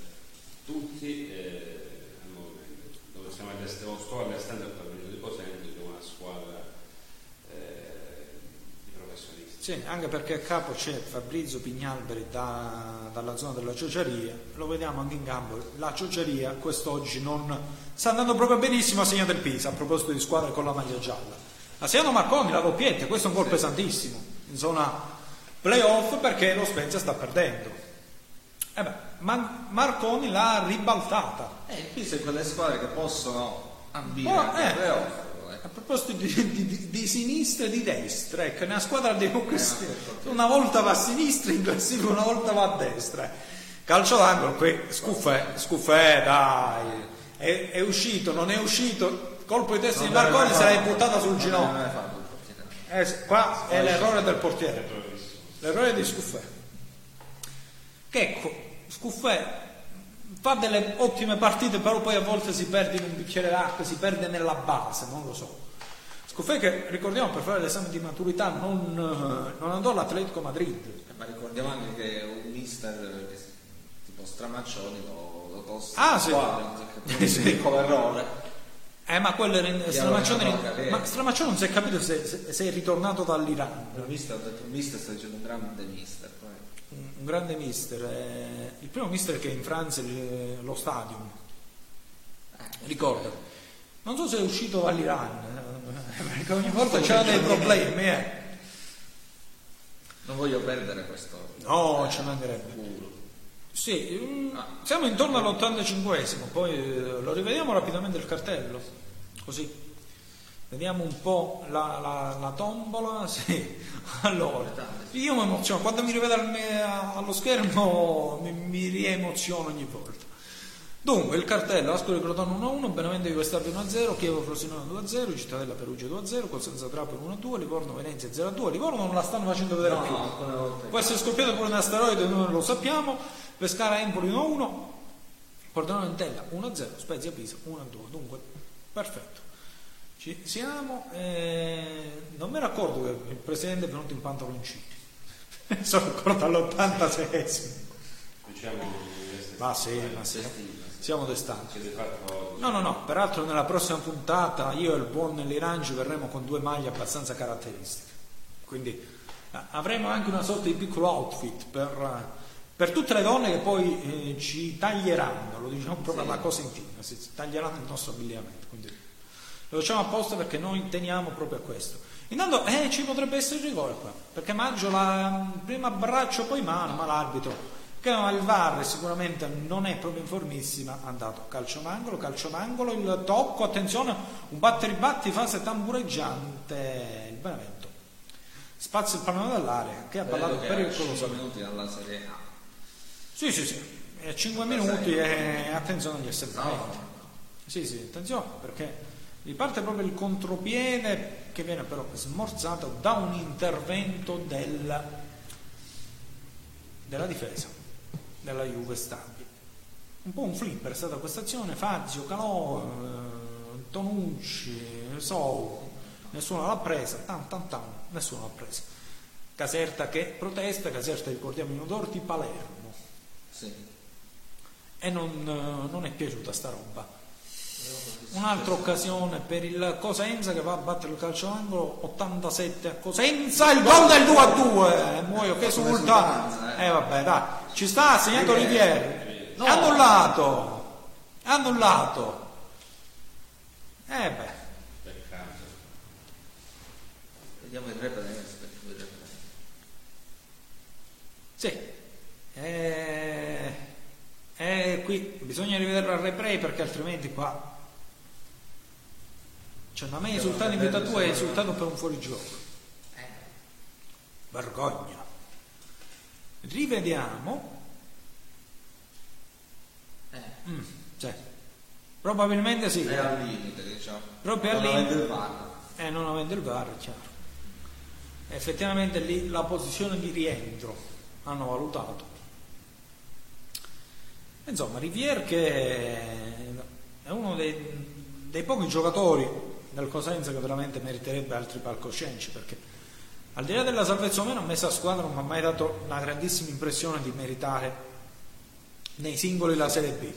tutti eh, al movimento. Dove siamo all'estero, sto all'estero del Parlamento di che è una squadra eh, di professionisti. Sì, anche perché a capo c'è Fabrizio Pignalberi da- dalla zona della Ciociaria, lo vediamo anche in campo, la Ciociaria quest'oggi non sta andando proprio benissimo a segno del Pisa, a proposito di squadre con la maglia gialla. Ha segnato Marconi, la doppietta, questo è un gol pesantissimo, in zona playoff perché lo Spezia sta perdendo. Eh beh, Ma- Marconi l'ha ribaltata. Eh, qui sono quelle squadre che possono ambire Oh, eh. playoff. ecco. A proposito di, di- di- sinistra e di destra, ecco, una squadra di questi, Eh, ma- una volta va a sinistra in classifica, una volta va a destra. Calcio d'angolo, qui scuffè, scuffè, dai, è, è uscito, non è uscito, colpo di testa di Marconi se l'hai buttata sul ginocchio. Eh, qua è l'errore del portiere, l'errore di Scuffè. Che ecco, Scuffè fa delle ottime partite, però poi a volte si perde in un bicchiere d'acqua, si perde nella base, non lo so. Scuffè che ricordiamo per fare l'esame di maturità non, non andò all'Atletico Madrid. Eh, Ma ricordiamo anche che un mister tipo Stramaccioni lo, lo tosse Ah, sì. un Sì. piccolo errore. Eh, ma quello era in- no, ma Stramaccioni non si è capito se, se- se è ritornato dall'Iran. Il mister, ho detto, mister sta dicendo un grande mister. Poi. un un grande mister, eh, il primo mister che in Francia eh, lo stadium, ricordo, non so se è uscito dall'Iran, eh, perché ogni volta c'era dei problemi, eh. Non voglio perdere questo. No, eh, ci mancherebbe. culo. Sì, mm, siamo intorno all'85esimo, poi eh, lo rivediamo rapidamente il cartello, così. Vediamo un po' la, la- la tombola, sì. Allora, io mi emoziono, quando mi rivedo al me- allo schermo mi, mi riemoziono ogni volta. Dunque, il cartello, Ascoli Crotone 1-1, Benevento Jugoslavia 1-0, Chievo Frosinone 2-0, Cittadella Perugia 2-0, Cosenza Trapani 1-2, Livorno Venezia 0-2, Livorno non la stanno facendo vedere No, più. Può essere scoppiato pure un asteroide, noi non lo sappiamo. Pescara Empoli 1-1, Pordenone Entella 1-0, Spezia Pisa 1-2. Dunque, perfetto. Ci siamo. eh, non mi raccordo che il presidente è venuto in pantaloncini. Sono ancora dall'86esimo. Diciamo, Ma sì, ma sì. Siamo fatto No, no, no, peraltro nella prossima puntata io e il buon Lirangi verremo con due maglie abbastanza caratteristiche. Quindi eh, avremo anche una sorta di piccolo outfit per, eh, per tutte le donne che poi eh, ci taglieranno, lo diciamo proprio alla cosa intima, si si taglieranno il nostro abbigliamento. Quindi lo facciamo apposta perché noi teniamo proprio a questo. Intanto eh, ci potrebbe essere il rigore qua, perché Maggio la, prima braccio poi mano, ma l'arbitro che il VAR sicuramente non è proprio informissima, ha dato calcio d'angolo, calcio d'angolo, il tocco, attenzione, un batteri batti fase tambureggiante, il Benevento. Spazio il pallone dall'area che ha ballato pericoloso. 5 minuti dalla Serie A. Sì, sì, sì, e 5 minuti e attenzione agli assembramenti. No. Sì, sì, attenzione perché riparte proprio il contropiede che viene però smorzato da un intervento del- della difesa della Juve Stabia. Un po' un flipper è stata questa azione, Fazio, Calò, eh, Tonucci, Sou, nessuno l'ha presa, tan tan tan, nessuno l'ha presa. Caserta che protesta, Caserta ricordiamo in odor di Palermo Sì. e non, eh, non è piaciuta sta roba. Un'altra occasione per il Cosenza che va a battere il calcio d'angolo 87 a Cosenza, il gol del 2 a 2. Muoio che esulta. esultanza, eh. Eh vabbè, dai, ci sta ha segnato Olivieri. No. Annullato. Annullato. Eh beh. Vediamo il replay. Sì, eh, eh, qui bisogna rivederlo al replay perché altrimenti qua... Cioè, ma me esultato in vita tua è esultato per un fuorigioco. Vergogna. Rivediamo. eh, Mm, cioè, probabilmente sì. è al limite, diciamo. Proprio Non avendo il VAR. Eh, non avendo il VAR, chiaro. Effettivamente lì la posizione di rientro hanno valutato. Insomma, Rivier che è uno dei, dei pochi giocatori del Cosenza che veramente meriterebbe altri palcoscenici perché al di là della salvezza o meno a me questa squadra non mi ha mai dato una grandissima impressione di meritare nei singoli la Serie B.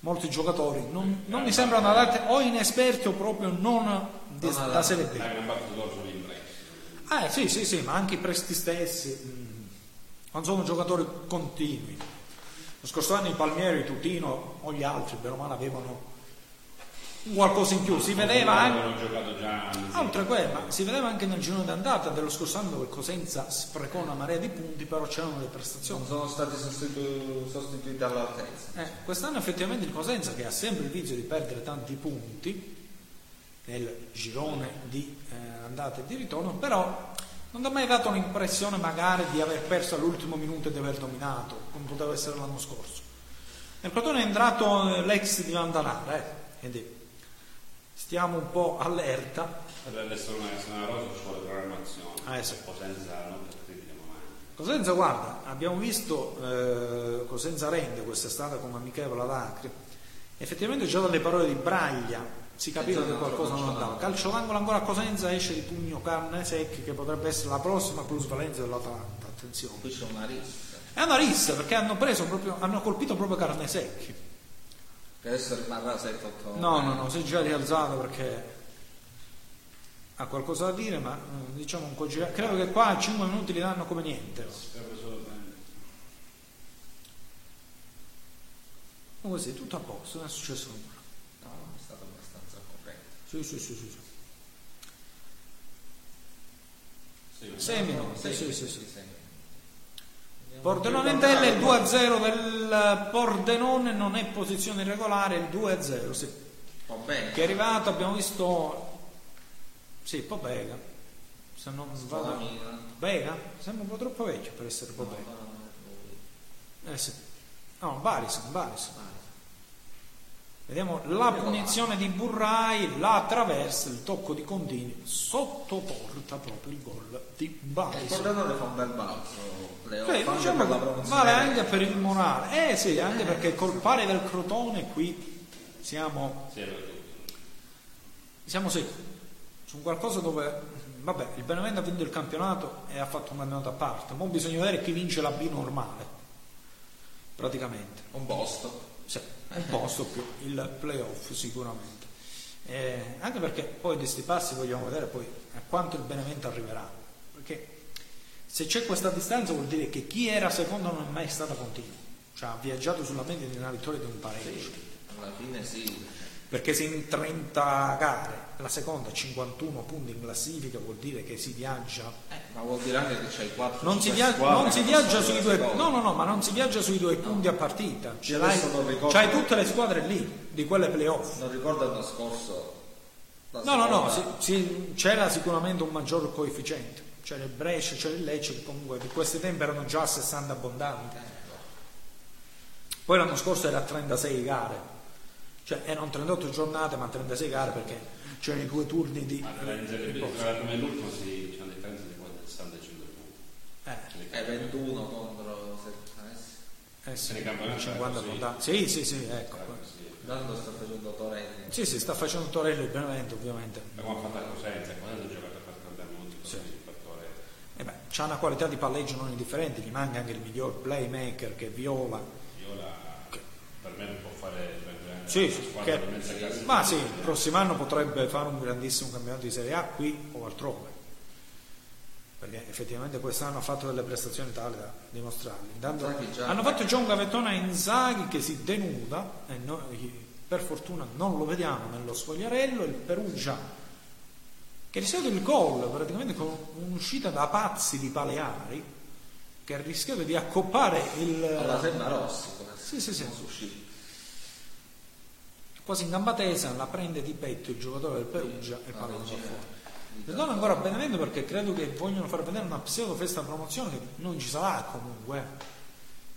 Molti giocatori non, non mi sembrano adatti o inesperti o proprio non da. Serie B. La. Ah, sì, sì, sì, ma anche i presti stessi non sono giocatori continui. Lo scorso anno i Palmieri, Tutino o gli altri, bene o male, avevano qualcosa in più. Si vedeva anche, Hanno giocato già anni fa. oltre a quello, ma si vedeva anche nel girone d'andata dello scorso anno dove Cosenza sprecò una marea di punti, però c'erano le prestazioni. Non sono stati sostitu- sostituiti all'altezza. Eh, quest'anno effettivamente il Cosenza, che ha sempre il vizio di perdere tanti punti nel girone di eh, andata e di ritorno, però non ha mai dato l'impressione magari di aver perso all'ultimo minuto e di aver dominato, come poteva essere l'anno scorso. Nel Crotone è entrato eh, l'ex di Vandanara, eh, quindi stiamo un po' allerta. Essere una, essere una rosa ci vuole programmazione. Eh, sì. Potenza non. Cosenza, guarda, abbiamo visto eh, Cosenza Rende quest'estate come amichevole ad Acri. Effettivamente già dalle parole di Braglia si capiva già che qualcosa non andava. d'angolo. Calcio d'angolo ancora a Cosenza esce di pugno carne secchi che potrebbe essere la prossima plusvalenza dell'Atalanta. Attenzione. Qui c'è una rissa. È una rissa perché hanno preso proprio, hanno colpito proprio carne secchi. Che adesso rimarrà 7-8 No, no, no, si è già rialzato perché ha qualcosa da dire, ma eh, diciamo un po' girato. Credo che qua a 5 minuti li danno come niente. Spero solo bene. Così, tutto a posto, non è successo nulla. No, è stato abbastanza Sì, sì, sì, sì. sì. Sì, sì, sì, sì. Pordenone Entella, il lontano. 2-0 del Pordenone non è posizione regolare, il 2-0, sì. Che è arrivato, abbiamo visto... Sì, Pobega. Se non. Scuola Bega? Sembra un po' troppo vecchio per essere Pobega. Eh sì. No, Barison, Barison. Vediamo la punizione di Burrai, la traversa, il tocco di Contini, sottoporta proprio il gol di Il Barison. Pordenone fa un bel balzo, fa diciamo vale anche per il morale. Eh sì, anche perché col pari del Crotone qui siamo, siamo sì, su un qualcosa dove, vabbè, il Benevento ha vinto il campionato e ha fatto un campionato a parte. Ora bisogna vedere chi vince la B normale, praticamente. Un posto. Sì, un posto più il playoff sicuramente. Eh, anche perché poi di questi passi vogliamo vedere poi a quanto il Benevento arriverà. Perché se c'è questa distanza vuol dire che chi era secondo non è mai stato continuo. Cioè ha viaggiato sulla media di una vittoria di un pareggio. Alla fine sì. Perché se in 30 gare la seconda ha 51 punti in classifica vuol dire che si viaggia. Eh, ma vuol dire anche che c'hai 4 non si, via- non si viaggia sui due no no no ma non si viaggia sui due punti a partita. Ce l'hai, ricordo. c'hai tutte le squadre lì di quelle playoff. Non ricordo l'anno scorso. no no no si- si- c'era sicuramente un maggior coefficiente. C'era il Brescia c'era il Lecce che comunque di questi tempi erano già a 60 abbondanti. Poi l'anno scorso era a 36 gare cioè erano 38 giornate ma 36 gare perché c'erano i due turni di, Ma tra in Serie di B, posto. tra la prima e l'ultima si, c'è una differenza di quasi 65 punti. eh, È 21 contro se- eh, eh sì, Nei campionati 50 sì. abbondanti sì sì sì ecco. Tanto sta facendo Torelli. Sì, sì, sta facendo Torello il Benevento, ovviamente. Abbiamo fatto a Cosenza, Cosenza ha giocato per 30 minuti Sì. così, per Torre. E beh, c'ha una qualità di palleggio non indifferente, gli manca anche il miglior playmaker che è Viola. Viola per me può fare Sì, che- ma sì, il prossimo anno potrebbe fare un grandissimo campionato di Serie A qui o altrove. Perché effettivamente quest'anno ha fatto delle prestazioni tali da dimostrarle. Intanto hanno fatto già un gavettone a Inzaghi che si denuda e noi per fortuna non lo vediamo nello sfogliarello. Il Perugia che è rischiato il gol praticamente con un'uscita da pazzi di Paleari che ha rischiato di accoppare il... Alla Semma Rossi, sì, sì, sì. Quasi in gamba tesa la prende di petto il giocatore del Perugia e palla va fuori. Ritorno ancora a Benevento perché credo che vogliono far vedere una pseudo festa promozione che non ci sarà comunque. eh.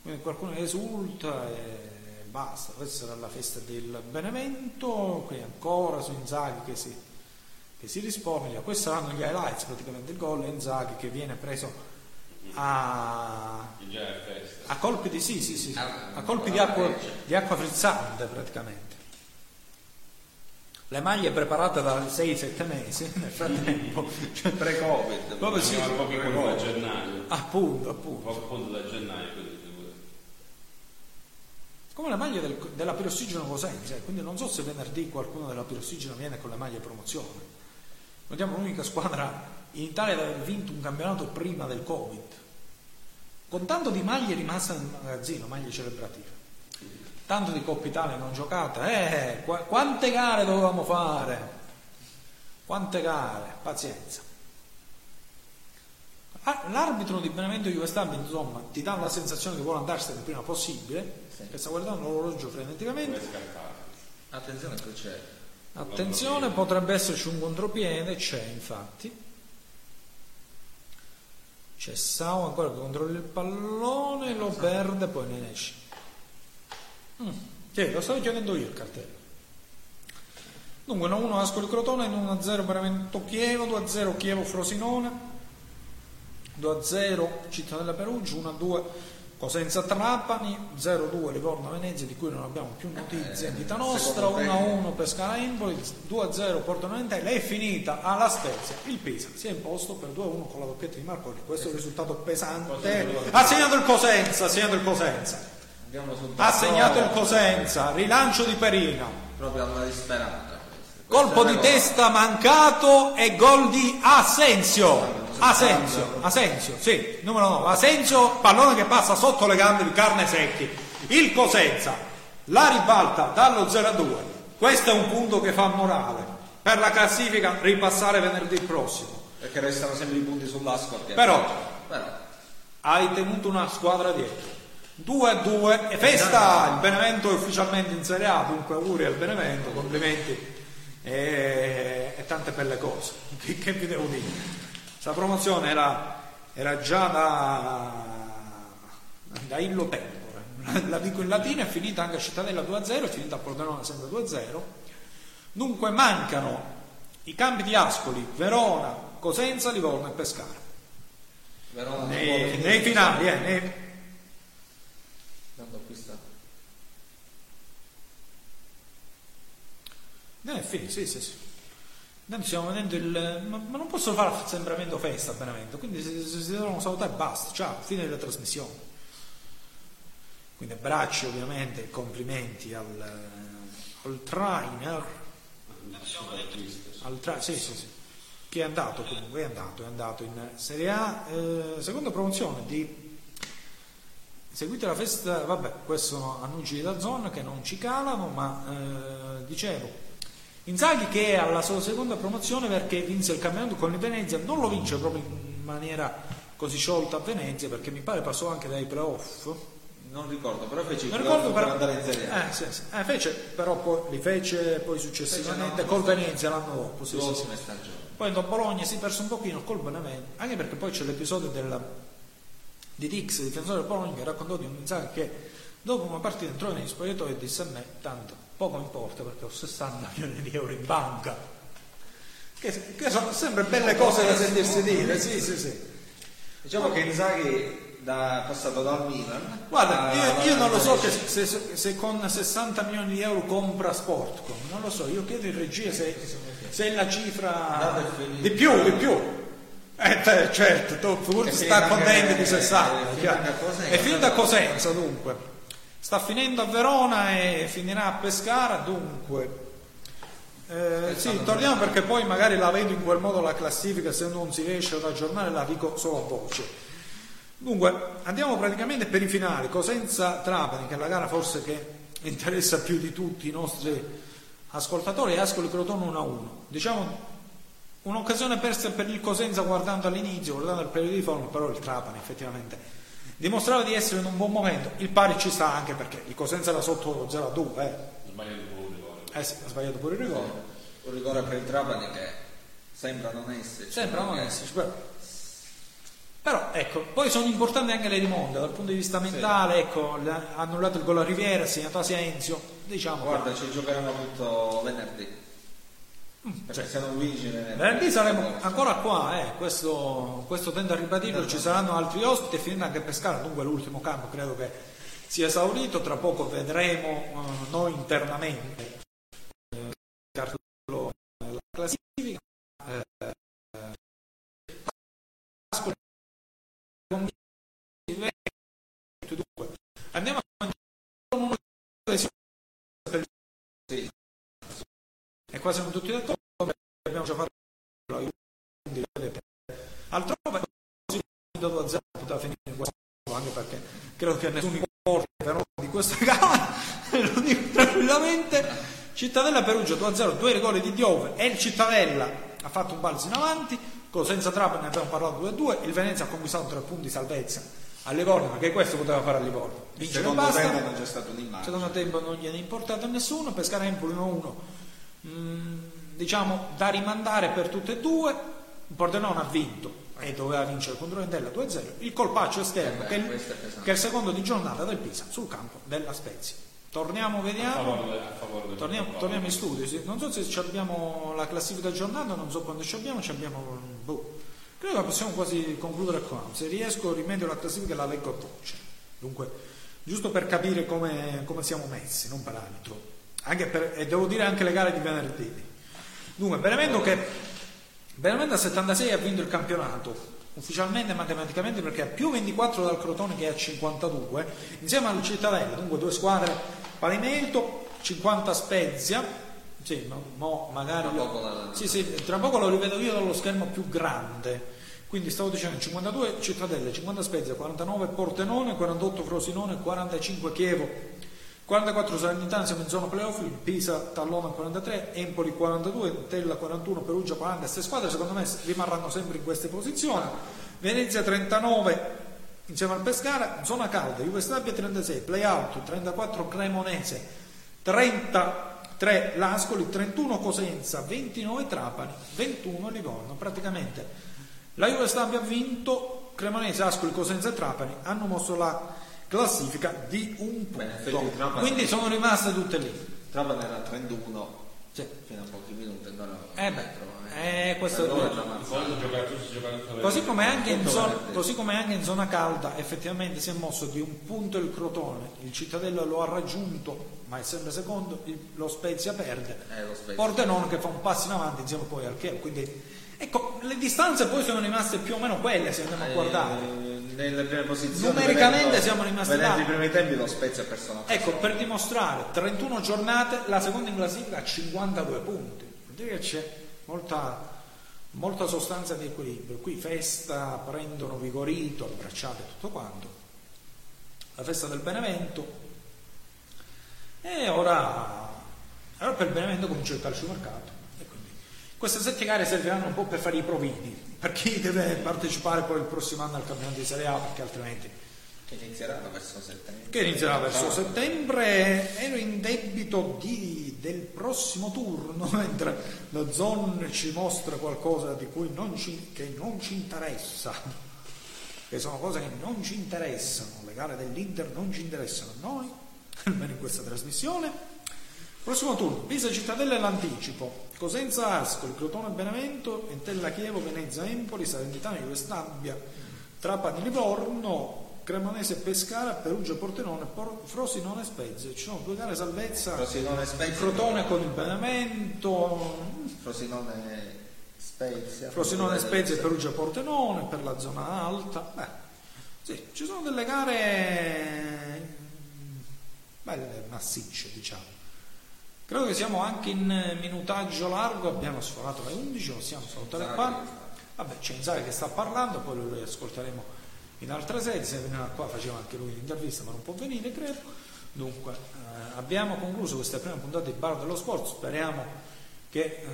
Quindi qualcuno esulta e basta. Questa sarà la festa del Benevento, qui ancora su Inzaghi che si, che si rispoglia. Questi saranno gli highlights praticamente il gol Inzaghi che viene preso a, è a colpi di sì, sì, sì, a colpi di acqua, di acqua frizzante praticamente. Le maglie preparate da 6-7 mesi nel frattempo, cioè, Pre-Covid. proprio sì, a pochi punti da gennaio. appunto, appunto. Punti da gennaio, quindi. Come le maglie del- della Pirossigeno Cosenza, eh, quindi non so se venerdì qualcuno della Pirossigeno viene con le maglie promozione. Vediamo l'unica squadra in Italia ad aver vinto un campionato prima del Covid, con tanto di maglie rimaste nel magazzino, maglie celebrative. Tanto di Coppa Italia non giocata, eh, qua- quante gare dovevamo fare? Quante gare? Pazienza. L'arbitro di Benevento Juve Stabile, insomma, ti dà la sensazione che vuole andarsene il prima possibile, che sta guardando l'orologio freneticamente. Attenzione che c'è. Attenzione, potrebbe esserci un contropiede, c'è infatti. C'è Sau ancora che controlla il pallone, lo perde, poi ne esce. Mm, Sì, lo stavo chiedendo io il cartello. Dunque 1-1 Ascoli Crotone, 1-0 Benevento Chievo, 2-0 Chievo Frosinone, 2-0 Cittadella Perugia, 1-2 Cosenza Trapani, 0-2 Livorno Venezia di cui non abbiamo più notizie Eh, in vita nostra, secondo me- 1-1 Pescara Empoli, 2-0 Porto Noventella è finita alla Spezia. Il Pisa si è imposto per 2-1 con la doppietta di Marconi. Questo è un risultato pesante. Ha segnato il Cosenza, ha segnato il Cosenza. Ha segnato il Cosenza, rilancio di Perina. Proprio alla disperata. questa. Colpo Questa di testa mancato e gol di Asensio. Asensio, Asensio, sì, numero 9. Asensio, pallone che passa sotto le gambe di carne secchi. Il Cosenza la ribalta dallo 0 a 2. Questo è un punto che fa morale. Per la classifica ripassare venerdì prossimo. Perché restano sempre i punti sull'asco. Però Però. hai tenuto una squadra dietro. 2 a 2 e festa, il Benevento è ufficialmente in Serie A, dunque auguri al Benevento, complimenti e, e tante belle cose. Che, che vi devo dire? Questa promozione era, era già da, da illo tempore, la dico in latino, è finita anche a Cittadella 2 a 0, è finita a Pordenone sempre 2 a 0. Dunque mancano i campi di Ascoli, Verona, Cosenza, Livorno e Pescara. Verona Nei, nei finali, eh, nei, Quando acquista. Finito, sì, sì, sì. Noi stiamo vedendo il. Ma, ma non posso fare sempre avendo festa Benevento, quindi si, si, devono salutare basta. Ciao, fine della trasmissione. Quindi abbracci ovviamente, complimenti al, al trainer. Al tra- sì, sì, sì. Che è andato comunque, è andato, è andato in Serie A, eh, seconda promozione di Seguite la festa, vabbè, questi sono annunci da zona che non ci calano, ma eh, dicevo, Inzaghi che è alla sua seconda promozione perché vinse il campionato con il Venezia, non lo vince proprio in maniera così sciolta a Venezia perché mi pare passò anche dai playoff. Non ricordo, però fece il Non ricordo per però, andare in Serie A. eh, sì, sì. Eh, fece, però poi, li fece poi successivamente Fece col Venezia l'anno dopo. Sì, sì. Poi da Bologna si è perso un pochino col Benevento, anche perché poi c'è l'episodio del, di Dix, difensore del Bologna, che raccontò di un Inzaghi che dopo una partita entrò negli spogliatoi e disse a me, tanto poco importa perché ho 60 milioni di euro in banca. Che, che sono sempre belle cose da sentirsi dire, sì, sì, sì. Diciamo che Inzaghi da, passato dal Milan. Guarda, io, io non lo so che se, se- con 60 milioni di euro compra Sportcom, non lo so, io chiedo in regia se, se è la cifra di più, di più. Eh, te- certo, tu forse sta contento di 60. è finita chiaro. anche a Cosenza. È finita a Cosenza dunque. Sta finendo a Verona e finirà a Pescara dunque. Eh, sì, torniamo perché poi magari la vedo in quel modo la classifica, se non si riesce ad aggiornare la dico solo a voce. Dunque, andiamo praticamente per i finali, Cosenza Trapani, che è la gara forse che interessa più di tutti i nostri ascoltatori, e Ascoli Crotone 1-1. Diciamo un'occasione persa per il Cosenza guardando all'inizio, guardando il periodo di forma, però il Trapani effettivamente dimostrava di essere in un buon momento. Il pari ci sta anche perché il Cosenza era sotto 0 a 2. Eh. Sbagliato pure un rigore. Eh sì, ha sbagliato pure il rigore. Un rigore per il Trapani che sembra non esserci. Sembra non esserci, però. Però ecco, poi sono importanti anche le rimonte dal punto di vista mentale, ecco, le- ha annullato il gol a Riviera, ha segnato Asensio, diciamo che- Guarda, ci giocheremo tutto venerdì. Perché cioè, siamo vigili venerdì. Venerdì saremo ancora qua, eh, questo, questo tendo a ribadirlo, ci saranno altri ospiti finirà anche Pescara, dunque l'ultimo campo credo che sia esaurito, tra poco vedremo eh, noi internamente eh, eh, la classifica. eh, eh, andiamo a dei Sì. e qua siamo tutti d'accordo abbiamo già fatto quindi vedete altrove così 2 a 0 poteva finire questo anche perché credo che nessuno importa però di questa gara lo dico tranquillamente Cittadella Perugia 2 a 0 due rigori di Diove e il Cittadella ha fatto un balzo in avanti senza Trapani ne abbiamo parlato 2 a 2 il Venezia ha conquistato tre punti di salvezza a Livorno perché questo poteva fare a Livorno. Vincere secondo basta. tempo non c'è stato un'immagine. secondo tempo non gliene è importato a nessuno, Pescara Empoli 1-1, Mm, diciamo da rimandare per tutte e due, il Pordenone ha vinto e doveva vincere contro Vendella 2-0, il colpaccio esterno Eh beh, che, è che è il secondo di giornata del Pisa sul campo della Spezia. Torniamo, A vediamo. favore, a favore Torniamo, torniamo in studio, sì. non so se ci abbiamo la classifica giornata, non so quando ci abbiamo, ci abbiamo boh. Credo che possiamo quasi concludere qua. Se riesco rimedio la classifica e la leggo a voce. Dunque, giusto per capire come, come siamo messi, non per altro. Anche per- e devo dire anche le gare di venerdì. Dunque, Benevento che Benevento a 76 ha vinto il campionato, ufficialmente e matematicamente perché ha più 24 dal Crotone che ha 52, insieme al Cittadella, dunque due squadre pari merito, 50 Spezia, sì, ma mo magari... Tra poco la- Sì, sì, tra poco lo rivedo io dallo schermo più grande. Quindi stavo dicendo 52 Cittadelle, 50 Spezia, 49 Portenone, 48 Frosinone, 45 Chievo, 44 Salernitana, siamo in zona playoff, Pisa Tallona 43, Empoli 42, Tella 41, Perugia 40, queste squadre secondo me rimarranno sempre in queste posizioni. Venezia 39 insieme al Pescara, zona calda, Juve Stabia 36, Playout 34 Cremonese, 33 Lascoli, 31 Cosenza, 29 Trapani, 21 Livorno. Praticamente la Juve Stabia ha vinto, Cremonese, Ascoli, Cosenza e Trapani hanno mosso la classifica di un punto. Quindi sono rimaste tutte lì. Trapani era 31 Sì. fino a pochi minuti. Allora, Eh beh, eh, questo è allora solo Così come, anche zona, così come anche in zona calda effettivamente si è mosso di un punto il Crotone, il Cittadella lo ha raggiunto, ma è sempre secondo, il- lo Spezia perde, Eh, lo Spezia. Pordenone che fa un passo in avanti insieme poi al Chievo, quindi ecco, le distanze poi sono rimaste più o meno quelle se andiamo a guardare. Eh, nelle prime posizioni Numericamente vedendo- siamo rimasti là. i primi tempi lo Spezia ha perso una Ecco, per dimostrare 31 giornate, la seconda in classifica ha 52 punti. Vuol dire che c'è molta, molta sostanza di equilibrio. Qui festa, prendono Vigorito, abbracciate tutto quanto. La festa del Benevento. E ora, ora per il Benevento comincia il calciomercato. Queste sette gare serviranno un po' per fare i provini, per chi deve partecipare poi il prossimo anno al campionato di Serie A, perché altrimenti che inizieranno verso settembre. che inizierà verso settembre. Ero in debito di- del prossimo turno mentre la zone ci mostra qualcosa di cui non ci, che non ci interessa. Che sono cose che non ci interessano. Le gare dell'Inter non ci interessano. A noi almeno in questa trasmissione prossimo turno Pisa Cittadella e l'anticipo Cosenza Ascoli Crotone Benevento Entella Chievo Venezia Empoli Salernitana Juve Stabia Trapani Livorno Cremonese Pescara Perugia Portenone Por- Frosinone Spezia. Ci sono due gare salvezza. Frosinone Spezia. Crotone con il Benevento. Frosinone Spezia. Frosinone Spezia e Perugia Portenone per la zona alta. Beh sì ci sono delle gare belle massicce diciamo credo che siamo anche in minutaggio largo. Abbiamo sforato le 11 possiamo salutare qua. Vabbè c'è Inzaghi che sta parlando poi lo riascolteremo in altre sedi. Se veniva qua faceva anche lui l'intervista ma non può venire credo. Dunque eh, abbiamo concluso questa prima puntata di Bar dello Sport. Speriamo che eh,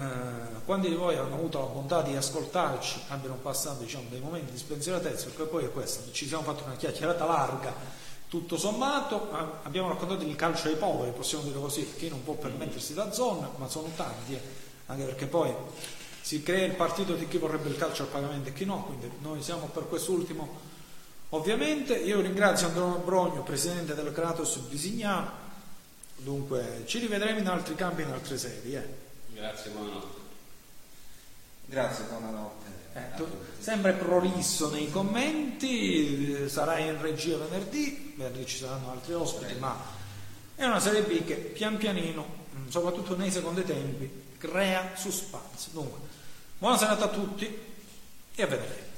quanti di voi hanno avuto la bontà di ascoltarci abbiano passato diciamo, dei momenti di spensieratezza, perché poi è questo, ci siamo fatti una chiacchierata larga, tutto sommato abbiamo raccontato il calcio ai poveri, possiamo dire così, chi non può permettersi la zona, ma sono tanti, eh, anche perché poi si crea il partito di chi vorrebbe il calcio al pagamento e chi no, quindi noi siamo per quest'ultimo. Ovviamente io ringrazio Antonio Brogno, presidente del Kratos Visignano, dunque ci rivedremo in altri campi, in altre serie. Eh. Grazie, buonanotte. Grazie, buonanotte. Eh, sempre prolisso nei commenti, sarai in regia venerdì, venerdì ci saranno altri ospiti, ma è una serie B che pian pianino, mm, soprattutto nei secondi tempi, crea suspense. Dunque, buona serata a tutti e a vedere.